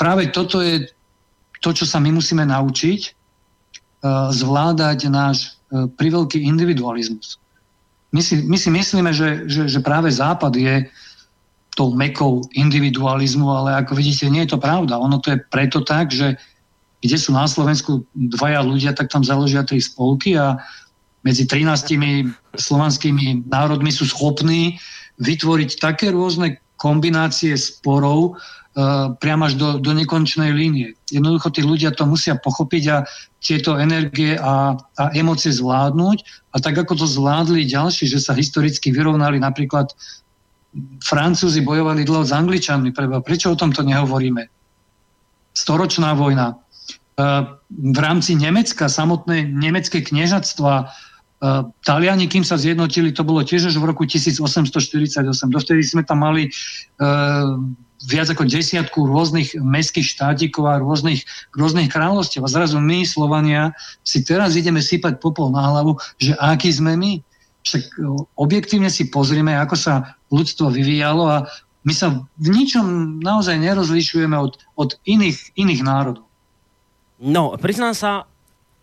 práve toto je to, čo sa my musíme naučiť, e, zvládať náš e, priveľký individualizmus. My si, my si myslíme, že, že, že práve Západ je tou mekou individualizmu, ale ako vidíte, nie je to pravda. Ono to je preto tak, že kde sú na Slovensku dvaja ľudia, tak tam založia tri spolky a medzi 13 slovanskými národmi sú schopní vytvoriť také rôzne kombinácie sporov uh, priamo až do, do nekončnej línie. Jednoducho tí ľudia to musia pochopiť a tieto energie a, a emócie zvládnuť. A tak ako to zvládli ďalší, že sa historicky vyrovnali napríklad Francúzi bojovali dlho s Angličanmi. Preba. Prečo o tomto nehovoríme? Storočná vojna. E, v rámci Nemecka, samotné nemecké kniežatstva, e, Taliani, kým sa zjednotili, to bolo tiež už v roku 1848. Dovtedy sme tam mali e, viac ako desiatku rôznych mestských štátikov a rôznych, rôznych kráľovstiev. A zrazu my, Slovania, si teraz ideme sypať popol na hlavu, že aký sme my. Však objektívne si pozrieme, ako sa ľudstvo vyvíjalo a my sa v ničom naozaj nerozlišujeme od, od iných, iných národov. No, priznám sa,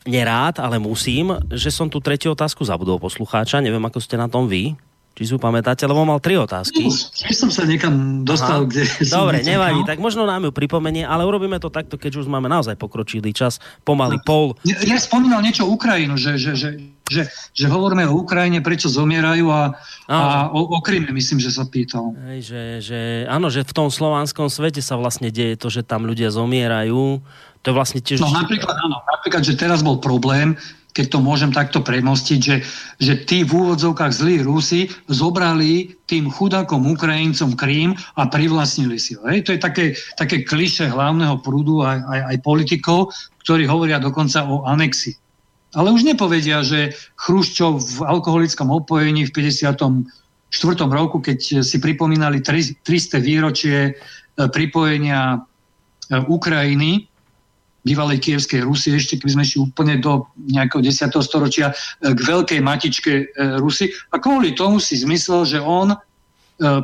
nerád, ale musím, že som tu tretiu otázku zabudol poslucháča. Neviem, ako ste na tom vy. Či si pamätáte, lebo mal tri otázky. Ja som sa niekam dostal, Aha. kde... <laughs> Dobre, nevadí, tak možno nám ju pripomenie, ale urobíme to takto, keď už máme naozaj pokročilý čas, pomaly pol. Ja, ja spomínal niečo o Ukrajinu, že, že, že, že, že hovoríme o Ukrajine, prečo zomierajú a, a o, o Kryme, myslím, že sa pýtal. Hej, že, že, áno, že v tom slovanskom svete sa vlastne deje to, že tam ľudia zomierajú. To je vlastne tiež... No napríklad, áno, napríklad, že teraz bol problém, keď to môžem takto premostiť, že, že tí v úvodzovkách zlí Rusi zobrali tým chudákom Ukrajincom Krím a privlastnili si ho. Hej? To je také, také kliše hlavného prúdu aj, aj, aj politikov, ktorí hovoria dokonca o anexi. Ale už nepovedia, že Chruščov v alkoholickom opojení v 54. roku, keď si pripomínali 300 výročie e, pripojenia e, Ukrajiny, bývalej kievskej Rusy, ešte keby sme šli úplne do nejakého 10. storočia e, k veľkej matičke e, Rusy. A kvôli tomu si zmyslel, že on e,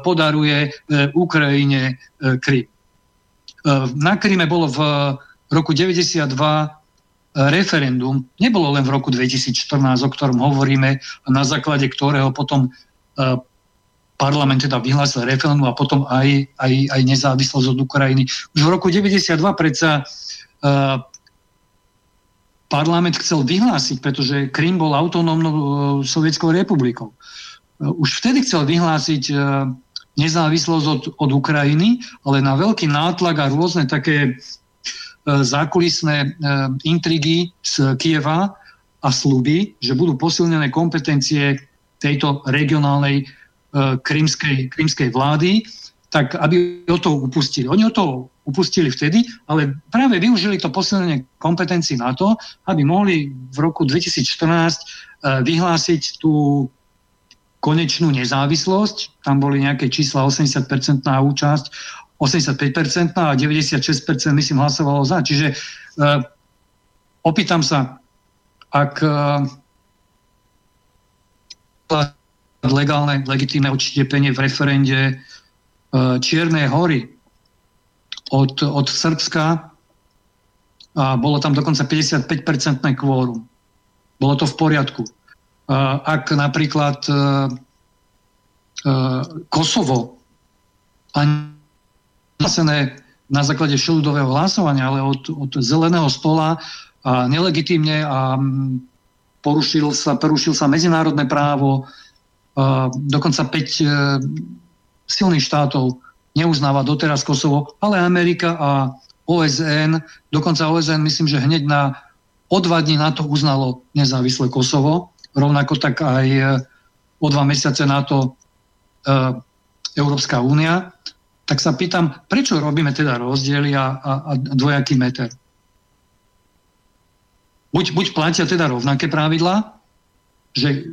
podaruje Ukrajine Krym. Na Kryme bolo v roku 92 referendum, nebolo len v roku 2014, o ktorom hovoríme, na základe ktorého potom parlament teda vyhlásil referendum a potom aj, aj, aj nezávislosť od Ukrajiny. Už v roku 92 predsa parlament chcel vyhlásiť, pretože Krym bol autonómnou eh, sovietskou republikou. Eh, už vtedy chcel vyhlásiť nezávislosť od, od Ukrajiny, ale na veľký nátlak a rôzne také zákulisné intrigy z Kieva a sluby, že budú posilnené kompetencie tejto regionálnej krymskej, krymskej vlády, tak aby o to upustili. Oni o to upustili vtedy, ale práve využili to posilnenie kompetencií na to, aby mohli v roku 2014 eh, vyhlásiť tú konečnú nezávislosť. Tam boli nejaké čísla 80% účasť, 85% a 96% myslím hlasovalo za. Čiže uh, opýtam sa, ak uh, legálne, legitímne odštepenie v referende uh, Čiernej hory od, od Srbska a bolo tam dokonca 55-percentné kvórum. Bolo to v poriadku. Ak napríklad e, e, Kosovo ani na základe šeludového hlasovania, ale od, od zeleného stola a nelegitímne a porušil sa, porušil sa medzinárodné právo, dokonca 5 e, silných štátov neuznáva doteraz Kosovo, ale Amerika a OSN, dokonca OSN myslím, že hneď na o dva dní na to uznalo nezávislé Kosovo, rovnako tak aj e, o dva mesiace na to e, Európska únia. Tak sa pýtam, prečo robíme teda rozdiely a, a, a dvojaký meter? Buď, buď platia teda rovnaké pravidlá, že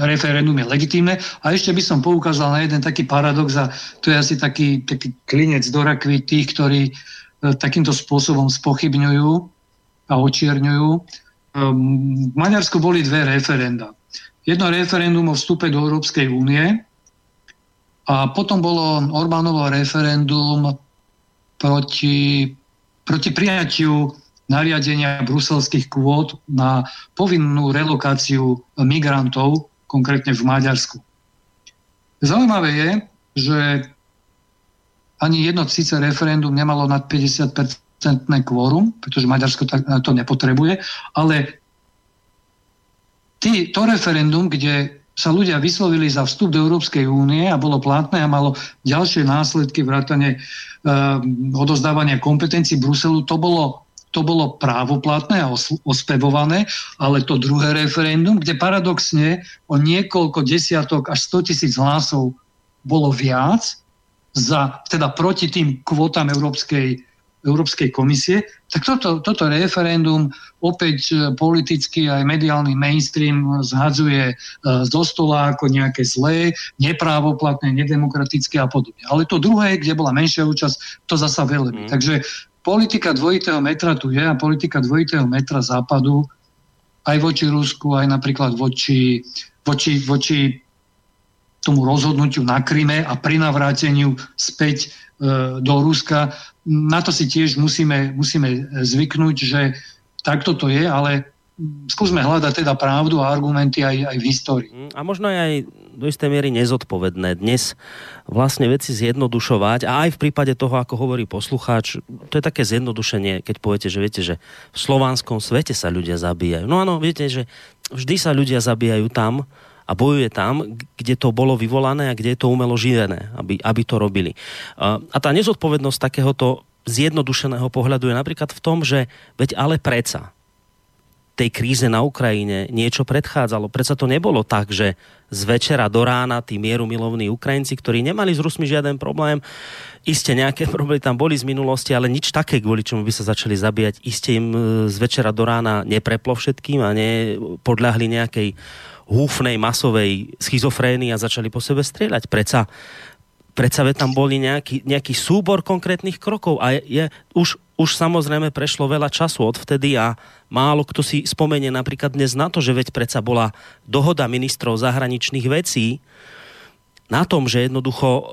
referendum je legitímne. A ešte by som poukázal na jeden taký paradox a to je asi taký, taký klinec do rakvy tých, ktorí e, takýmto spôsobom spochybňujú a očierňujú. E, v Maďarsku boli dve referenda. Jedno referendum o vstupe do Európskej únie a potom bolo Orbánovo referendum proti, proti prijatiu nariadenia bruselských kvót na povinnú relokáciu migrantov, konkrétne v Maďarsku. Zaujímavé je, že ani jedno síce referendum nemalo nad 50-percentné kvórum, pretože Maďarsko to nepotrebuje, ale tý, to referendum, kde sa ľudia vyslovili za vstup do Európskej únie a bolo platné a malo ďalšie následky vrátane e, odozdávania kompetencií Bruselu, to bolo to bolo právoplatné a ospevované, ale to druhé referendum, kde paradoxne o niekoľko desiatok až 100 tisíc hlasov bolo viac, za, teda proti tým kvótam Európskej, Európskej komisie, tak toto, toto referendum opäť e, politicky aj mediálny mainstream zhadzuje e, zo stola ako nejaké zlé, neprávoplatné, nedemokratické a podobne. Ale to druhé, kde bola menšia účasť, to zasa veľmi. Mm. Takže politika dvojitého metra tu je a politika dvojitého metra západu aj voči Rusku, aj napríklad voči, voči, voči tomu rozhodnutiu na Kryme a pri navráteniu späť e, do Ruska. Na to si tiež musíme, musíme zvyknúť, že takto to je, ale skúsme hľadať teda pravdu a argumenty aj, aj v histórii. A možno aj do istej miery nezodpovedné dnes vlastne veci zjednodušovať a aj v prípade toho, ako hovorí poslucháč, to je také zjednodušenie, keď poviete, že viete, že v slovanskom svete sa ľudia zabíjajú. No áno, viete, že vždy sa ľudia zabíjajú tam, a bojuje tam, kde to bolo vyvolané a kde je to umelo živené, aby, aby to robili. A tá nezodpovednosť takéhoto zjednodušeného pohľadu je napríklad v tom, že veď ale preca tej kríze na Ukrajine niečo predchádzalo. Predsa to nebolo tak, že z večera do rána tí mieru milovní Ukrajinci, ktorí nemali s Rusmi žiaden problém, iste nejaké <laughs> problémy tam boli z minulosti, ale nič také, kvôli čomu by sa začali zabíjať, iste im e, z večera do rána nepreplo všetkým a nepodľahli nejakej húfnej masovej schizofrénii a začali po sebe strieľať. Preca predsa tam boli nejaký, nejaký súbor konkrétnych krokov a je, je, už, už samozrejme prešlo veľa času odvtedy a málo kto si spomenie napríklad dnes na to, že veď predsa bola dohoda ministrov zahraničných vecí na tom, že jednoducho uh,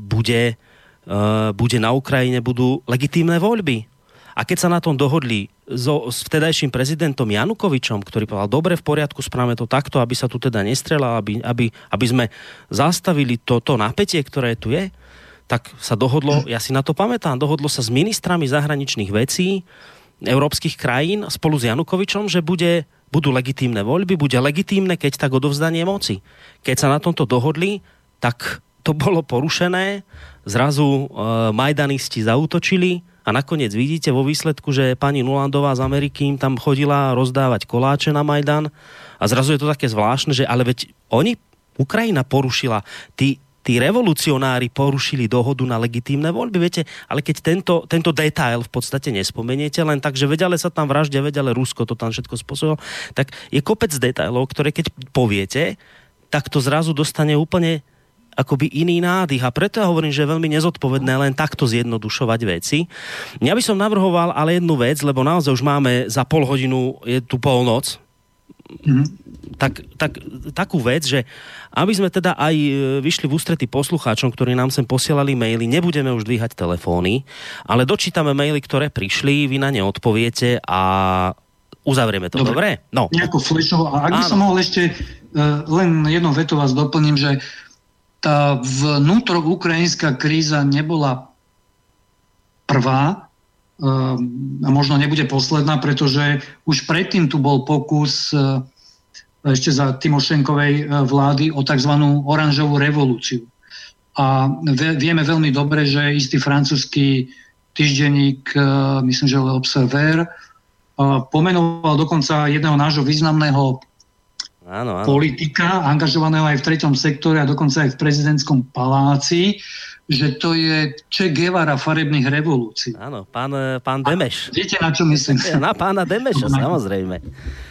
bude, uh, bude na Ukrajine budú legitímne voľby. A keď sa na tom dohodli so, s vtedajším prezidentom Janukovičom, ktorý povedal, dobre, v poriadku, správame to takto, aby sa tu teda nestrela, aby, aby, aby sme zastavili toto napätie, ktoré tu je, tak sa dohodlo, ja si na to pamätám, dohodlo sa s ministrami zahraničných vecí európskych krajín spolu s Janukovičom, že bude, budú legitímne voľby, bude legitímne, keď tak odovzdanie moci. Keď sa na tomto dohodli, tak to bolo porušené, zrazu e, majdanisti zautočili, a nakoniec vidíte vo výsledku, že pani Nulandová z Ameriky im tam chodila rozdávať koláče na Majdan a zrazu je to také zvláštne, že ale veď oni, Ukrajina porušila, tí, tí revolucionári porušili dohodu na legitímne voľby, viete, ale keď tento, tento detail v podstate nespomeniete, len tak, že veď ale sa tam vraždia, veď ale Rusko to tam všetko spôsobilo, tak je kopec detailov, ktoré keď poviete, tak to zrazu dostane úplne akoby iný nádych. A preto ja hovorím, že je veľmi nezodpovedné len takto zjednodušovať veci. Ja by som navrhoval ale jednu vec, lebo naozaj už máme za pol hodinu, je tu polnoc, mm-hmm. tak, tak, takú vec, že aby sme teda aj e, vyšli v ústrety poslucháčom, ktorí nám sem posielali maily, nebudeme už dvíhať telefóny, ale dočítame maily, ktoré prišli, vy na ne odpoviete a uzavrieme to, dobre? dobre? No. Nejako flešovo. A ak by som mohol ešte uh, len jednou vetu vás doplním, že tá vnútroukrajinská kríza nebola prvá a možno nebude posledná, pretože už predtým tu bol pokus e, ešte za Timošenkovej e, vlády o tzv. oranžovú revolúciu. A vieme veľmi dobre, že istý francúzsky týždenník, e, myslím, že Observer, pomenoval dokonca jedného nášho významného áno, áno. politika, angažovaného aj v treťom sektore a dokonca aj v prezidentskom paláci, že to je Che Guevara farebných revolúcií. Áno, pán, pán Demeš. A viete, na čo myslím? <laughs> Na pána Demeša, samozrejme.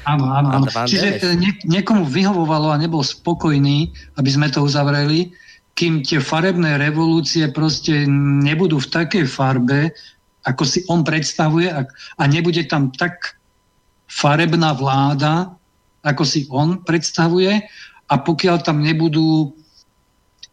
Áno, áno. áno. Čiže nie, niekomu vyhovovalo a nebol spokojný, aby sme to uzavreli, kým tie farebné revolúcie proste nebudú v takej farbe, ako si on predstavuje a, a nebude tam tak farebná vláda, ako si on predstavuje a pokiaľ tam nebudú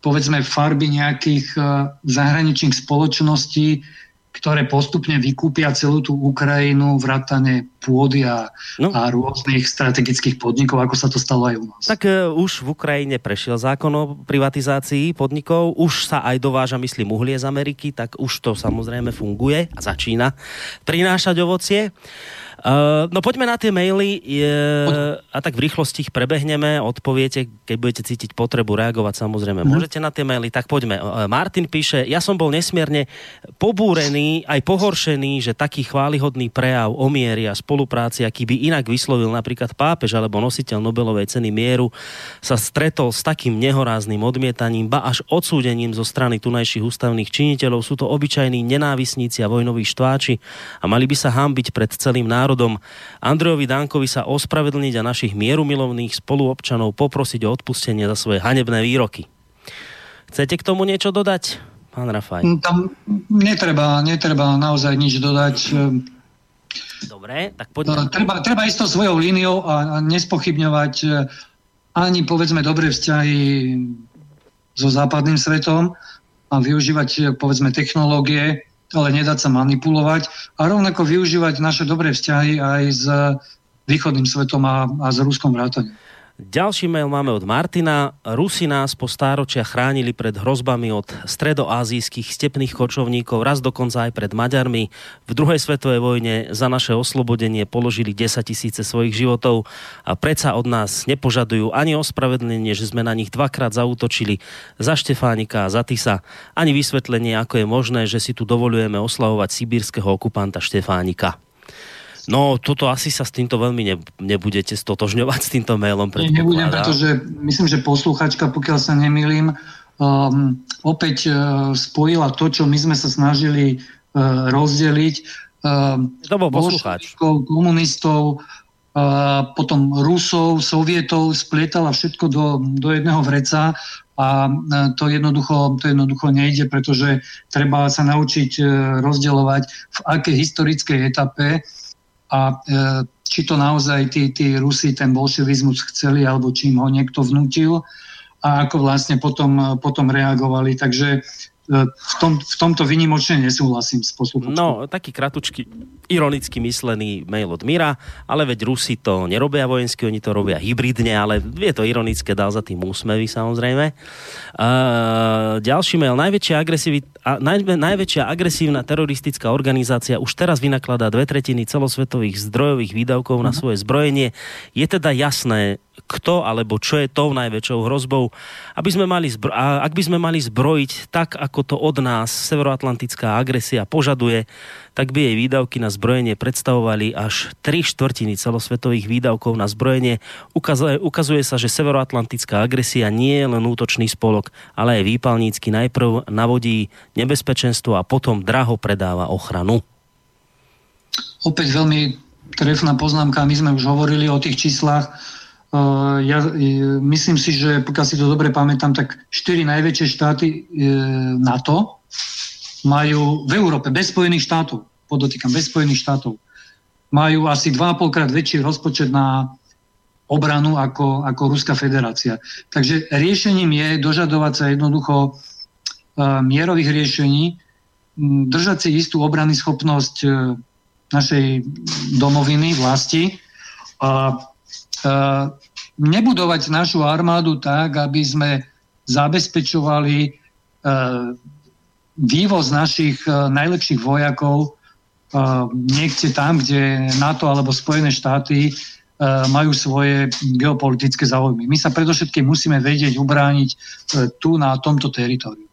povedzme farby nejakých e, zahraničných spoločností, ktoré postupne vykúpia celú tú Ukrajinu, vrátane pôdy a, no. a rôznych strategických podnikov, ako sa to stalo aj u nás. Tak uh, už v Ukrajine prešiel zákon o privatizácii podnikov, už sa aj dováža, myslím, uhlie z Ameriky, tak už to samozrejme funguje a začína prinášať ovocie. Uh, no poďme na tie maily uh, a tak v rýchlosti ich prebehneme, odpoviete, keď budete cítiť potrebu reagovať, samozrejme. Mm. Môžete na tie maily, tak poďme. Uh, Martin píše, ja som bol nesmierne pobúrený, aj pohoršený, že taký chválihodný prejav o miery a spolupráci, aký by inak vyslovil napríklad pápež alebo nositeľ Nobelovej ceny mieru, sa stretol s takým nehorázným odmietaním, ba až odsúdením zo strany tunajších ústavných činiteľov. Sú to obyčajní nenávisníci a vojnoví štváči a mali by sa hambiť pred celým národom národom. Andrejovi Dankovi sa ospravedlniť a našich mierumilovných spoluobčanov poprosiť o odpustenie za svoje hanebné výroky. Chcete k tomu niečo dodať, pán Rafaj? Mm, tam netreba, netreba naozaj nič dodať. Dobre, tak poďme. Treba, treba ísť svojou líniou a nespochybňovať e, ani povedzme dobré vzťahy so západným svetom a využívať e, povedzme technológie ale nedať sa manipulovať a rovnako využívať naše dobré vzťahy aj s východným svetom a, a s Ruskom vrátaním. Ďalší mail máme od Martina. Rusi nás po stáročia chránili pred hrozbami od stredoázijských stepných kočovníkov, raz dokonca aj pred Maďarmi. V druhej svetovej vojne za naše oslobodenie položili 10 tisíce svojich životov a predsa od nás nepožadujú ani ospravedlnenie, že sme na nich dvakrát zautočili za Štefánika a za Tisa, ani vysvetlenie, ako je možné, že si tu dovolujeme oslavovať sibírskeho okupanta Štefánika. No, toto asi sa s týmto veľmi ne, nebudete stotožňovať s týmto mailom. Nebudem, pretože myslím, že posluchačka, pokiaľ sa nemýlim, um, opäť uh, spojila to, čo my sme sa snažili uh, rozdeliť. Um, to bol poslucháč. Komunistov, uh, potom Rusov, Sovietov, splietala všetko do, do jedného vreca a uh, to jednoducho, to jednoducho nejde, pretože treba sa naučiť uh, rozdeľovať v akej historickej etape a e, či to naozaj tí, tí Rusi ten bolševizmus chceli, alebo čím ho niekto vnútil a ako vlastne potom, potom reagovali. Takže v, tom, v tomto vynimočne nesúhlasím s posluchačom. No, taký kratučky, ironicky myslený mail od Mira, ale veď Rusi to nerobia vojensky, oni to robia hybridne, ale je to ironické, dal za tým úsmevy samozrejme. Uh, ďalší mail, najväčšia, agresivi- a naj, najväčšia agresívna teroristická organizácia už teraz vynakladá dve tretiny celosvetových zdrojových výdavkov na mhm. svoje zbrojenie. Je teda jasné, kto alebo čo je tou najväčšou hrozbou. Aby sme mali zbro- a ak by sme mali zbrojiť tak, ako to od nás severoatlantická agresia požaduje, tak by jej výdavky na zbrojenie predstavovali až 3 štvrtiny celosvetových výdavkov na zbrojenie. Ukazuje, ukazuje sa, že severoatlantická agresia nie je len útočný spolok, ale aj výpalnícky najprv navodí nebezpečenstvo a potom draho predáva ochranu. Opäť veľmi trefná poznámka, my sme už hovorili o tých číslach, ja uh, myslím si, že pokiaľ si to dobre pamätám, tak štyri najväčšie štáty uh, NATO majú v Európe, bez Spojených štátov, podotýkam, bez Spojených štátov, majú asi 2,5 krát väčší rozpočet na obranu ako, ako Ruská federácia. Takže riešením je dožadovať sa jednoducho mierových riešení, držať si istú obrany schopnosť našej domoviny, vlasti a nebudovať našu armádu tak, aby sme zabezpečovali eh, vývoz našich eh, najlepších vojakov niekde tam, kde NATO alebo Spojené štáty majú svoje geopolitické záujmy. My sa predovšetkým musíme vedieť ubrániť tu na tomto teritoriu.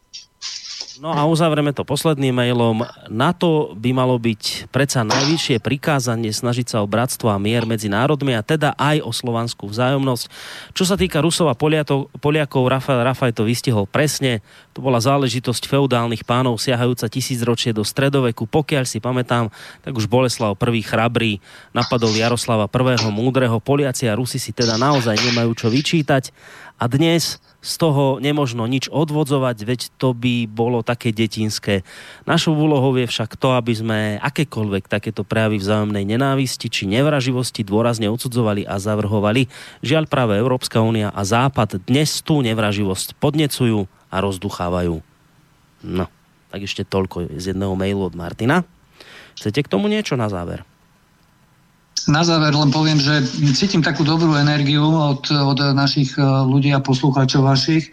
No a uzavrieme to posledným mailom. Na to by malo byť predsa najvyššie prikázanie snažiť sa o bratstvo a mier medzi národmi a teda aj o slovanskú vzájomnosť. Čo sa týka Rusov a Poliatov, Poliakov, Rafael Rafaj to vystihol presne. To bola záležitosť feudálnych pánov siahajúca tisícročie do stredoveku. Pokiaľ si pamätám, tak už Boleslav I. chrabrý napadol Jaroslava I. múdreho. Poliaci a Rusi si teda naozaj nemajú čo vyčítať. A dnes z toho nemožno nič odvodzovať, veď to by bolo také detinské. Našou úlohou je však to, aby sme akékoľvek takéto prejavy vzájomnej nenávisti či nevraživosti dôrazne odsudzovali a zavrhovali. Žiaľ práve Európska únia a Západ dnes tú nevraživosť podnecujú a rozduchávajú. No, tak ešte toľko z jedného mailu od Martina. Chcete k tomu niečo na záver? Na záver len poviem, že cítim takú dobrú energiu od, od našich e, ľudí a poslucháčov vašich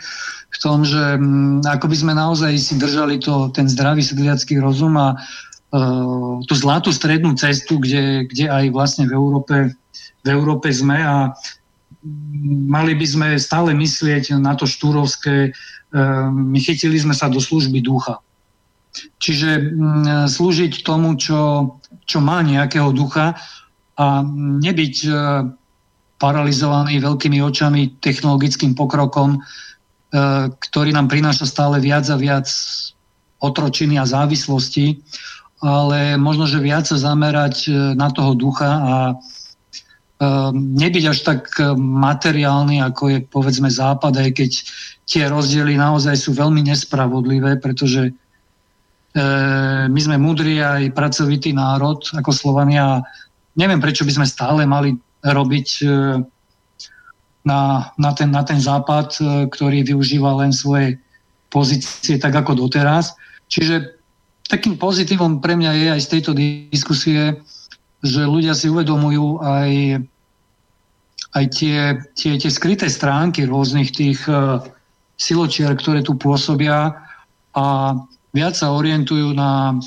v tom, že ako by sme naozaj si držali to, ten zdravý sedliacký rozum a uh, tú zlatú strednú cestu, kde, kde aj vlastne v Európe, v Európe sme a mali by sme stále myslieť na to štúrovské, my chytili sme sa do služby ducha. Čiže um, slúžiť tomu, čo, čo má nejakého ducha a nebyť e, paralizovaný veľkými očami technologickým pokrokom, e, ktorý nám prináša stále viac a viac otročiny a závislosti, ale možno, že viac sa zamerať e, na toho ducha a nebyť až tak materiálny, ako je povedzme západ, aj keď tie rozdiely naozaj sú veľmi nespravodlivé, pretože my sme múdri aj pracovitý národ ako Slovania neviem, prečo by sme stále mali robiť e, na, na, ten, na ten západ, e, ktorý využíva len svoje pozície tak ako doteraz. Čiže takým pozitívom pre mňa je aj z tejto diskusie, že ľudia si uvedomujú aj, aj tie, tie, tie skryté stránky rôznych tých uh, siločiar, ktoré tu pôsobia a viac sa orientujú na,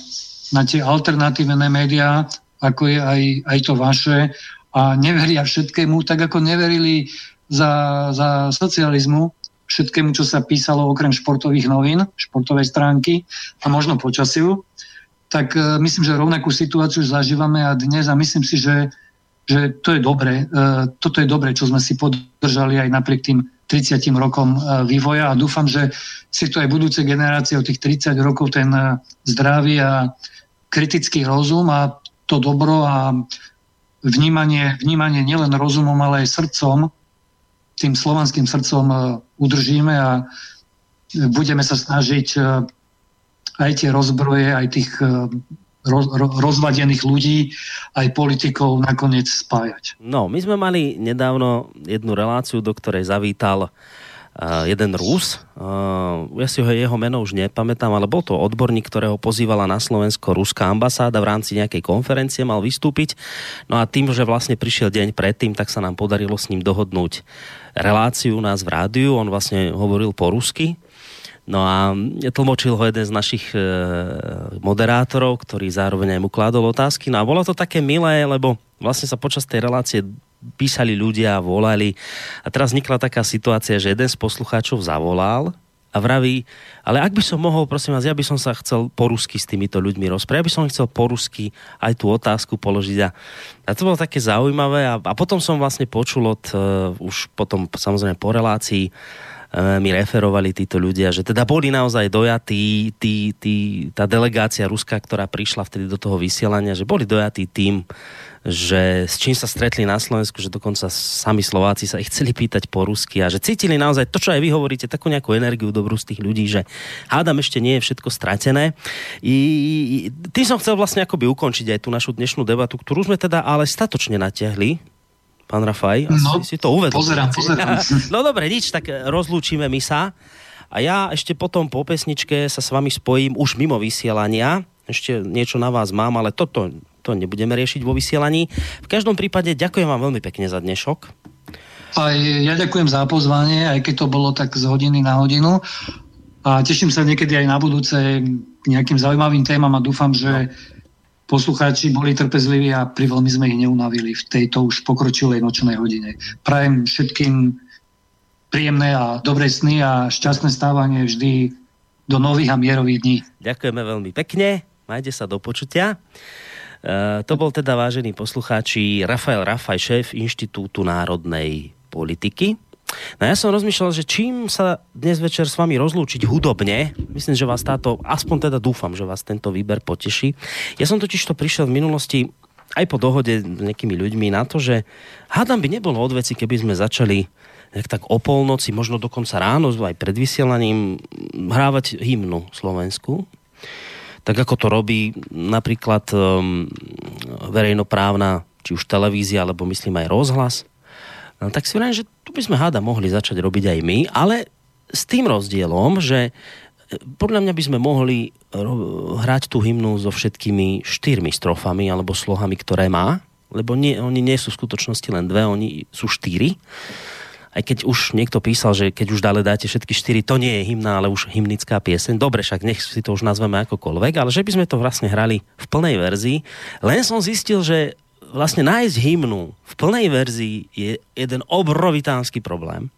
na tie alternatívne médiá, ako je aj, aj to vaše a neveria všetkému, tak ako neverili za, za socializmu všetkému, čo sa písalo okrem športových novín, športovej stránky a možno počasiu, tak uh, myslím, že rovnakú situáciu zažívame a dnes a myslím si, že, že to je dobre. Uh, toto je dobre, čo sme si podržali aj napriek tým 30 rokom vývoja a dúfam, že si to aj budúce generácie o tých 30 rokov ten zdravý a kritický rozum a to dobro a vnímanie, vnímanie nielen rozumom, ale aj srdcom, tým slovanským srdcom udržíme a budeme sa snažiť e, aj tie rozbroje, aj tých e, roz, rozvadených ľudí, aj politikov nakoniec spájať. No, my sme mali nedávno jednu reláciu, do ktorej zavítal jeden Rus. Uh, ja si ho jeho meno už nepamätám, ale bol to odborník, ktorého pozývala na Slovensko ruská ambasáda v rámci nejakej konferencie, mal vystúpiť. No a tým, že vlastne prišiel deň predtým, tak sa nám podarilo s ním dohodnúť reláciu u nás v rádiu. On vlastne hovoril po rusky No a tlmočil ho jeden z našich e, moderátorov, ktorý zároveň aj mu kládol otázky. No a bolo to také milé, lebo vlastne sa počas tej relácie písali ľudia, volali. A teraz vznikla taká situácia, že jeden z poslucháčov zavolal a vraví, ale ak by som mohol, prosím vás, ja by som sa chcel po rusky s týmito ľuďmi rozprávať, ja by som chcel po rusky aj tú otázku položiť. A, a to bolo také zaujímavé a, a potom som vlastne počul od, uh, už potom samozrejme po relácii, mi referovali títo ľudia, že teda boli naozaj dojatí, tí, tí, tá delegácia Ruska, ktorá prišla vtedy do toho vysielania, že boli dojatí tým, že s čím sa stretli na Slovensku, že dokonca sami Slováci sa ich chceli pýtať po rusky a že cítili naozaj to, čo aj vy hovoríte, takú nejakú energiu dobrú z tých ľudí, že hádam ešte nie je všetko stratené. I, tým som chcel vlastne akoby ukončiť aj tú našu dnešnú debatu, ktorú sme teda ale statočne natiahli, pán Rafaj. Asi no, si to uvedol. Pozerám, pozerám. <laughs> No dobre, nič, tak rozlúčime my sa. A ja ešte potom po pesničke sa s vami spojím už mimo vysielania. Ešte niečo na vás mám, ale toto to nebudeme riešiť vo vysielaní. V každom prípade ďakujem vám veľmi pekne za dnešok. Aj ja ďakujem za pozvanie, aj keď to bolo tak z hodiny na hodinu. A teším sa niekedy aj na budúce nejakým zaujímavým témam a dúfam, že no poslucháči boli trpezliví a pri veľmi sme ich neunavili v tejto už pokročilej nočnej hodine. Prajem všetkým príjemné a dobré sny a šťastné stávanie vždy do nových a mierových dní. Ďakujeme veľmi pekne, majte sa do počutia. E, to bol teda, vážení poslucháči, Rafael Rafaj, šéf Inštitútu národnej politiky. No ja som rozmýšľal, že čím sa dnes večer s vami rozlúčiť hudobne, myslím, že vás táto, aspoň teda dúfam, že vás tento výber poteší. Ja som totiž to prišiel v minulosti aj po dohode s nejakými ľuďmi na to, že hádam by nebolo od veci, keby sme začali nejak tak o polnoci, možno dokonca ráno, aj pred vysielaním, hrávať hymnu Slovensku. Tak ako to robí napríklad um, verejnoprávna, či už televízia, alebo myslím aj rozhlas No, tak si vrajím, že tu by sme háda mohli začať robiť aj my, ale s tým rozdielom, že e, podľa mňa by sme mohli hrať tú hymnu so všetkými štyrmi strofami alebo slohami, ktoré má, lebo nie, oni nie sú v skutočnosti len dve, oni sú štyri. Aj keď už niekto písal, že keď už dále dáte všetky štyri, to nie je hymna, ale už hymnická pieseň. Dobre, však nech si to už nazveme akokoľvek, ale že by sme to vlastne hrali v plnej verzii. Len som zistil, že vlastne nájsť hymnu v plnej verzii je jeden obrovitánsky problém.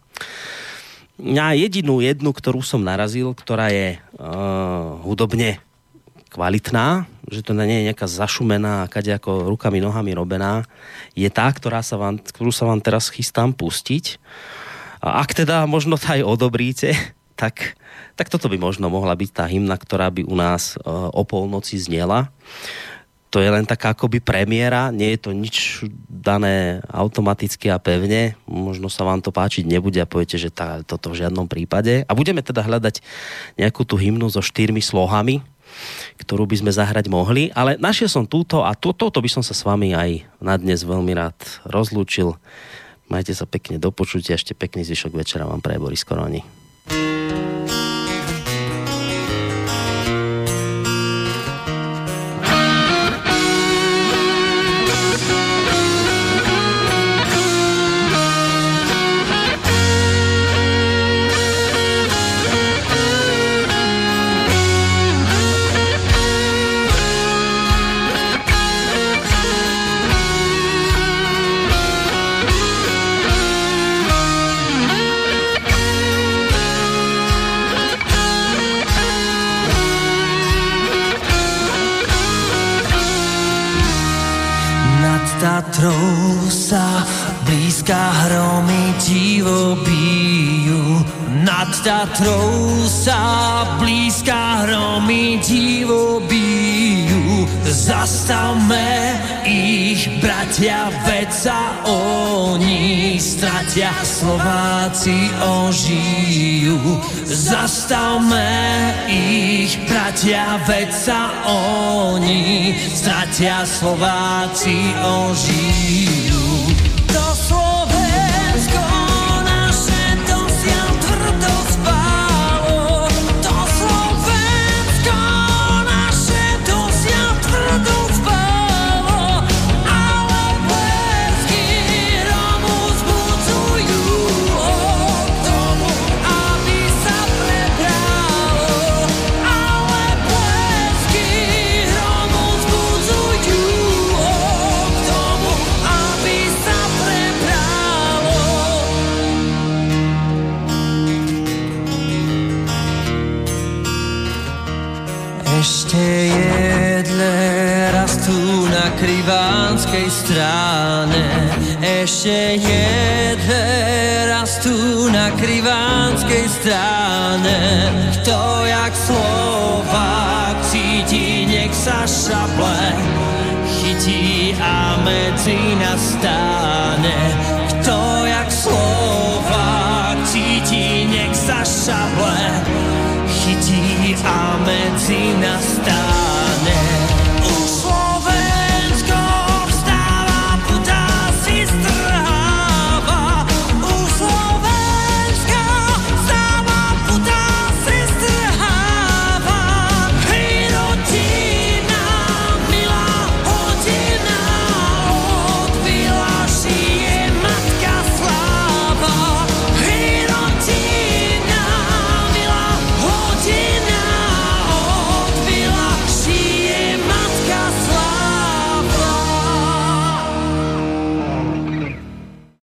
Na jedinú jednu, ktorú som narazil, ktorá je uh, hudobne kvalitná, že to nie je nejaká zašumená, kade ako rukami, nohami robená, je tá, ktorá sa vám, ktorú sa vám teraz chystám pustiť. A ak teda možno to aj odobríte, <laughs> tak, tak toto by možno mohla byť tá hymna, ktorá by u nás uh, o polnoci znela to je len taká akoby premiéra, nie je to nič dané automaticky a pevne, možno sa vám to páčiť nebude a poviete, že tá, toto v žiadnom prípade. A budeme teda hľadať nejakú tú hymnu so štyrmi slohami, ktorú by sme zahrať mohli, ale našiel som túto a to, toto by som sa s vami aj na dnes veľmi rád rozlúčil. Majte sa pekne do počutia, ešte pekný zvyšok večera vám pre Boris Koroni. Sa blízka hromy divo bijú. Zastavme ich, bratia, veď sa oni stratia, Slováci ožijú. Zastavme ich, bratia, veď sa oni stratia, Slováci ožijú. krivánskej strane ešte jedné raz tu na krivánskej strane. Kto jak Slovák cíti, nech sa šaple. Chytí a medzi nás stáne. Kto jak Slovák cíti, nech sa šaple. Chytí a medzi nás stáne